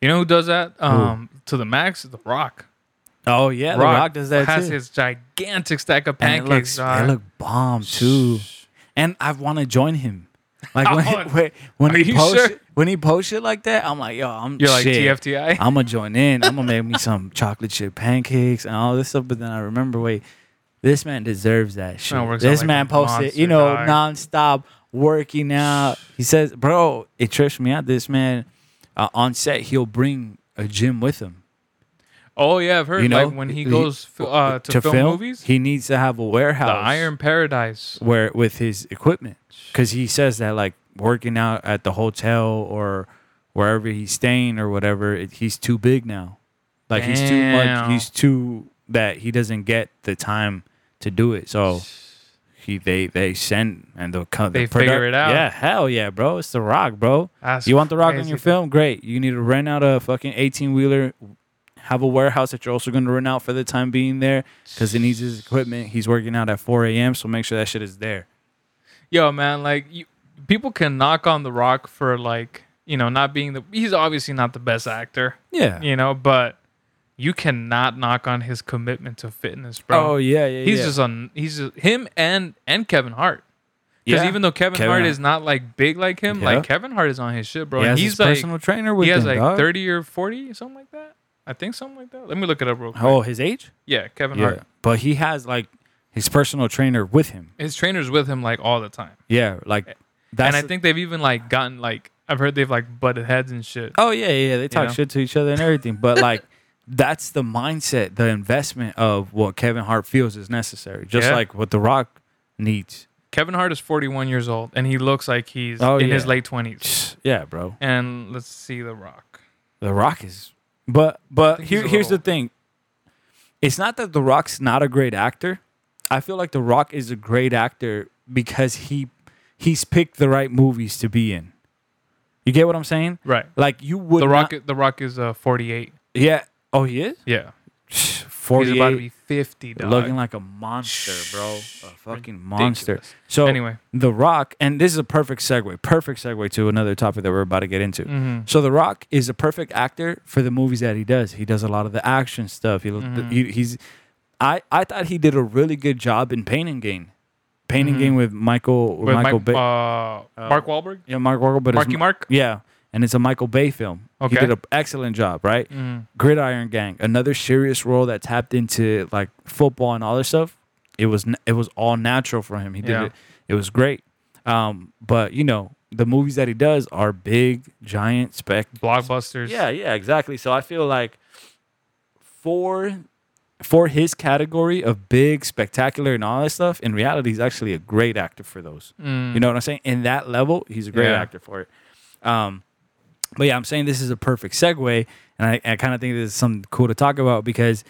[SPEAKER 1] You know who does that? Um, to the max, The Rock.
[SPEAKER 2] Oh yeah, the Rock does that
[SPEAKER 1] has
[SPEAKER 2] too.
[SPEAKER 1] his gigantic stack of
[SPEAKER 2] and it
[SPEAKER 1] pancakes.
[SPEAKER 2] looks,
[SPEAKER 1] dog.
[SPEAKER 2] it look bomb too. And I want to join him. Like [laughs] when,
[SPEAKER 1] Oh,
[SPEAKER 2] when, when
[SPEAKER 1] are
[SPEAKER 2] he
[SPEAKER 1] you
[SPEAKER 2] posts
[SPEAKER 1] sure?
[SPEAKER 2] When he posts it like that, I'm like, yo, I'm
[SPEAKER 1] You're like
[SPEAKER 2] shit.
[SPEAKER 1] TFTI.
[SPEAKER 2] I'm gonna join in. [laughs] I'm gonna make me some chocolate chip pancakes and all this stuff. But then I remember, wait, this man deserves that shit.
[SPEAKER 1] Man works out
[SPEAKER 2] this
[SPEAKER 1] like
[SPEAKER 2] man
[SPEAKER 1] a
[SPEAKER 2] posted, you
[SPEAKER 1] monster,
[SPEAKER 2] know,
[SPEAKER 1] dog.
[SPEAKER 2] nonstop working out. He says, bro, it trips me out. This man uh, on set, he'll bring a gym with him.
[SPEAKER 1] Oh yeah, I've heard.
[SPEAKER 2] You know,
[SPEAKER 1] like when he goes uh, to, film, movies,
[SPEAKER 2] He needs to have a warehouse.
[SPEAKER 1] the Iron Paradise.
[SPEAKER 2] where with his equipment because he says that like working out at the hotel or wherever he's staying or whatever it, he's too big now like he's too much
[SPEAKER 1] Damn.
[SPEAKER 2] he's too that he doesn't get the time to do it so he they they send and the co- the
[SPEAKER 1] They figure it out.
[SPEAKER 2] Yeah, hell yeah, bro. It's the Rock, bro.
[SPEAKER 1] That's
[SPEAKER 2] you want the Rock on
[SPEAKER 1] crazy.
[SPEAKER 2] your film? Great. You need to rent out a fucking eighteen wheeler. Have a warehouse that you're also going to rent out for the time being there because it needs his equipment. He's working out at 4 a.m. So make sure that shit is there.
[SPEAKER 1] Yo, man, like you, people can knock on the Rock for like you know not being the. He's obviously not the best actor,
[SPEAKER 2] Yeah.
[SPEAKER 1] you know, but you cannot knock on his commitment to fitness, bro.
[SPEAKER 2] Oh yeah, yeah.
[SPEAKER 1] he's
[SPEAKER 2] yeah.
[SPEAKER 1] just on. He's just him and and Kevin Hart. Because
[SPEAKER 2] Yeah.
[SPEAKER 1] even though Kevin,
[SPEAKER 2] Kevin
[SPEAKER 1] Hart is not like big like him,
[SPEAKER 2] Yeah.
[SPEAKER 1] like Kevin Hart is on his shit, bro.
[SPEAKER 2] He has
[SPEAKER 1] he's like
[SPEAKER 2] personal trainer with
[SPEAKER 1] he has
[SPEAKER 2] him,
[SPEAKER 1] like
[SPEAKER 2] dog.
[SPEAKER 1] thirty or forty, something like that. I think something like that. Let me look it up real quick.
[SPEAKER 2] Oh, his age?
[SPEAKER 1] Yeah, Kevin
[SPEAKER 2] Yeah.
[SPEAKER 1] Hart.
[SPEAKER 2] But he has like his personal trainer with him.
[SPEAKER 1] His trainer's with him like all the time.
[SPEAKER 2] Yeah, like that's
[SPEAKER 1] and I think they've even like gotten like I've heard they've like butted heads and shit.
[SPEAKER 2] Oh yeah, yeah, they talk
[SPEAKER 1] know?
[SPEAKER 2] shit to each other and everything, but [laughs] like that's the mindset, the investment of what Kevin Hart feels is necessary, just
[SPEAKER 1] Yeah.
[SPEAKER 2] like what The Rock needs.
[SPEAKER 1] Kevin Hart is 41 years old and he looks like he's
[SPEAKER 2] Oh,
[SPEAKER 1] in his late 20s. [sniffs]
[SPEAKER 2] Yeah, bro.
[SPEAKER 1] And let's see The Rock.
[SPEAKER 2] The Rock is but but here here's the thing. It's not that The Rock's not a great actor. I feel like The Rock is a great actor because he he's picked the right movies to be in. You get what I'm saying?
[SPEAKER 1] Right.
[SPEAKER 2] Like you would
[SPEAKER 1] The Rock
[SPEAKER 2] not-
[SPEAKER 1] The Rock is uh 48.
[SPEAKER 2] Yeah. Oh, he is?
[SPEAKER 1] Yeah. [sighs]
[SPEAKER 2] 48
[SPEAKER 1] He's about to be 50, dog.
[SPEAKER 2] looking like a monster, bro. A fucking monster.
[SPEAKER 1] Ridiculous.
[SPEAKER 2] So
[SPEAKER 1] Anyway.
[SPEAKER 2] The Rock, and this is a perfect segue, perfect segue to another topic that we're about to get into.
[SPEAKER 1] Mhm.
[SPEAKER 2] So The Rock is a perfect actor for the movies that he does. He does a lot of the action stuff. He,
[SPEAKER 1] Mhm.
[SPEAKER 2] he he's, I I thought he did a really good job in Pain and Gain, Pain and
[SPEAKER 1] Mhm.
[SPEAKER 2] Gain with Michael with Michael
[SPEAKER 1] Mike,
[SPEAKER 2] Bay.
[SPEAKER 1] uh, Mark Wahlberg?
[SPEAKER 2] yeah, Mark Wahlberg, but
[SPEAKER 1] Marky Mark?
[SPEAKER 2] yeah, and it's a Michael Bay film. He did an excellent job, right?
[SPEAKER 1] Mhm.
[SPEAKER 2] Gridiron Gang, another serious role that tapped into like football and all this stuff. It was it was all natural for him. He did
[SPEAKER 1] Yeah.
[SPEAKER 2] it. It was great. Um, but you know the movies that he does are big, giant, spec.
[SPEAKER 1] Blockbusters.
[SPEAKER 2] Yeah, yeah, exactly. So I feel like for for his category of big, spectacular, and all that stuff, in reality, he's actually a great actor for those.
[SPEAKER 1] Mm.
[SPEAKER 2] You know what I'm saying? In that level, he's a great
[SPEAKER 1] Yeah.
[SPEAKER 2] actor for it. Um, but yeah, I'm saying this is a perfect segue, and I, I kind of think this is something cool to talk about because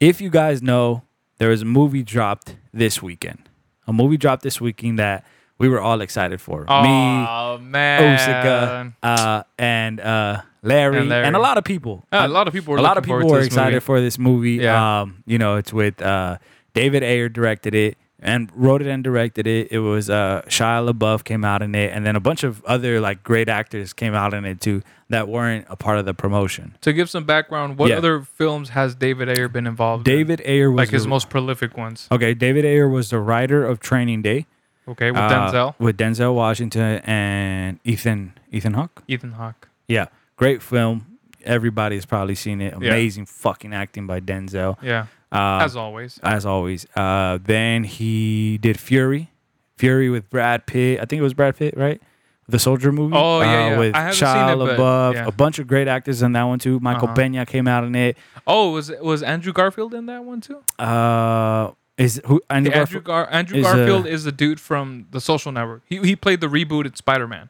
[SPEAKER 2] if you guys know, there was a movie dropped this weekend. A movie dropped this weekend that we were all excited for. Me,
[SPEAKER 1] Oh, man.
[SPEAKER 2] Osaka, uh, and uh, Larry,
[SPEAKER 1] And Larry.
[SPEAKER 2] a lot of people.
[SPEAKER 1] Yeah, a lot of people were
[SPEAKER 2] a lot of people were excited
[SPEAKER 1] movie.
[SPEAKER 2] for this movie.
[SPEAKER 1] Yeah.
[SPEAKER 2] Um, you know, it's with uh, David Ayer directed it and wrote it and directed it. It was uh, Shia LaBeouf came out in it, and then a bunch of other like great actors came out in it too that weren't a part of the promotion.
[SPEAKER 1] To give some background, what
[SPEAKER 2] Yeah.
[SPEAKER 1] other films has David Ayer been involved in?
[SPEAKER 2] David Ayer was
[SPEAKER 1] Like his most prolific ones.
[SPEAKER 2] okay. David Ayer was the writer of Training Day
[SPEAKER 1] Okay, with
[SPEAKER 2] uh,
[SPEAKER 1] Denzel,
[SPEAKER 2] with Denzel Washington and Ethan Ethan Hawke.
[SPEAKER 1] Ethan Hawke.
[SPEAKER 2] Yeah, great film. Everybody's probably seen it. Amazing fucking acting by Denzel.
[SPEAKER 1] Yeah,
[SPEAKER 2] Uh,
[SPEAKER 1] as always.
[SPEAKER 2] as always. Uh, then he did Fury, Fury with Brad Pitt. I think it was Brad Pitt, right? The soldier movie.
[SPEAKER 1] Oh, yeah,
[SPEAKER 2] uh,
[SPEAKER 1] yeah.
[SPEAKER 2] With
[SPEAKER 1] I haven't
[SPEAKER 2] Shia
[SPEAKER 1] seen it,
[SPEAKER 2] LaBeouf,
[SPEAKER 1] yeah.
[SPEAKER 2] a bunch of great actors in that one too. Michael
[SPEAKER 1] Uh-huh.
[SPEAKER 2] Pena came out in it.
[SPEAKER 1] Oh, was was Andrew Garfield in that one too?
[SPEAKER 2] Uh, is who Andrew
[SPEAKER 1] Andrew
[SPEAKER 2] Garfield?
[SPEAKER 1] Gar- Andrew
[SPEAKER 2] is, uh,
[SPEAKER 1] Garfield is the dude from The Social Network. He he played the rebooted Spider Man.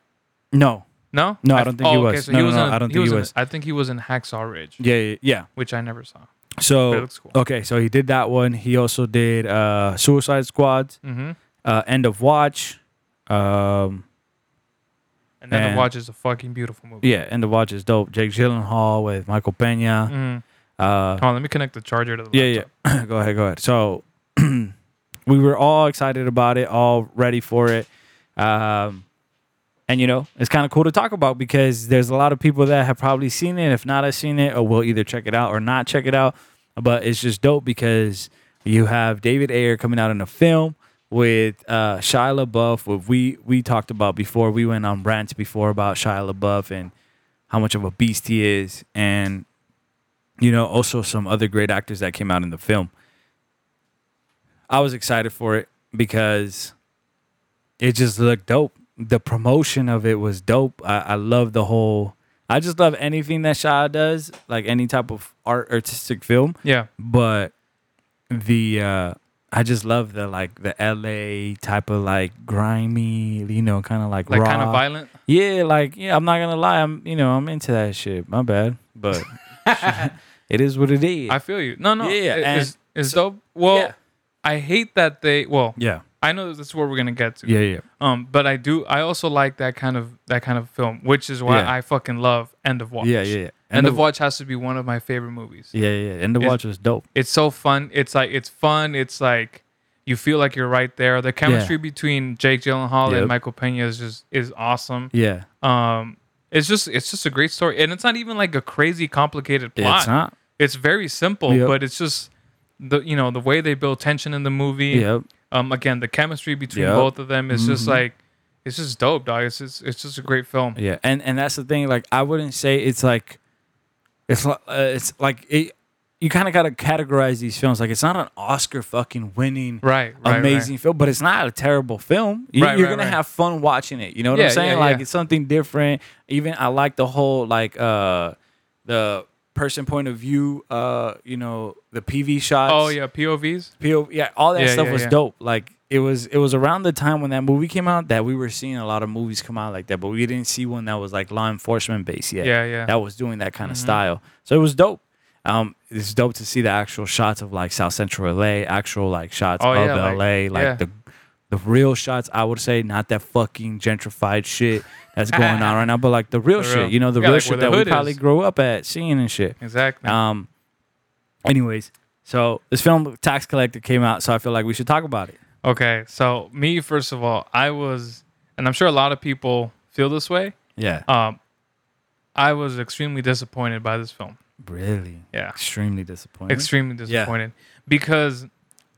[SPEAKER 2] No,
[SPEAKER 1] No,
[SPEAKER 2] No, I don't think he
[SPEAKER 1] oh, okay,
[SPEAKER 2] was.
[SPEAKER 1] so
[SPEAKER 2] No,
[SPEAKER 1] he
[SPEAKER 2] no,
[SPEAKER 1] was
[SPEAKER 2] no,
[SPEAKER 1] in,
[SPEAKER 2] I don't think he
[SPEAKER 1] was. in- I think he was in Hacksaw Ridge,
[SPEAKER 2] yeah, yeah, yeah.
[SPEAKER 1] which I never saw.
[SPEAKER 2] So
[SPEAKER 1] cool.
[SPEAKER 2] okay, so he did that one. He also did uh, Suicide Squad,
[SPEAKER 1] Mm-hmm.
[SPEAKER 2] uh, End of Watch. Um,
[SPEAKER 1] And then
[SPEAKER 2] And-
[SPEAKER 1] the Watch is a fucking beautiful movie.
[SPEAKER 2] yeah, End of Watch is dope. Jake Gyllenhaal with Michael Pena.
[SPEAKER 1] Mm.
[SPEAKER 2] Uh,
[SPEAKER 1] Hold on, let me connect the charger to the
[SPEAKER 2] Yeah,
[SPEAKER 1] laptop.
[SPEAKER 2] yeah. [coughs] go ahead, go ahead. So [clears throat] we were all excited about it, all ready for it. Um, and you know, it's kind of cool to talk about because there's a lot of people that have probably seen it, if not have seen it, or will either check it out or not check it out. But it's just dope because you have David Ayer coming out in a film with uh, Shia LaBeouf. What we we talked about before, we went on rants before about Shia LaBeouf and how much of a beast he is, and you know, also some other great actors that came out in the film. I was excited for it because it just looked dope. The promotion of it was dope. I, I love the whole. I just love anything that Shia does, like any type of art artistic film.
[SPEAKER 1] Yeah.
[SPEAKER 2] But the uh I just love the like the LA type of like grimy, you know, kind of like
[SPEAKER 1] Like kind of violent.
[SPEAKER 2] Yeah, like yeah, I'm not gonna lie, I'm you know I'm into that shit. My bad, but [laughs] it is what it is.
[SPEAKER 1] I feel you. No, no.
[SPEAKER 2] Yeah,
[SPEAKER 1] it- it's, it's dope. Well,
[SPEAKER 2] yeah.
[SPEAKER 1] I hate that they. Well,
[SPEAKER 2] yeah,
[SPEAKER 1] I know that's where we're gonna get to.
[SPEAKER 2] Yeah, yeah.
[SPEAKER 1] Um, but I do. I also like that kind of that kind of film, which is why
[SPEAKER 2] Yeah.
[SPEAKER 1] I fucking love End of Watch.
[SPEAKER 2] Yeah, yeah, yeah.
[SPEAKER 1] End, of
[SPEAKER 2] the-
[SPEAKER 1] Watch has to be one of my favorite movies.
[SPEAKER 2] Yeah, yeah. End of
[SPEAKER 1] It's-
[SPEAKER 2] Watch was dope.
[SPEAKER 1] It's so fun. It's like it's fun. It's like you feel like you're right there. The chemistry between Jake Gyllenhaal
[SPEAKER 2] Yep.
[SPEAKER 1] and Michael Pena is just is awesome.
[SPEAKER 2] Yeah.
[SPEAKER 1] Um, it's just it's just a great story, and it's not even like a crazy complicated plot.
[SPEAKER 2] It's not.
[SPEAKER 1] It's very simple,
[SPEAKER 2] Yep.
[SPEAKER 1] but it's just the you know the way they build tension in the movie.
[SPEAKER 2] Yep.
[SPEAKER 1] Um, again, the chemistry between
[SPEAKER 2] Yep.
[SPEAKER 1] both of them is just
[SPEAKER 2] Mhm.
[SPEAKER 1] like it's just dope, dog. It's just it's just a great film.
[SPEAKER 2] Yeah, and and that's the thing. Like, I wouldn't say it's like, it's like uh, it's like it. You kind of got to categorize these films. Like, it's not an Oscar fucking winning
[SPEAKER 1] Right, right,
[SPEAKER 2] amazing film, but it's not a terrible film. You,
[SPEAKER 1] Right,
[SPEAKER 2] you're
[SPEAKER 1] right,
[SPEAKER 2] gonna
[SPEAKER 1] right.
[SPEAKER 2] have fun watching it. You know what
[SPEAKER 1] Yeah,
[SPEAKER 2] I'm saying?
[SPEAKER 1] yeah,
[SPEAKER 2] like
[SPEAKER 1] yeah.
[SPEAKER 2] it's something different. Even I like the whole like uh the person point of view. Uh, you know the PV shots.
[SPEAKER 1] Oh yeah, POVs.
[SPEAKER 2] PO, yeah, all that
[SPEAKER 1] Yeah,
[SPEAKER 2] stuff
[SPEAKER 1] yeah,
[SPEAKER 2] was
[SPEAKER 1] yeah.
[SPEAKER 2] dope. Like it was it was around the time when that movie came out that we were seeing a lot of movies come out like that, but we didn't see one that was like law enforcement based yet.
[SPEAKER 1] Yeah, yeah.
[SPEAKER 2] That was doing that kind of
[SPEAKER 1] Mhm.
[SPEAKER 2] style. So it was dope. Um, it's dope to see the actual shots of like South Central LA, actual like shots
[SPEAKER 1] Oh,
[SPEAKER 2] of
[SPEAKER 1] like-
[SPEAKER 2] LA, like
[SPEAKER 1] yeah.
[SPEAKER 2] the the real shots. I would say not that fucking gentrified shit that's going on right now, but like the real
[SPEAKER 1] The
[SPEAKER 2] shit. You know, the
[SPEAKER 1] yeah,
[SPEAKER 2] real
[SPEAKER 1] like
[SPEAKER 2] shit
[SPEAKER 1] the
[SPEAKER 2] that we probably
[SPEAKER 1] is.
[SPEAKER 2] grew up at seeing and shit.
[SPEAKER 1] Exactly.
[SPEAKER 2] Um, anyways, so this film Tax Collector came out, so I feel like we should talk about it.
[SPEAKER 1] Okay, so me first of all, I was, and I'm sure a lot of people feel this way.
[SPEAKER 2] Yeah,
[SPEAKER 1] Um, I was extremely disappointed by this film.
[SPEAKER 2] really.
[SPEAKER 1] Yeah,
[SPEAKER 2] Extremely disappointed.
[SPEAKER 1] extremely disappointed because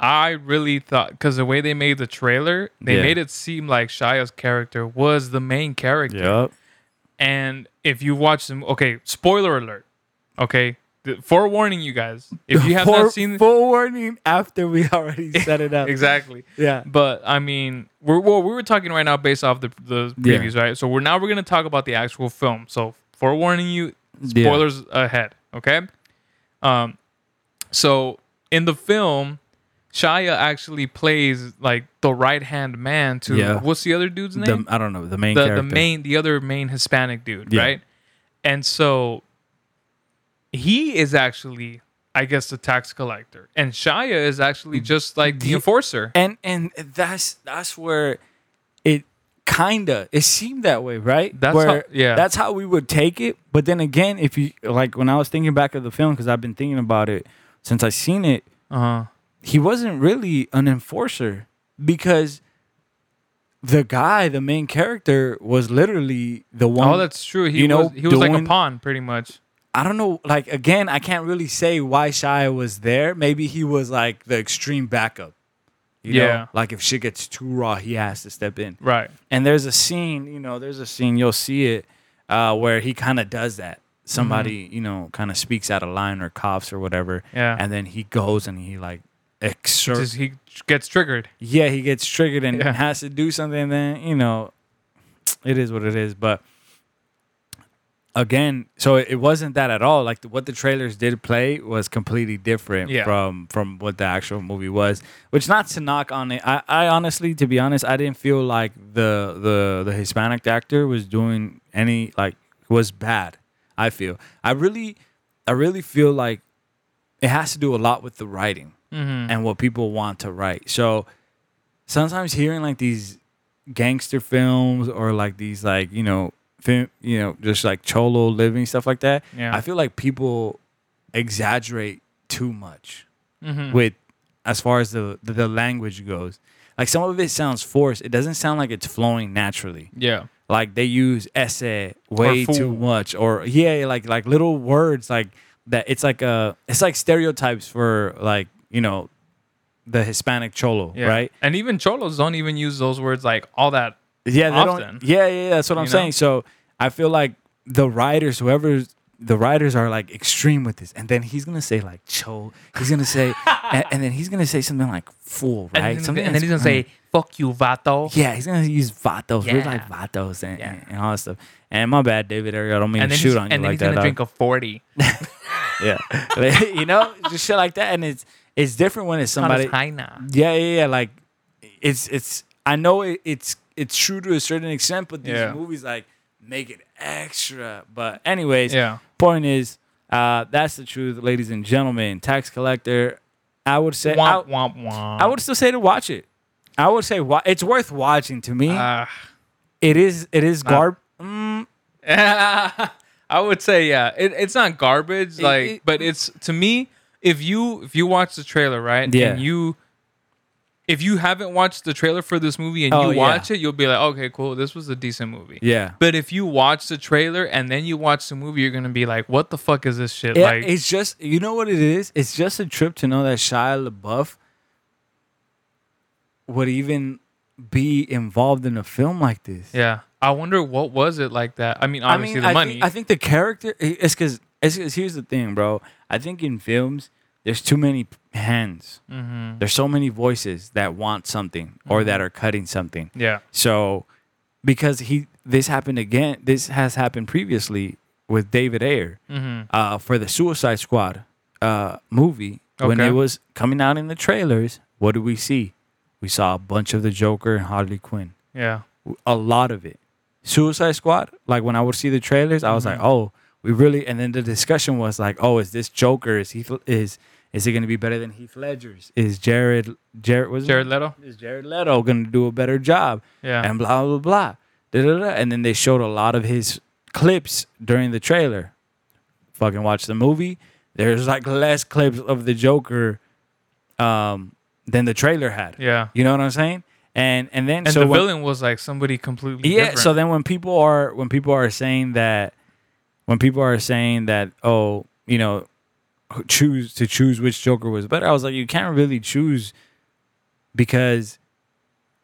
[SPEAKER 1] I really thought because the way they made the trailer, they
[SPEAKER 2] Yeah.
[SPEAKER 1] made it seem like Shia's character was the main character.
[SPEAKER 2] Yep.
[SPEAKER 1] And if you watch them, okay, spoiler alert. Okay, the, forewarning you guys, if you have
[SPEAKER 2] Fore-
[SPEAKER 1] not seen
[SPEAKER 2] forewarning after we [laughs] already set it up.
[SPEAKER 1] exactly.
[SPEAKER 2] Yeah.
[SPEAKER 1] But I mean, we're well, we were talking right now based off the the
[SPEAKER 2] Yeah.
[SPEAKER 1] previews, right? So we're now we're gonna talk about the actual film. So forewarning you,
[SPEAKER 2] Yeah.
[SPEAKER 1] spoilers ahead, okay? Um, so in the film, Shia actually plays like the right hand man to
[SPEAKER 2] Yeah.
[SPEAKER 1] what's the other dude's
[SPEAKER 2] The,
[SPEAKER 1] name?
[SPEAKER 2] I don't know the main
[SPEAKER 1] the
[SPEAKER 2] character.
[SPEAKER 1] the main the other main Hispanic dude,
[SPEAKER 2] Yeah.
[SPEAKER 1] right? And so he is actually, I guess, the tax collector, and Shia is actually just like the
[SPEAKER 2] The-
[SPEAKER 1] enforcer.
[SPEAKER 2] and and that's that's where it kinda it seemed that way, right?
[SPEAKER 1] That's
[SPEAKER 2] where
[SPEAKER 1] how- yeah.
[SPEAKER 2] That's how we would take it. But then again, if you like when I was thinking back of the film because I've been thinking about it since I seen it,
[SPEAKER 1] Uh huh.
[SPEAKER 2] He wasn't really an enforcer because the guy, the main character, was literally the one.
[SPEAKER 1] Oh, that's true. He
[SPEAKER 2] you know,
[SPEAKER 1] was he was like a pawn, pretty much.
[SPEAKER 2] I don't know. Like again, I can't really say why Shia was there. Maybe he was like the extreme backup. You
[SPEAKER 1] Yeah.
[SPEAKER 2] Know? Like if shit gets too raw, he has to step in.
[SPEAKER 1] Right.
[SPEAKER 2] And there's a scene, you know, there's a scene you'll see it uh, where he kind of does that. Somebody, you know, kind of speaks out of line or coughs or whatever,
[SPEAKER 1] Yeah.
[SPEAKER 2] and then he goes and he like exerts.
[SPEAKER 1] Just he gets triggered.
[SPEAKER 2] yeah, he gets triggered and
[SPEAKER 1] Yeah.
[SPEAKER 2] has to do something. And then you know, it is what it is. But again, so it, it wasn't that at all. Like what the trailers did play was completely different
[SPEAKER 1] Yeah.
[SPEAKER 2] from from what the actual movie was. Which not to knock on it. I, I honestly, to be honest, I didn't feel like the the the Hispanic actor was doing any like was bad. I feel. I really, I really feel like it has to do a lot with the writing
[SPEAKER 1] Mm-hmm.
[SPEAKER 2] and what people want to write. So sometimes hearing like these gangster films or like these like you know film you know just like cholo living stuff like that.
[SPEAKER 1] Yeah.
[SPEAKER 2] I feel like people exaggerate too much
[SPEAKER 1] mm-hmm.
[SPEAKER 2] with as far as the, the the language goes. Like some of it sounds forced. It doesn't sound like it's flowing naturally.
[SPEAKER 1] yeah.
[SPEAKER 2] Like they use ese way too much, or yeah, like like little words like that. It's like a it's like stereotypes for like you know the Hispanic cholo,
[SPEAKER 1] Yeah.
[SPEAKER 2] right?
[SPEAKER 1] And even cholos don't even use those words like all that.
[SPEAKER 2] Yeah, they
[SPEAKER 1] Often.
[SPEAKER 2] don't. Yeah, yeah, yeah, that's what I'm
[SPEAKER 1] know?
[SPEAKER 2] saying. So I feel like the writers, whoever the writers are like extreme with this, and then he's gonna say like cho, he's gonna say, [laughs] and, and then he's gonna say something like fool, right?
[SPEAKER 1] And, then,
[SPEAKER 2] something
[SPEAKER 1] and then he's gonna say "fuck you, vato."
[SPEAKER 2] Yeah, he's gonna use vatos. We're
[SPEAKER 1] Yeah.
[SPEAKER 2] like vatos and,
[SPEAKER 1] Yeah.
[SPEAKER 2] and, and all that stuff. And my bad, David Ayer. I don't mean
[SPEAKER 1] And
[SPEAKER 2] to shoot on you
[SPEAKER 1] and then
[SPEAKER 2] like
[SPEAKER 1] he's
[SPEAKER 2] that.
[SPEAKER 1] gonna
[SPEAKER 2] dog.
[SPEAKER 1] drink a forty. [laughs]
[SPEAKER 2] yeah, [laughs] you know, just shit like that. And it's it's different when it's somebody.
[SPEAKER 1] Somebody.
[SPEAKER 2] Yeah, yeah, yeah. Like it's it's. I know it, it's it's true to a certain extent, but these
[SPEAKER 1] Yeah.
[SPEAKER 2] movies like make it extra. But anyways,
[SPEAKER 1] Yeah.
[SPEAKER 2] point is, uh, that's the truth, ladies and gentlemen. Tax collector. I would say I,
[SPEAKER 1] Womp womp womp.
[SPEAKER 2] I would still say to watch it. I would say wa- it's worth watching to me.
[SPEAKER 1] Uh,
[SPEAKER 2] it is. It is garb. Mm, [laughs]
[SPEAKER 1] I would say yeah. It, it's not garbage, like,
[SPEAKER 2] it-
[SPEAKER 1] but it's to me. If you if you watch the trailer right,
[SPEAKER 2] Yeah.
[SPEAKER 1] and you if you haven't watched the trailer for this movie and
[SPEAKER 2] Oh,
[SPEAKER 1] you
[SPEAKER 2] yeah.
[SPEAKER 1] watch it, you'll be like, okay, cool, this was a decent movie.
[SPEAKER 2] yeah.
[SPEAKER 1] But if you watch the trailer and then you watch the movie, you're gonna be like, what the fuck is this shit?
[SPEAKER 2] Yeah,
[SPEAKER 1] like,
[SPEAKER 2] it's just you know what it is. It's just a trip to know that Shia LaBeouf would even be involved in a film like this.
[SPEAKER 1] yeah. I wonder what was it like that. I mean,
[SPEAKER 2] I
[SPEAKER 1] obviously
[SPEAKER 2] mean,
[SPEAKER 1] the
[SPEAKER 2] I
[SPEAKER 1] money.
[SPEAKER 2] Think, I think the character. It's because it's, 'cause here's the thing, bro. I think in films there's too many hands.
[SPEAKER 1] mm-hmm.
[SPEAKER 2] There's so many voices that want something or that are cutting something.
[SPEAKER 1] Yeah.
[SPEAKER 2] So because he this happened again, this has happened previously with David Ayer
[SPEAKER 1] Mm-hmm.
[SPEAKER 2] uh, for the Suicide Squad uh, movie when it was coming out in the trailers. What did we see? We saw a bunch of the Joker and Harley Quinn.
[SPEAKER 1] Yeah.
[SPEAKER 2] A lot of it. Suicide Squad. Like when I would see the trailers, I was like, oh, we really. And then the discussion was like, oh, is this Joker? Is he is is it going to be better than Heath Ledger's? Is Jared Jared was it?
[SPEAKER 1] Jared Leto.
[SPEAKER 2] is Jared Leto going to do a better job?
[SPEAKER 1] Yeah.
[SPEAKER 2] And blah blah blah. Da, da, da. And then they showed a lot of his clips during the trailer. Fucking watch the movie. There's like less clips of the Joker um, than the trailer had.
[SPEAKER 1] yeah.
[SPEAKER 2] You know what I'm saying? And and then
[SPEAKER 1] And
[SPEAKER 2] so
[SPEAKER 1] the
[SPEAKER 2] when-
[SPEAKER 1] villain was like somebody completely
[SPEAKER 2] yeah.
[SPEAKER 1] different.
[SPEAKER 2] So then when people are when people are saying that when people are saying that oh you know choose to choose which Joker was better, I was like you can't really choose because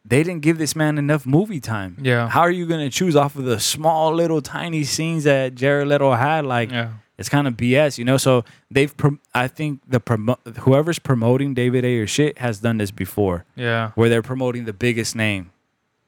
[SPEAKER 2] they didn't give this man enough movie time.
[SPEAKER 1] Yeah.
[SPEAKER 2] How are you gonna choose off of the small little tiny scenes that Jared Leto had? Like
[SPEAKER 1] yeah.
[SPEAKER 2] it's kind of BS, you know. So they've, I think the promo- whoever's promoting David Ayer shit has done this before,
[SPEAKER 1] Yeah.
[SPEAKER 2] where they're promoting the biggest name,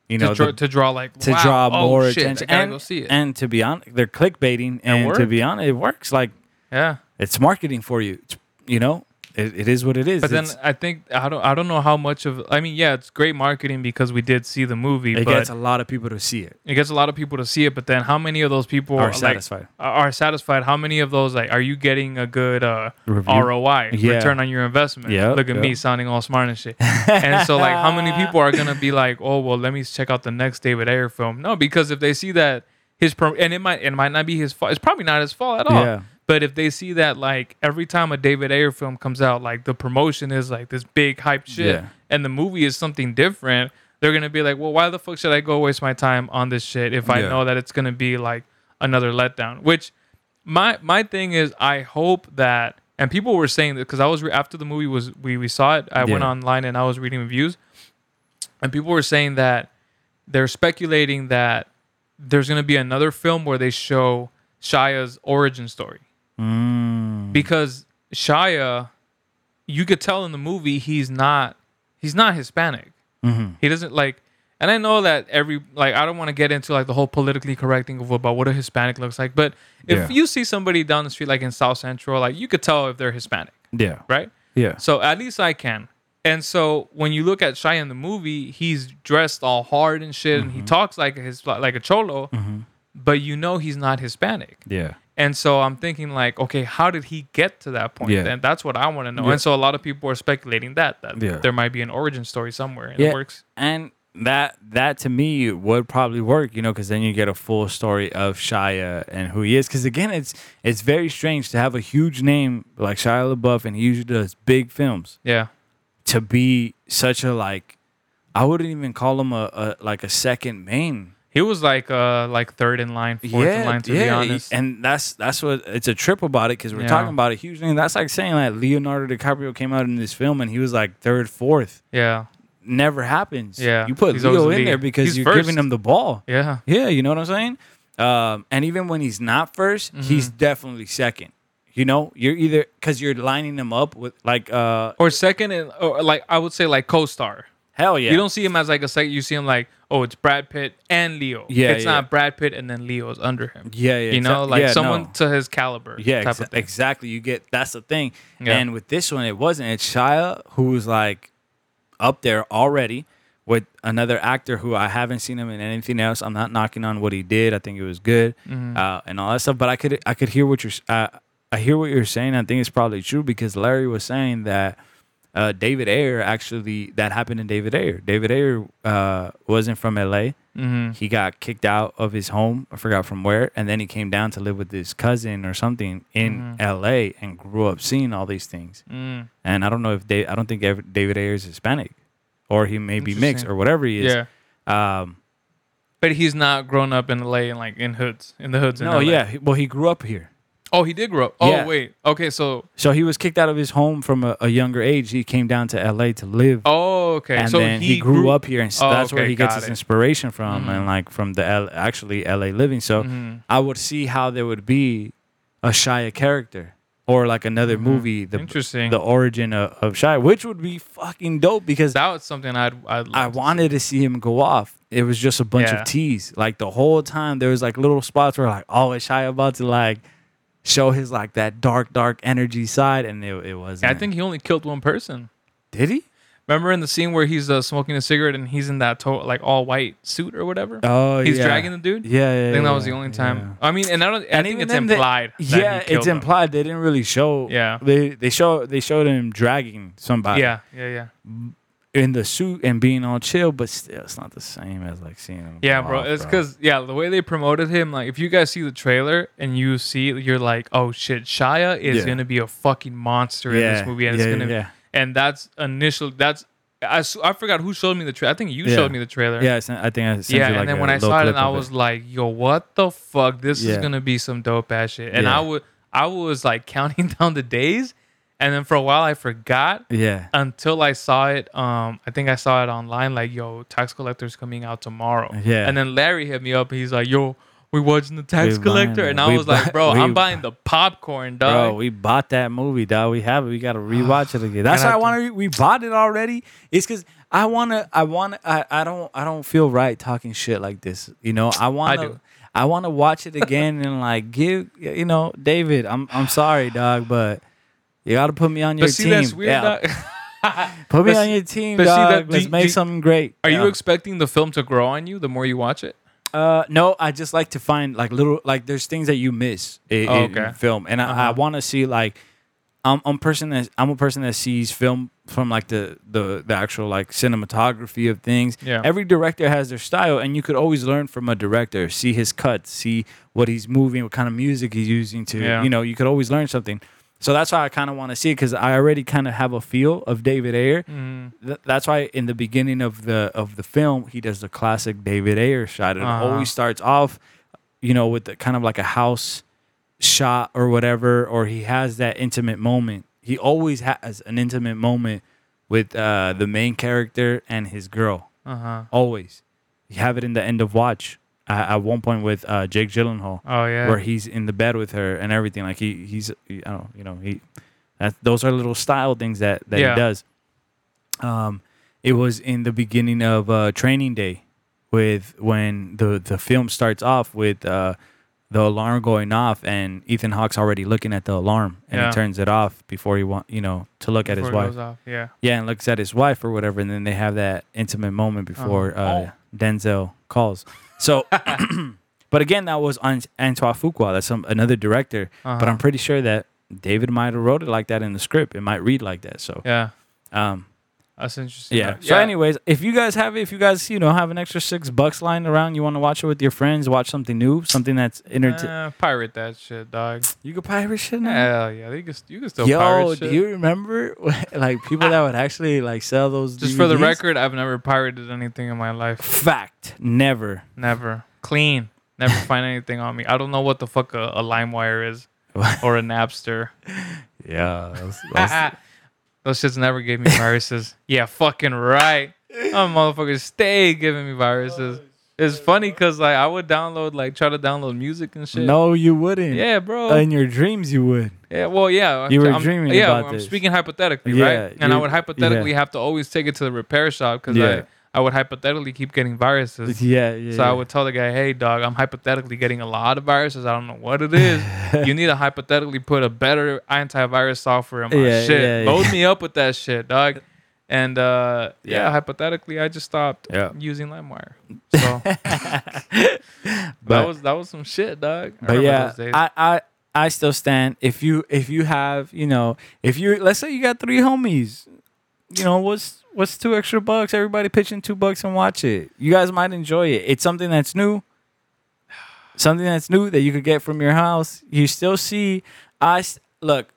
[SPEAKER 2] you know,
[SPEAKER 1] to, draw,
[SPEAKER 2] the-
[SPEAKER 1] to draw like
[SPEAKER 2] to
[SPEAKER 1] wow,
[SPEAKER 2] draw
[SPEAKER 1] oh,
[SPEAKER 2] more
[SPEAKER 1] shit,
[SPEAKER 2] attention. And,
[SPEAKER 1] go see it.
[SPEAKER 2] and to be honest, they're clickbaiting, and to be honest, it works. Like
[SPEAKER 1] yeah.
[SPEAKER 2] it's marketing for you. It's, you know, it, it is what it is.
[SPEAKER 1] But then
[SPEAKER 2] It's-
[SPEAKER 1] I think I don't I don't know how much of I mean yeah it's great marketing because we did see the movie
[SPEAKER 2] it gets a lot of people to see it.
[SPEAKER 1] it gets a lot of people to see it but then how many of those people
[SPEAKER 2] Are
[SPEAKER 1] like,
[SPEAKER 2] satisfied.
[SPEAKER 1] are are satisfied how many of those like are you getting a good uh ROI
[SPEAKER 2] Yeah.
[SPEAKER 1] return on your investment
[SPEAKER 2] Yeah,
[SPEAKER 1] look at
[SPEAKER 2] yeah.
[SPEAKER 1] me sounding all smart and shit [laughs] and so like how many people are gonna be like oh well let me check out the next David Ayer film no because if they see that his pro- and it might it might not be his fault it's probably not his fault at all
[SPEAKER 2] Yeah.
[SPEAKER 1] But if they see that like every time a David Ayer film comes out, like the promotion is like this big hype shit,
[SPEAKER 2] Yeah.
[SPEAKER 1] and the movie is something different, they're gonna be like, well, why the fuck should I go waste my time on this shit if I
[SPEAKER 2] Yeah.
[SPEAKER 1] know that it's gonna be like another letdown? Which my my thing is, I hope that, and people were saying that because I was re- after the movie was we we saw it, I went online and I was reading reviews, and people were saying that they're speculating that there's gonna be another film where they show Shia's origin story
[SPEAKER 2] Mm.
[SPEAKER 1] because Shia, you could tell in the movie he's not he's not Hispanic.
[SPEAKER 2] Mhm.
[SPEAKER 1] He doesn't like, and I know that every like I don't want to get into like the whole politically correct thing of about what a Hispanic looks like, but if
[SPEAKER 2] Yeah.
[SPEAKER 1] you see somebody down the street like in South Central, like you could tell if they're Hispanic,
[SPEAKER 2] Yeah.
[SPEAKER 1] right?
[SPEAKER 2] Yeah.
[SPEAKER 1] So at least I can. And so when you look at Shia in the movie, he's dressed all hard and shit, and he
[SPEAKER 2] Mm-hmm.
[SPEAKER 1] talks like his like a cholo, but you know he's not Hispanic.
[SPEAKER 2] Yeah.
[SPEAKER 1] And so I'm thinking like, okay, how did he get to that point?
[SPEAKER 2] Yeah.
[SPEAKER 1] And that's what I want to know.
[SPEAKER 2] Yeah.
[SPEAKER 1] And so a lot of people are speculating that that
[SPEAKER 2] Yeah.
[SPEAKER 1] there might be an origin story somewhere in
[SPEAKER 2] Yeah.
[SPEAKER 1] the works.
[SPEAKER 2] And that that to me would probably work, you know, because then you get a full story of Shia and who he is. Because again, it's it's very strange to have a huge name like Shia LaBeouf, and he usually does big films.
[SPEAKER 1] Yeah.
[SPEAKER 2] To be such a like, I wouldn't even call him a, a like a second main.
[SPEAKER 1] He was like uh like third in line, fourth in line to be honest.
[SPEAKER 2] and that's that's what it's a trip about it because we're
[SPEAKER 1] Yeah.
[SPEAKER 2] talking about a huge name. That's like saying like Leonardo DiCaprio came out in this film and he was like third, fourth.
[SPEAKER 1] yeah.
[SPEAKER 2] Never happens.
[SPEAKER 1] Yeah.
[SPEAKER 2] you put
[SPEAKER 1] He's
[SPEAKER 2] Leo
[SPEAKER 1] the
[SPEAKER 2] in there because
[SPEAKER 1] He's
[SPEAKER 2] you're
[SPEAKER 1] first.
[SPEAKER 2] giving him the ball.
[SPEAKER 1] Yeah.
[SPEAKER 2] Yeah, you know what I'm saying. Um, and even when he's not 1st he's
[SPEAKER 1] Mm-hmm.
[SPEAKER 2] definitely second. You know, you're either because you're lining them up with like uh
[SPEAKER 1] Or second in or like I would say like co-star.
[SPEAKER 2] Hell yeah.
[SPEAKER 1] You don't see him as like a second. You see him like, oh, it's Brad Pitt and Leo.
[SPEAKER 2] Yeah,
[SPEAKER 1] It's
[SPEAKER 2] yeah.
[SPEAKER 1] not Brad Pitt and then Leo's under him.
[SPEAKER 2] yeah, yeah,
[SPEAKER 1] You know,
[SPEAKER 2] exac-
[SPEAKER 1] like
[SPEAKER 2] yeah,
[SPEAKER 1] someone
[SPEAKER 2] no.
[SPEAKER 1] to his caliber.
[SPEAKER 2] Yeah,
[SPEAKER 1] type
[SPEAKER 2] exa-
[SPEAKER 1] of thing.
[SPEAKER 2] exactly. You get that's the thing.
[SPEAKER 1] Yeah.
[SPEAKER 2] And with this one, it wasn't. It's Shia who's like up there already with another actor who I haven't seen him in anything else. I'm not knocking on what he did. I think it was good
[SPEAKER 1] Mm-hmm.
[SPEAKER 2] uh, and all that stuff. But I could I could hear what you're. Uh, I hear what you're saying. I think it's probably true because Larry was saying that uh, David Ayer actually that happened in David Ayer. David Ayer uh, wasn't from L.A.
[SPEAKER 1] Mm-hmm.
[SPEAKER 2] He got kicked out of his home. I forgot from where, and then he came down to live with his cousin or something in
[SPEAKER 1] Mhm.
[SPEAKER 2] L.A. and grew up seeing all these things.
[SPEAKER 1] Mm.
[SPEAKER 2] And I don't know if they, I don't think David Ayer is Hispanic, or he may be mixed or whatever he is.
[SPEAKER 1] Yeah.
[SPEAKER 2] Um,
[SPEAKER 1] But he's not grown up in LA and like in hoods, in the hoods. in
[SPEAKER 2] no, yeah. Well, he grew up here.
[SPEAKER 1] Oh, he did grow up. Oh,
[SPEAKER 2] Yeah.
[SPEAKER 1] wait. Okay, so.
[SPEAKER 2] So he was kicked out of his home from a, a younger age. He came down to LA to live.
[SPEAKER 1] Oh, okay.
[SPEAKER 2] and
[SPEAKER 1] so
[SPEAKER 2] then he, grew, up here, and s
[SPEAKER 1] Oh,
[SPEAKER 2] that's where
[SPEAKER 1] okay,
[SPEAKER 2] he gets
[SPEAKER 1] got
[SPEAKER 2] his
[SPEAKER 1] it.
[SPEAKER 2] inspiration from, and like from the L, actually LA living. So
[SPEAKER 1] Mhm.
[SPEAKER 2] I would see how there would be a Shia character or like another
[SPEAKER 1] Mhm.
[SPEAKER 2] movie, the
[SPEAKER 1] Interesting.
[SPEAKER 2] the origin of, of Shia, which would be fucking dope because
[SPEAKER 1] that was something I'd. I'd
[SPEAKER 2] I
[SPEAKER 1] love to
[SPEAKER 2] wanted to see him go off. It was just a bunch
[SPEAKER 1] Yeah.
[SPEAKER 2] of teas. Like the whole time, there was like little spots where like, oh, is Shia about to like show his like that dark, dark energy side, and it, it wasn't.
[SPEAKER 1] I think he only killed one person.
[SPEAKER 2] did he?
[SPEAKER 1] Remember in the scene where he's uh, smoking a cigarette and he's in that to- like all white suit or whatever?
[SPEAKER 2] Oh,
[SPEAKER 1] he's
[SPEAKER 2] yeah.
[SPEAKER 1] dragging the dude.
[SPEAKER 2] Yeah, yeah.
[SPEAKER 1] I think that was the only time.
[SPEAKER 2] yeah.
[SPEAKER 1] I mean, and I don't. I
[SPEAKER 2] And
[SPEAKER 1] think it's
[SPEAKER 2] they-
[SPEAKER 1] implied. that
[SPEAKER 2] Yeah, it's
[SPEAKER 1] him.
[SPEAKER 2] implied. They didn't really show.
[SPEAKER 1] Yeah.
[SPEAKER 2] They they show they showed him dragging somebody.
[SPEAKER 1] Yeah, yeah, yeah.
[SPEAKER 2] In the suit and being all chill, but still, it's not the same as like seeing him.
[SPEAKER 1] Yeah, bro.
[SPEAKER 2] off,
[SPEAKER 1] It's because yeah, the way they promoted him, like if you guys see the trailer and you see, you're like, oh shit, Shia is
[SPEAKER 2] Yeah.
[SPEAKER 1] gonna be a fucking monster in this movie, and
[SPEAKER 2] yeah,
[SPEAKER 1] it's gonna,
[SPEAKER 2] yeah,
[SPEAKER 1] and that's initial. That's I, I forgot who showed me the trailer. I think you
[SPEAKER 2] Yeah.
[SPEAKER 1] showed me the trailer.
[SPEAKER 2] yeah. it's- I think I sent
[SPEAKER 1] Yeah,
[SPEAKER 2] you,
[SPEAKER 1] and then when I saw it, and I was like, "Yo, what the fuck? This
[SPEAKER 2] Yeah.
[SPEAKER 1] is gonna be some dope ass shit." And
[SPEAKER 2] Yeah.
[SPEAKER 1] I would, I was like [laughs] counting down the days, and then for a while I forgot
[SPEAKER 2] yeah,
[SPEAKER 1] until I saw it. Um, I think I saw it online. Like, yo, tax collector's coming out tomorrow.
[SPEAKER 2] Yeah.
[SPEAKER 1] And then Larry hit me up. He's like, yo, we watching the tax
[SPEAKER 2] We
[SPEAKER 1] collector, and. I
[SPEAKER 2] We
[SPEAKER 1] was like, bro,
[SPEAKER 2] we
[SPEAKER 1] I'm buying the popcorn, dog.
[SPEAKER 2] bro. We bought that movie, dog. We have it. We gotta rewatch it again. That's why
[SPEAKER 1] I
[SPEAKER 2] I want to. We bought it already. It's because I wanna. I wanna. I, I don't. I don't feel right talking shit like this. You know. I wanna.
[SPEAKER 1] I do.
[SPEAKER 2] to. I want to watch it again and like give. You know, David. I'm. I'm sorry, dog, but you gotta put me on your
[SPEAKER 1] but see,
[SPEAKER 2] team.
[SPEAKER 1] that's weird.
[SPEAKER 2] Yeah. [laughs] Put me on your team,
[SPEAKER 1] but see
[SPEAKER 2] dog.
[SPEAKER 1] that- do
[SPEAKER 2] Let's
[SPEAKER 1] you-
[SPEAKER 2] make
[SPEAKER 1] you-
[SPEAKER 2] something great.
[SPEAKER 1] Are you expecting the film to grow on you the more you watch it?
[SPEAKER 2] Uh, no, I just like to find like little like there's things that you miss in,
[SPEAKER 1] Oh,
[SPEAKER 2] in film, and I, I
[SPEAKER 1] Uh-huh.
[SPEAKER 2] want to see like I'm I'm person that I'm a person that sees film from like the the the actual like cinematography of things.
[SPEAKER 1] Yeah.
[SPEAKER 2] Every director has their style, and you could always learn from a director. See his cuts, see what he's moving, what kind of music he's using to.
[SPEAKER 1] Yeah.
[SPEAKER 2] You know, you could always learn something. So that's why I kind of want to see it because I already kind of have a feel of David Ayer.
[SPEAKER 1] Mm.
[SPEAKER 2] Th- that's why in the beginning of the of the film he does the classic David Ayer shot. It
[SPEAKER 1] Uh-huh.
[SPEAKER 2] always starts off, you know, with the, kind of like a house shot or whatever, or he has that intimate moment. He always has an intimate moment with uh, the main character and his girl.
[SPEAKER 1] Uh huh.
[SPEAKER 2] Always, you have it in the end of Watch at one point with uh, Jake Gyllenhaal
[SPEAKER 1] Oh yeah.
[SPEAKER 2] where he's in the bed with her and everything. Like he he's he, I don't you know he that those are little style things that that
[SPEAKER 1] Yeah.
[SPEAKER 2] he does. Um, it was in the beginning of uh, Training Day, with when the the film starts off with uh, the alarm going off and Ethan Hawke's already looking at the alarm and
[SPEAKER 1] Yeah.
[SPEAKER 2] he turns it off before he want you know to look at his wife.
[SPEAKER 1] off. Yeah.
[SPEAKER 2] Yeah, and looks at his wife or whatever, and then they have that intimate moment before
[SPEAKER 1] Uh-huh.
[SPEAKER 2] uh, Denzel calls. So, [clears throat] but again, that was Antoine Fuqua. That's some another director, but
[SPEAKER 1] Uh-huh.
[SPEAKER 2] I'm pretty sure that David might have wrote it like that in the script. It might read like that. So,
[SPEAKER 1] Yeah.
[SPEAKER 2] um,
[SPEAKER 1] That's interesting.
[SPEAKER 2] yeah.
[SPEAKER 1] But
[SPEAKER 2] So, anyways, if you guys have it, if you guys you know have an extra six bucks lying around, you want to watch it with your friends, watch something new, something that's entertaining.
[SPEAKER 1] Uh, pirate that shit, dog.
[SPEAKER 2] you could pirate shit now.
[SPEAKER 1] Hell yeah, you can, you can still
[SPEAKER 2] Yo,
[SPEAKER 1] pirate
[SPEAKER 2] do you remember like people that would actually like sell those?
[SPEAKER 1] Just for the record, I've never pirated anything in my life.
[SPEAKER 2] Fact, never.
[SPEAKER 1] Never. Clean. Never [laughs] find anything on me. I don't know what the fuck a, a LimeWire is or a Napster. [laughs]
[SPEAKER 2] Yeah, that's, that's, [laughs]
[SPEAKER 1] Those shits never gave me viruses. [laughs] yeah, fucking right. Them motherfuckers stay giving me viruses. Oh, it's funny because like I would download like try to download music and shit.
[SPEAKER 2] no, you wouldn't.
[SPEAKER 1] Yeah, bro.
[SPEAKER 2] Uh, in your dreams you would.
[SPEAKER 1] Yeah, well, yeah.
[SPEAKER 2] You were
[SPEAKER 1] I'm,
[SPEAKER 2] dreaming
[SPEAKER 1] yeah,
[SPEAKER 2] about
[SPEAKER 1] I'm
[SPEAKER 2] this.
[SPEAKER 1] speaking hypothetically,
[SPEAKER 2] Yeah,
[SPEAKER 1] right? And I would hypothetically
[SPEAKER 2] yeah.
[SPEAKER 1] have to always take it to the repair shop because
[SPEAKER 2] Yeah.
[SPEAKER 1] I, I would hypothetically keep getting viruses. [laughs]
[SPEAKER 2] Yeah, yeah.
[SPEAKER 1] So I would tell the guy, "Hey, dog, I'm hypothetically getting a lot of viruses. I don't know what it is. [laughs] you need to hypothetically put a better antivirus software in my
[SPEAKER 2] Yeah,
[SPEAKER 1] shit.
[SPEAKER 2] yeah, yeah.
[SPEAKER 1] Load me up with that shit, dog." And uh, yeah.
[SPEAKER 2] Yeah.
[SPEAKER 1] hypothetically, I just stopped
[SPEAKER 2] Yeah.
[SPEAKER 1] using LimeWire. [laughs] So that was that was some shit, dog. I
[SPEAKER 2] But yeah. I, I I still stand. If you if you have you know if you let's say you got three homies, you know, what's what's two extra bucks? Everybody pitching two bucks and watch it. You guys might enjoy it. It's something that's new. Something that's new that you could get from your house. You still see. I look.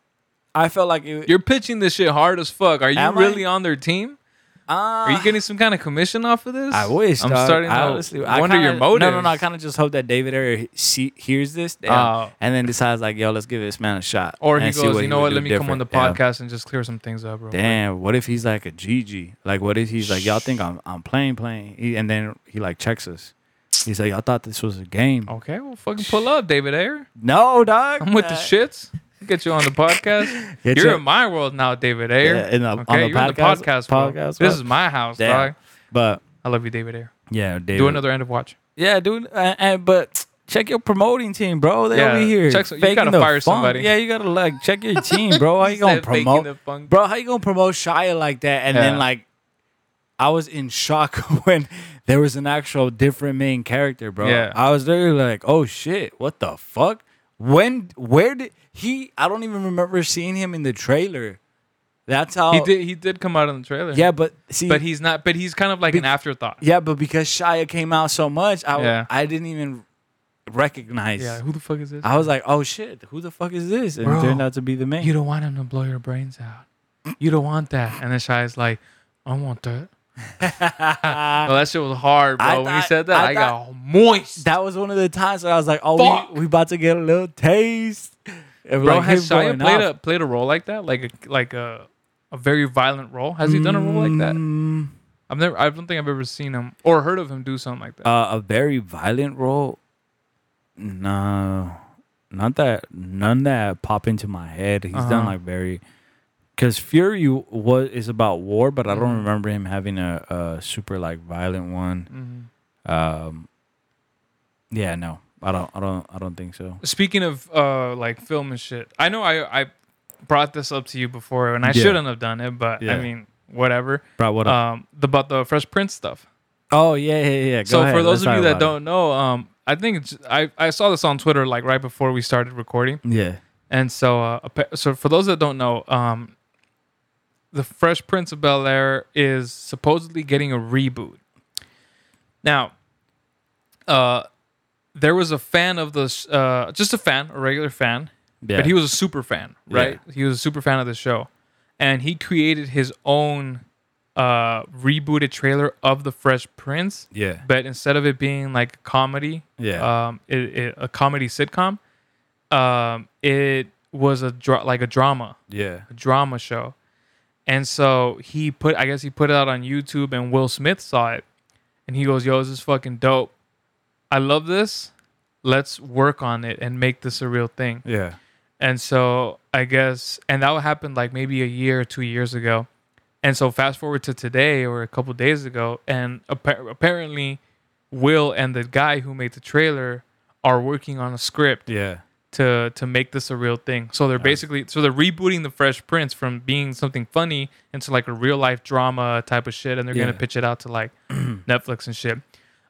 [SPEAKER 2] I felt like it,
[SPEAKER 1] You're pitching this shit hard as fuck. Are you
[SPEAKER 2] Am I?
[SPEAKER 1] really on their team?
[SPEAKER 2] Uh,
[SPEAKER 1] Are you getting some kind of commission off of this?
[SPEAKER 2] I wish.
[SPEAKER 1] I'm
[SPEAKER 2] dog.
[SPEAKER 1] starting to
[SPEAKER 2] I honestly, I
[SPEAKER 1] wonder your
[SPEAKER 2] kinda-
[SPEAKER 1] motives.
[SPEAKER 2] No, no, no. I kind of just hope that David Ayer see, hears this damn,
[SPEAKER 1] Oh.
[SPEAKER 2] and then decides like, yo, let's give this man a shot.
[SPEAKER 1] Or he goes, you know what? Let me come on the
[SPEAKER 2] different." Yeah.
[SPEAKER 1] podcast and just clear some things up, bro.
[SPEAKER 2] Damn, what if he's like a GG? Like, what if he's like, y'all think I'm I'm playing, playing, he, and then he like checks us. He's like, I thought this was a game.
[SPEAKER 1] Okay, well, fucking pull up, David Ayer.
[SPEAKER 2] No, dog.
[SPEAKER 1] I'm with the
[SPEAKER 2] Uh,
[SPEAKER 1] shits. Get you on the podcast. [laughs]
[SPEAKER 2] Get
[SPEAKER 1] You're
[SPEAKER 2] you-
[SPEAKER 1] in my world now, David Ayer.
[SPEAKER 2] Yeah, in the- on the
[SPEAKER 1] you're in the
[SPEAKER 2] podcast-
[SPEAKER 1] podcast. World.
[SPEAKER 2] podcast
[SPEAKER 1] This is my house,
[SPEAKER 2] Damn.
[SPEAKER 1] dog.
[SPEAKER 2] But
[SPEAKER 1] I love you, David Ayer.
[SPEAKER 2] yeah, David.
[SPEAKER 1] Do another end of watch.
[SPEAKER 2] Yeah, dude. Uh, and, but check your promoting team, bro. They
[SPEAKER 1] Yeah,
[SPEAKER 2] over here.
[SPEAKER 1] check some- you
[SPEAKER 2] faking
[SPEAKER 1] gotta
[SPEAKER 2] the
[SPEAKER 1] fire
[SPEAKER 2] funk.
[SPEAKER 1] somebody.
[SPEAKER 2] Yeah, you gotta like check your team, bro. How you [laughs] gonna
[SPEAKER 1] Instead of faking
[SPEAKER 2] promote, bro? How you gonna promote Shia like that? And then like, I was in shock [laughs] when there was an actual different main character, bro.
[SPEAKER 1] Yeah.
[SPEAKER 2] I was literally like, oh shit, what the fuck? When? Where did he? I don't even remember seeing him in the trailer. That's how
[SPEAKER 1] He did. He did come out in the trailer.
[SPEAKER 2] Yeah, but see,
[SPEAKER 1] but he's not. But he's kind of like
[SPEAKER 2] Be-
[SPEAKER 1] an afterthought.
[SPEAKER 2] yeah, but because Shia came out so much, I
[SPEAKER 1] Yeah.
[SPEAKER 2] I didn't even recognize.
[SPEAKER 1] Yeah. Who the fuck is this?
[SPEAKER 2] I was like, oh shit, who the fuck is this? And
[SPEAKER 1] Bro,
[SPEAKER 2] it turned out to be the man.
[SPEAKER 1] you don't want him to blow your brains out. You don't want that. And then Shia's like, I want that. Well, that shit was hard, bro.
[SPEAKER 2] I
[SPEAKER 1] when he said that,
[SPEAKER 2] I
[SPEAKER 1] I, got moist.
[SPEAKER 2] that was one of the times where I was like, oh,
[SPEAKER 1] Fuck.
[SPEAKER 2] we, we about to get a little taste. And
[SPEAKER 1] bro,
[SPEAKER 2] like,
[SPEAKER 1] has Shia played
[SPEAKER 2] off.
[SPEAKER 1] a played a role like that, like a like a a very violent role? Has he done a role like that?
[SPEAKER 2] Mm,
[SPEAKER 1] I've never. I don't think I've ever seen him or heard of him do something like that.
[SPEAKER 2] Uh, a very violent role? No, not that. None that pop into my head. He's done
[SPEAKER 1] Uh-huh.
[SPEAKER 2] like very. Because Fury was is about war, but I don't
[SPEAKER 1] Mhm.
[SPEAKER 2] remember him having a, a super like violent one.
[SPEAKER 1] Mhm.
[SPEAKER 2] Um, yeah, no, I don't, I don't, I don't think so.
[SPEAKER 1] Speaking of uh like film and shit, I know I I brought this up to you before, and I
[SPEAKER 2] Yeah.
[SPEAKER 1] shouldn't have done it, but
[SPEAKER 2] Yeah.
[SPEAKER 1] I mean whatever.
[SPEAKER 2] Bro, what up?
[SPEAKER 1] Um, the, about the Fresh Prince stuff.
[SPEAKER 2] oh yeah, yeah, yeah. Go
[SPEAKER 1] so
[SPEAKER 2] ahead,
[SPEAKER 1] for those
[SPEAKER 2] let's
[SPEAKER 1] of you that don't know, um, I think it's, I I saw this on Twitter like right before we started recording,
[SPEAKER 2] yeah,
[SPEAKER 1] and so uh, so for those that don't know, um, the Fresh Prince of Bel Air is supposedly getting a reboot. Now, uh, there was a fan of this, uh, just a fan, a regular fan,
[SPEAKER 2] yeah,
[SPEAKER 1] but he was a super fan,
[SPEAKER 2] Yeah.
[SPEAKER 1] right? He was a super fan of the show, and he created his own uh, rebooted trailer of the Fresh Prince.
[SPEAKER 2] yeah,
[SPEAKER 1] But instead of it being like a comedy,
[SPEAKER 2] yeah,
[SPEAKER 1] um, it, it, a comedy sitcom, um, it was a dra- like a drama,
[SPEAKER 2] yeah,
[SPEAKER 1] a drama show, and so he put, I guess he put it out on YouTube, and Will Smith saw it, and he goes, "Yo, this is fucking dope. I love this. Let's work on it and make this a real thing."
[SPEAKER 2] yeah,
[SPEAKER 1] And so I guess, and that happened like maybe a year or two years ago. And so fast forward to today or a couple days ago, and appa- apparently, Will and the guy who made the trailer are working on a script
[SPEAKER 2] yeah,
[SPEAKER 1] to to make this a real thing. So they're basically so they're rebooting the Fresh Prince from being something funny into like a real life drama type of shit, and they're
[SPEAKER 2] Yeah.
[SPEAKER 1] gonna pitch it out to like [clears throat] Netflix and shit.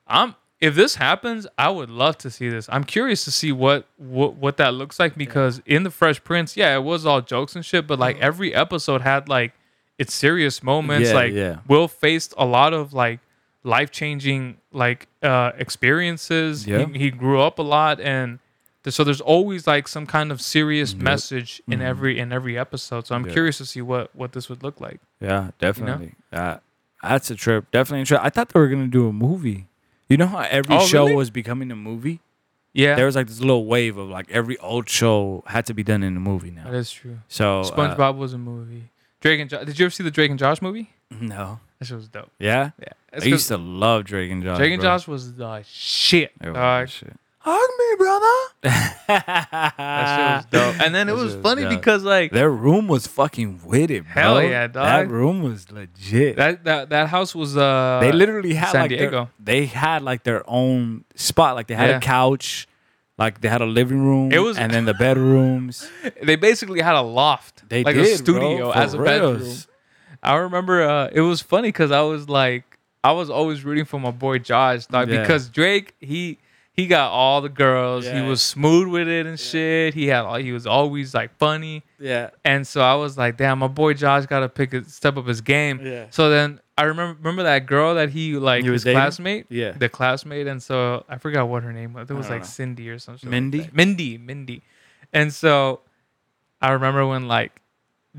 [SPEAKER 1] I'm if this happens, I would love to see this. I'm curious to see what what what that looks like because in the Fresh Prince, yeah, it was all jokes and shit, but like every episode had like its serious moments.
[SPEAKER 2] Yeah,
[SPEAKER 1] like
[SPEAKER 2] yeah.
[SPEAKER 1] Will faced a lot of like life changing like uh experiences.
[SPEAKER 2] Yeah.
[SPEAKER 1] He, he grew up a lot and so there's always like some kind of serious
[SPEAKER 2] Yep.
[SPEAKER 1] message in every in every episode. So I'm
[SPEAKER 2] Yeah.
[SPEAKER 1] curious to see what what this would look like.
[SPEAKER 2] yeah, definitely. Uh, that's a trip. Definitely a trip. I thought they were gonna do a movie. You know how every
[SPEAKER 1] Oh,
[SPEAKER 2] show
[SPEAKER 1] really?
[SPEAKER 2] was becoming a movie?
[SPEAKER 1] Yeah,
[SPEAKER 2] There was like this little wave of like every old show had to be done in a movie now.
[SPEAKER 1] that is true.
[SPEAKER 2] So uh,
[SPEAKER 1] SpongeBob was a movie. Drake and jo- did you ever see the Drake and Josh movie?
[SPEAKER 2] no,
[SPEAKER 1] That shit was dope.
[SPEAKER 2] yeah,
[SPEAKER 1] Yeah,
[SPEAKER 2] I used to love Drake and Josh.
[SPEAKER 1] Drake and
[SPEAKER 2] bro.
[SPEAKER 1] Josh was the shit.
[SPEAKER 2] It was
[SPEAKER 1] dog.
[SPEAKER 2] shit.
[SPEAKER 1] Hug me, brother. [laughs] That shit was dope. And then it was
[SPEAKER 2] was
[SPEAKER 1] funny
[SPEAKER 2] dope.
[SPEAKER 1] because like
[SPEAKER 2] Their room was fucking with it, bro.
[SPEAKER 1] Hell yeah, dog.
[SPEAKER 2] That room was legit.
[SPEAKER 1] that that that house was uh
[SPEAKER 2] they literally had
[SPEAKER 1] San
[SPEAKER 2] like their- they had like their own spot. Like they had
[SPEAKER 1] Yeah.
[SPEAKER 2] a couch, like they had a living room.
[SPEAKER 1] It was-
[SPEAKER 2] and then the bedrooms. [laughs]
[SPEAKER 1] they basically had a loft,
[SPEAKER 2] They
[SPEAKER 1] like
[SPEAKER 2] did,
[SPEAKER 1] a studio
[SPEAKER 2] bro,
[SPEAKER 1] as a bedroom.
[SPEAKER 2] reals.
[SPEAKER 1] I remember uh, it was funny because I was like, I was always rooting for my boy Josh, dog,
[SPEAKER 2] Yeah.
[SPEAKER 1] because Drake he he got all the girls. He was smooth with it and shit. He had all- he was always like funny.
[SPEAKER 2] Yeah.
[SPEAKER 1] And so I was like, damn, my boy Josh got to pick a step up his game.
[SPEAKER 2] Yeah.
[SPEAKER 1] So then I remember remember that girl that he like
[SPEAKER 2] He was
[SPEAKER 1] his classmate,
[SPEAKER 2] Yeah.
[SPEAKER 1] the classmate, and so I forgot what her name was. It was like
[SPEAKER 2] know.
[SPEAKER 1] Cindy or something.
[SPEAKER 2] Mindy?
[SPEAKER 1] Mindy, Mindy. And so I remember when like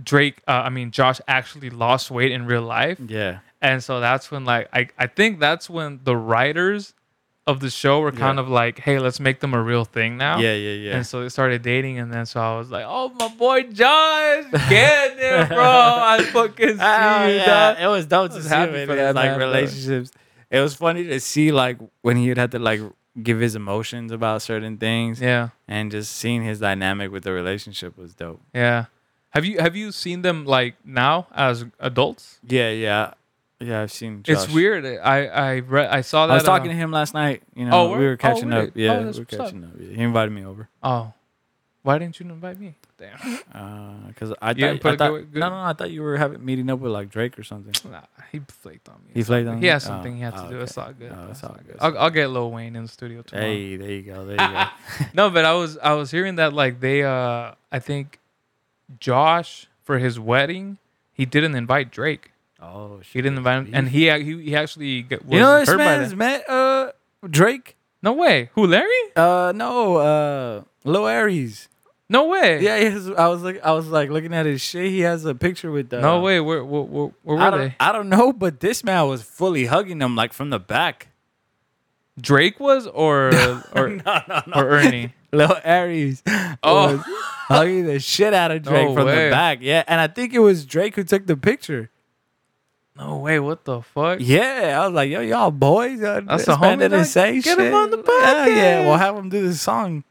[SPEAKER 1] Drake, uh, I mean Josh actually lost weight in real life,
[SPEAKER 2] Yeah.
[SPEAKER 1] and so that's when like I I think that's when the writers of the show were kind
[SPEAKER 2] Yeah.
[SPEAKER 1] of like, hey, let's make them a real thing now.
[SPEAKER 2] Yeah. Yeah. Yeah.
[SPEAKER 1] And so they started dating, and then so I was like, "Oh, my boy Josh, get [laughs] there, bro! I fucking ah, see
[SPEAKER 2] Oh, yeah.
[SPEAKER 1] dog."
[SPEAKER 2] It was dope to
[SPEAKER 1] was
[SPEAKER 2] see him in
[SPEAKER 1] for
[SPEAKER 2] his,
[SPEAKER 1] that
[SPEAKER 2] like
[SPEAKER 1] man, bro.
[SPEAKER 2] relationships. It was funny to see like when he would have to like give his emotions about certain things,
[SPEAKER 1] Yeah,
[SPEAKER 2] and just seeing his dynamic with the relationship was dope.
[SPEAKER 1] yeah. Have you have you seen them like now as adults?
[SPEAKER 2] Yeah. Yeah. Yeah. I've seen.
[SPEAKER 1] It's weird. I I read I saw that.
[SPEAKER 2] I was talking
[SPEAKER 1] uh,
[SPEAKER 2] to him last night. You know,
[SPEAKER 1] Oh,
[SPEAKER 2] we were
[SPEAKER 1] Oh,
[SPEAKER 2] catching
[SPEAKER 1] really?
[SPEAKER 2] up. Yeah,
[SPEAKER 1] Oh,
[SPEAKER 2] we were
[SPEAKER 1] what's up.
[SPEAKER 2] catching up. Yeah. He invited me over.
[SPEAKER 1] Oh, why didn't you invite me? Damn.
[SPEAKER 2] Uh because I
[SPEAKER 1] You didn't
[SPEAKER 2] thought,
[SPEAKER 1] put
[SPEAKER 2] I thought
[SPEAKER 1] good- good-
[SPEAKER 2] no, no, no, I thought you were having meeting up with like Drake or something.
[SPEAKER 1] Nah, he flaked on me.
[SPEAKER 2] He flaked on.
[SPEAKER 1] He
[SPEAKER 2] you?
[SPEAKER 1] has something he had to
[SPEAKER 2] Oh,
[SPEAKER 1] do.
[SPEAKER 2] okay.
[SPEAKER 1] It's all good.
[SPEAKER 2] Oh, it's all good.
[SPEAKER 1] I'll, I'll get Lil Wayne in the studio tomorrow.
[SPEAKER 2] Hey, there you go. There you go. [laughs]
[SPEAKER 1] no, but I was I was hearing that like they uh I think Josh for his wedding he didn't invite Drake.
[SPEAKER 2] Oh,
[SPEAKER 1] He didn't invite him, and he he, he actually get, was
[SPEAKER 2] you know this
[SPEAKER 1] hurt by
[SPEAKER 2] man's
[SPEAKER 1] that.
[SPEAKER 2] met uh Drake.
[SPEAKER 1] No way. Who Larry?
[SPEAKER 2] Uh, no, uh, Lil Aries.
[SPEAKER 1] No way.
[SPEAKER 2] Yeah, he has, I was like, I was like looking at his shit. He has a picture with. Uh,
[SPEAKER 1] no way. Where where, where, where
[SPEAKER 2] I
[SPEAKER 1] were
[SPEAKER 2] don't,
[SPEAKER 1] they?
[SPEAKER 2] I don't know, but this man was fully hugging him like from the back.
[SPEAKER 1] Drake was or [laughs] or
[SPEAKER 2] no, no, no.
[SPEAKER 1] or Ernie. [laughs]
[SPEAKER 2] Lil Aries
[SPEAKER 1] Oh.
[SPEAKER 2] was hugging the shit out of [laughs] Drake
[SPEAKER 1] No
[SPEAKER 2] from
[SPEAKER 1] way.
[SPEAKER 2] the back. Yeah, and I think it was Drake who took the picture.
[SPEAKER 1] No way. What the fuck?
[SPEAKER 2] Yeah, I was like, yo, y'all boys. Uh,
[SPEAKER 1] That's
[SPEAKER 2] this
[SPEAKER 1] a
[SPEAKER 2] man
[SPEAKER 1] homie,
[SPEAKER 2] didn't say
[SPEAKER 1] Get
[SPEAKER 2] shit.
[SPEAKER 1] him on the
[SPEAKER 2] Yeah, yeah. We'll have him do the song.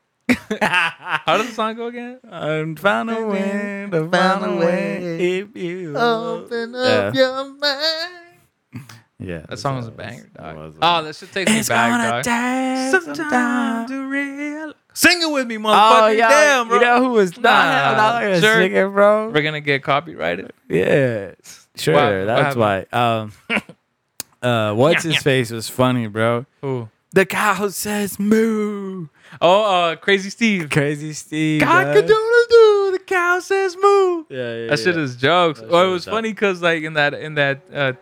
[SPEAKER 1] How does the song go again? [laughs]
[SPEAKER 2] I'm found a way to find a way if you
[SPEAKER 3] Open
[SPEAKER 2] Yeah.
[SPEAKER 3] up your mind.
[SPEAKER 2] Yeah,
[SPEAKER 1] That song was a banger, dog.
[SPEAKER 2] was a-
[SPEAKER 1] Oh, that shit takes me
[SPEAKER 2] It's
[SPEAKER 1] back,
[SPEAKER 2] gonna
[SPEAKER 1] dog.
[SPEAKER 2] take some time.
[SPEAKER 1] to real. Sing it with me, motherfucker.
[SPEAKER 2] Oh,
[SPEAKER 1] motherfucker.
[SPEAKER 2] yeah.
[SPEAKER 1] Damn, bro.
[SPEAKER 2] You know who was not? Nah, not gonna
[SPEAKER 1] sure.
[SPEAKER 2] sing it, bro.
[SPEAKER 1] We're gonna get copyrighted.
[SPEAKER 2] Yeah, sure.
[SPEAKER 1] What- what
[SPEAKER 2] that's why. Um, [laughs] uh, what's his face was funny, bro.
[SPEAKER 1] Who?
[SPEAKER 2] The cow says moo.
[SPEAKER 1] Oh, uh, Crazy Steve.
[SPEAKER 2] Crazy Steve.
[SPEAKER 1] God can do. The cow says moo.
[SPEAKER 2] Yeah, yeah.
[SPEAKER 1] That shit is jokes.
[SPEAKER 2] That
[SPEAKER 1] Oh, it
[SPEAKER 2] shit
[SPEAKER 1] was funny because like in that in that uh,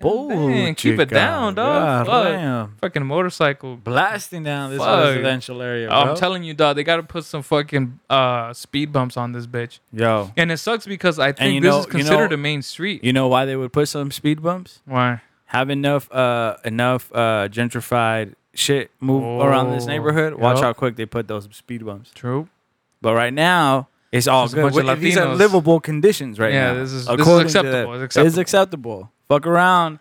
[SPEAKER 2] Bull
[SPEAKER 1] Dang, keep it down, dog.
[SPEAKER 2] God
[SPEAKER 1] fucking motorcycle.
[SPEAKER 2] Blasting down this
[SPEAKER 1] Fuck.
[SPEAKER 2] residential area,
[SPEAKER 1] Oh,
[SPEAKER 2] bro.
[SPEAKER 1] I'm telling you, dog. They gotta put some fucking uh speed bumps on this bitch.
[SPEAKER 2] Yo,
[SPEAKER 1] And it sucks because I think this
[SPEAKER 2] know-
[SPEAKER 1] is
[SPEAKER 2] you know-
[SPEAKER 1] considered a main street.
[SPEAKER 2] you know why they would put some speed bumps?
[SPEAKER 1] Why?
[SPEAKER 2] Have enough, uh, enough uh, gentrified shit move around this
[SPEAKER 1] Oh,
[SPEAKER 2] neighborhood. Watch how quick they put those speed bumps.
[SPEAKER 1] True.
[SPEAKER 2] But right now, it's all good.
[SPEAKER 1] bunch of
[SPEAKER 2] These are livable conditions right
[SPEAKER 1] Yeah,
[SPEAKER 2] now.
[SPEAKER 1] this is- this is
[SPEAKER 2] according to
[SPEAKER 1] acceptable. It's
[SPEAKER 2] It's
[SPEAKER 1] acceptable.
[SPEAKER 2] Fuck around.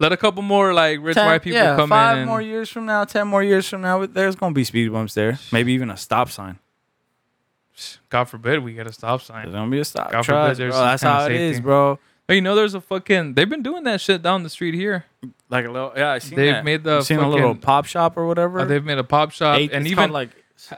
[SPEAKER 1] Let a couple more like rich
[SPEAKER 2] Ten-
[SPEAKER 1] white people
[SPEAKER 2] yeah,
[SPEAKER 1] come
[SPEAKER 2] five
[SPEAKER 1] in. Five
[SPEAKER 2] more years from now, ten more years from now, there's gonna be speed bumps there. Maybe even a stop sign.
[SPEAKER 1] God forbid we get a stop sign.
[SPEAKER 2] There's gonna be a stop.
[SPEAKER 1] God forbid there's
[SPEAKER 2] bro. That's how it is, bro.
[SPEAKER 1] But you know, there's a fucking. They've been doing that shit down the street here.
[SPEAKER 2] Like a little, yeah. I seen
[SPEAKER 1] They've
[SPEAKER 2] that.
[SPEAKER 1] made the
[SPEAKER 2] You seen a little pop shop or whatever.
[SPEAKER 1] Uh, they've made a pop shop,
[SPEAKER 2] Eight-
[SPEAKER 1] and even
[SPEAKER 2] like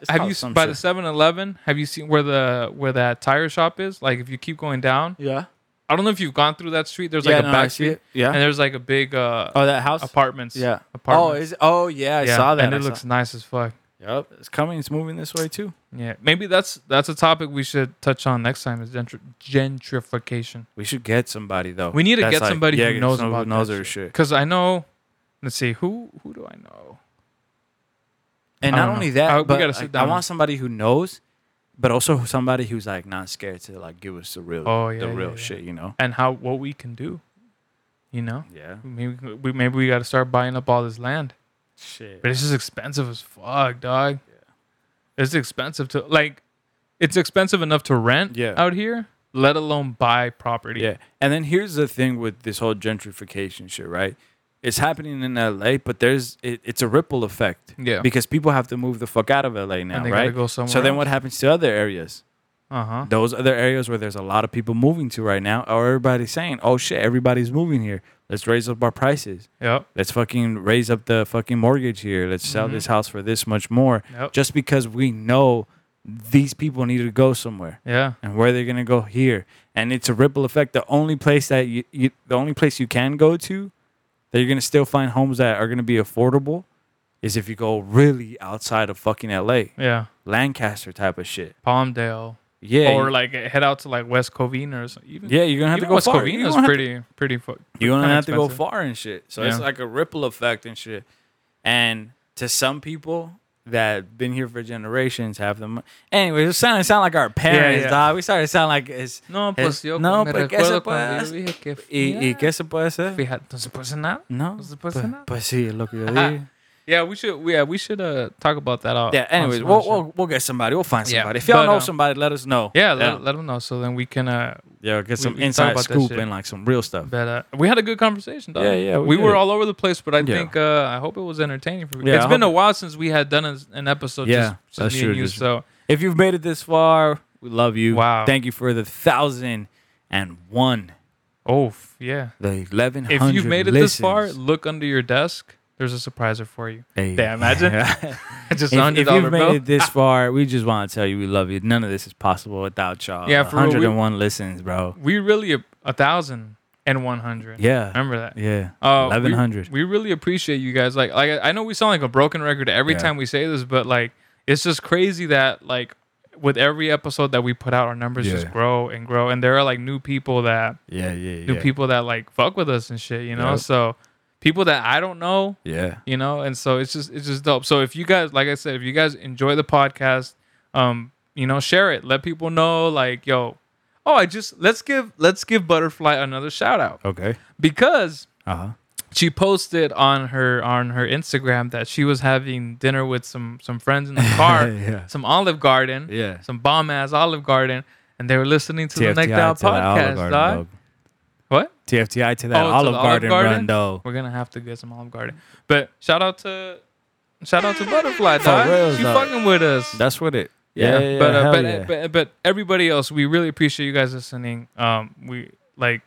[SPEAKER 1] have you by the
[SPEAKER 2] shit.
[SPEAKER 1] 7-Eleven? Have you seen where the where that tire shop is? Like if you keep going down,
[SPEAKER 2] Yeah.
[SPEAKER 1] I don't know if you've gone through that street. There's
[SPEAKER 2] yeah,
[SPEAKER 1] like a
[SPEAKER 2] no, I
[SPEAKER 1] back
[SPEAKER 2] see
[SPEAKER 1] street,
[SPEAKER 2] it. Yeah.
[SPEAKER 1] and there's like a big uh,
[SPEAKER 2] oh, that house.
[SPEAKER 1] apartments.
[SPEAKER 2] Yeah. Oh,
[SPEAKER 1] apartments.
[SPEAKER 2] is it? Oh, yeah. I saw that.
[SPEAKER 1] and
[SPEAKER 2] I
[SPEAKER 1] it
[SPEAKER 2] saw-
[SPEAKER 1] looks nice as fuck.
[SPEAKER 2] Yep. It's coming. It's moving this way too.
[SPEAKER 1] Yeah, maybe that's that's a topic we should touch on next time. Is gentr- gentrification?
[SPEAKER 2] We should get somebody though.
[SPEAKER 1] We need to
[SPEAKER 2] That's
[SPEAKER 1] get somebody who
[SPEAKER 2] get
[SPEAKER 1] knows
[SPEAKER 2] someone
[SPEAKER 1] about
[SPEAKER 2] knows
[SPEAKER 1] that
[SPEAKER 2] their
[SPEAKER 1] shit. Because I know. Let's see who who do I know?
[SPEAKER 2] And
[SPEAKER 1] I
[SPEAKER 2] not
[SPEAKER 1] don't
[SPEAKER 2] only
[SPEAKER 1] know.
[SPEAKER 2] that,
[SPEAKER 1] I- we
[SPEAKER 2] but
[SPEAKER 1] gotta
[SPEAKER 2] like,
[SPEAKER 1] sit
[SPEAKER 2] I
[SPEAKER 1] down.
[SPEAKER 2] want somebody who knows, but also somebody who's like not scared to like give us the real,
[SPEAKER 1] Oh, yeah,
[SPEAKER 2] the
[SPEAKER 1] yeah,
[SPEAKER 2] real
[SPEAKER 1] yeah.
[SPEAKER 2] shit. You know?
[SPEAKER 1] And how what we can do? You know,
[SPEAKER 2] Yeah.
[SPEAKER 1] maybe we maybe we got to start buying up all this land.
[SPEAKER 2] Shit.
[SPEAKER 1] But it's just expensive as fuck, dog. Yeah. It's expensive to like. It's expensive enough to rent
[SPEAKER 2] Yeah.
[SPEAKER 1] out here, let alone buy property.
[SPEAKER 2] Yeah. And then here's the thing with this whole gentrification shit, right? It's happening in LA, but there's it, it's a ripple effect.
[SPEAKER 1] Yeah.
[SPEAKER 2] Because people have to move the fuck out of LA now,
[SPEAKER 1] and they
[SPEAKER 2] right?
[SPEAKER 1] gotta go somewhere.
[SPEAKER 2] so then what happens to other areas?
[SPEAKER 1] Uh huh.
[SPEAKER 2] Those other areas where there's a lot of people moving to right now, or everybody's saying, "Oh shit, everybody's moving here. Let's raise up our prices.
[SPEAKER 1] Yep.
[SPEAKER 2] Let's fucking raise up the fucking mortgage here. Let's sell
[SPEAKER 1] Mhm.
[SPEAKER 2] this house for this much more."
[SPEAKER 1] Yep.
[SPEAKER 2] Just because we know these people need to go somewhere
[SPEAKER 1] Yeah.
[SPEAKER 2] and where they're gonna go here, and it's a ripple effect. The only place that you, you the only place you can go to that you're gonna still find homes that are gonna be affordable is if you go really outside of fucking LA,
[SPEAKER 1] Yeah,
[SPEAKER 2] Lancaster type of shit.
[SPEAKER 1] Palmdale.
[SPEAKER 2] Yeah,
[SPEAKER 1] or like head out to like West Covina or something. Even,
[SPEAKER 2] yeah, you're gonna have to go
[SPEAKER 1] West
[SPEAKER 2] far.
[SPEAKER 1] Covina
[SPEAKER 2] You're
[SPEAKER 1] is
[SPEAKER 2] gonna
[SPEAKER 1] pretty, pretty. Fu-
[SPEAKER 2] You're gonna have to go far and shit. So it's like a ripple effect and shit. And to some people that been here for generations have them. Anyway, it sounded sound like our parents,
[SPEAKER 1] yeah.
[SPEAKER 2] dog. We started to sound like es.
[SPEAKER 1] No,
[SPEAKER 2] es-
[SPEAKER 1] yo
[SPEAKER 2] no,
[SPEAKER 1] me
[SPEAKER 2] pues, ¿qué
[SPEAKER 1] recuerdo
[SPEAKER 2] se puede
[SPEAKER 1] cuando yo dije que
[SPEAKER 2] ¿Y, ¿Y qué se puede hacer?
[SPEAKER 1] Fíjate, no se puede hacer nada.
[SPEAKER 2] No,
[SPEAKER 1] No se puede
[SPEAKER 2] pues,
[SPEAKER 1] hacer nada.
[SPEAKER 2] pues sí, es lo que yo dije.
[SPEAKER 1] Yeah, we should. Yeah, we should uh talk about that. Out
[SPEAKER 2] Yeah. Anyways, we'll, we'll we'll get somebody. We'll find
[SPEAKER 1] Yeah,
[SPEAKER 2] somebody. If y'all
[SPEAKER 1] but,
[SPEAKER 2] know
[SPEAKER 1] um,
[SPEAKER 2] somebody, let us know.
[SPEAKER 1] yeah, let, let them know so then we can uh
[SPEAKER 2] yeah, get some
[SPEAKER 1] we
[SPEAKER 2] inside
[SPEAKER 1] about that
[SPEAKER 2] scoop and like some real stuff.
[SPEAKER 1] But uh, we had a good conversation, dog.
[SPEAKER 2] Yeah, yeah, we
[SPEAKER 1] We, were all over the place, but I
[SPEAKER 2] Yeah.
[SPEAKER 1] think uh, I hope it was entertaining for you.
[SPEAKER 2] Yeah,
[SPEAKER 1] it's
[SPEAKER 2] I
[SPEAKER 1] been a while since we had done a, an episode.
[SPEAKER 2] Yeah,
[SPEAKER 1] just, just
[SPEAKER 2] that's
[SPEAKER 1] me
[SPEAKER 2] true,
[SPEAKER 1] and you.
[SPEAKER 2] just-
[SPEAKER 1] So
[SPEAKER 2] If you've made it this far, we love you.
[SPEAKER 1] Wow.
[SPEAKER 2] Thank you for the thousand and one,
[SPEAKER 1] oh f- yeah.
[SPEAKER 2] the eleven
[SPEAKER 1] If you've made it this far, look under your desk. There's a surpriser for you.
[SPEAKER 2] hey.
[SPEAKER 1] Damn, imagine. [laughs] [laughs] just
[SPEAKER 2] if, if you've made it this far, we just want to tell you we love you. None of this is possible without y'all.
[SPEAKER 1] Yeah, for real, we-
[SPEAKER 2] 101 listens, bro.
[SPEAKER 1] we really a, a thousand and one hundred.
[SPEAKER 2] Yeah,
[SPEAKER 1] Remember that.
[SPEAKER 2] yeah.
[SPEAKER 1] Uh,
[SPEAKER 2] 1100.
[SPEAKER 1] We, really appreciate you guys. Like, like I know we sound like a broken record every
[SPEAKER 2] Yeah.
[SPEAKER 1] time we say this, but like, it's just crazy that like with every episode that we put out, our numbers just grow and grow, and there are like new people that
[SPEAKER 2] Yeah, yeah,
[SPEAKER 1] new
[SPEAKER 2] yeah.
[SPEAKER 1] people that like fuck with us and shit. You know,
[SPEAKER 2] Yep.
[SPEAKER 1] so people that I don't know,
[SPEAKER 2] Yeah,
[SPEAKER 1] you know, and so it's just it's just dope. So if you guys, like I said, if you guys enjoy the podcast, um, you know, share it. Let people know, like, yo, oh, I just let's give let's give Butterfly another shout out
[SPEAKER 2] okay.
[SPEAKER 1] because
[SPEAKER 2] Uh huh.
[SPEAKER 1] she posted on her on her Instagram that she was having dinner with some some friends in the [laughs] car,
[SPEAKER 2] yeah.
[SPEAKER 1] some Olive Garden,
[SPEAKER 2] Yeah.
[SPEAKER 1] some bomb ass Olive Garden, and they were listening to the
[SPEAKER 2] TFTI
[SPEAKER 1] Necked Out
[SPEAKER 2] to that Olive
[SPEAKER 1] podcast, dog.
[SPEAKER 2] dog.
[SPEAKER 1] What?
[SPEAKER 2] TFTI to that
[SPEAKER 1] Oh, to
[SPEAKER 2] Olive
[SPEAKER 1] Olive
[SPEAKER 2] Garden,
[SPEAKER 1] Garden?
[SPEAKER 2] run, though.
[SPEAKER 1] We're gonna have to get some Olive Garden. But shout out to shout out to Butterfly,
[SPEAKER 2] For
[SPEAKER 1] dog.
[SPEAKER 2] real,
[SPEAKER 1] she
[SPEAKER 2] dog.
[SPEAKER 1] fucking with us.
[SPEAKER 2] That's what it.
[SPEAKER 1] yeah,
[SPEAKER 2] Yeah, yeah,
[SPEAKER 1] but, uh, but,
[SPEAKER 2] yeah.
[SPEAKER 1] but but everybody else, we really appreciate you guys listening. Um, we like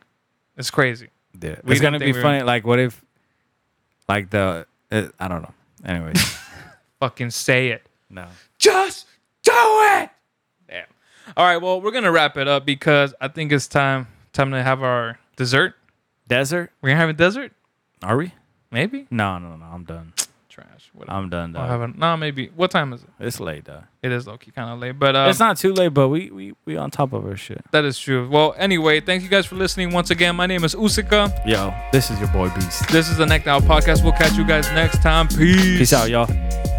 [SPEAKER 1] it's crazy.
[SPEAKER 2] Yeah.
[SPEAKER 1] We
[SPEAKER 2] It's gonna be
[SPEAKER 1] think we were-
[SPEAKER 2] funny. Like, what if, like the, uh, I don't know. Anyways, [laughs] [laughs]
[SPEAKER 1] Fucking say it.
[SPEAKER 2] no.
[SPEAKER 1] Just do it. Damn. All right. Well, we're gonna wrap it up because I think it's time time to have our dessert.
[SPEAKER 2] Desert?
[SPEAKER 1] We're gonna have a desert?
[SPEAKER 2] Are we?
[SPEAKER 1] maybe.
[SPEAKER 2] No, no, no. I'm done.
[SPEAKER 1] Trash. Whatever.
[SPEAKER 2] I'm done.
[SPEAKER 1] I'll have a, no, maybe. What time is it?
[SPEAKER 2] It's late, though.
[SPEAKER 1] It is low kind of late, but um,
[SPEAKER 2] it's not too late, but we we we on top of our shit.
[SPEAKER 1] that is true. Well, anyway, thank you guys for listening once again. My name is Usika.
[SPEAKER 2] Yo, this is your boy Beast.
[SPEAKER 1] This is the Necked Out Podcast. We'll catch you guys next time. Peace.
[SPEAKER 2] Peace out, y'all.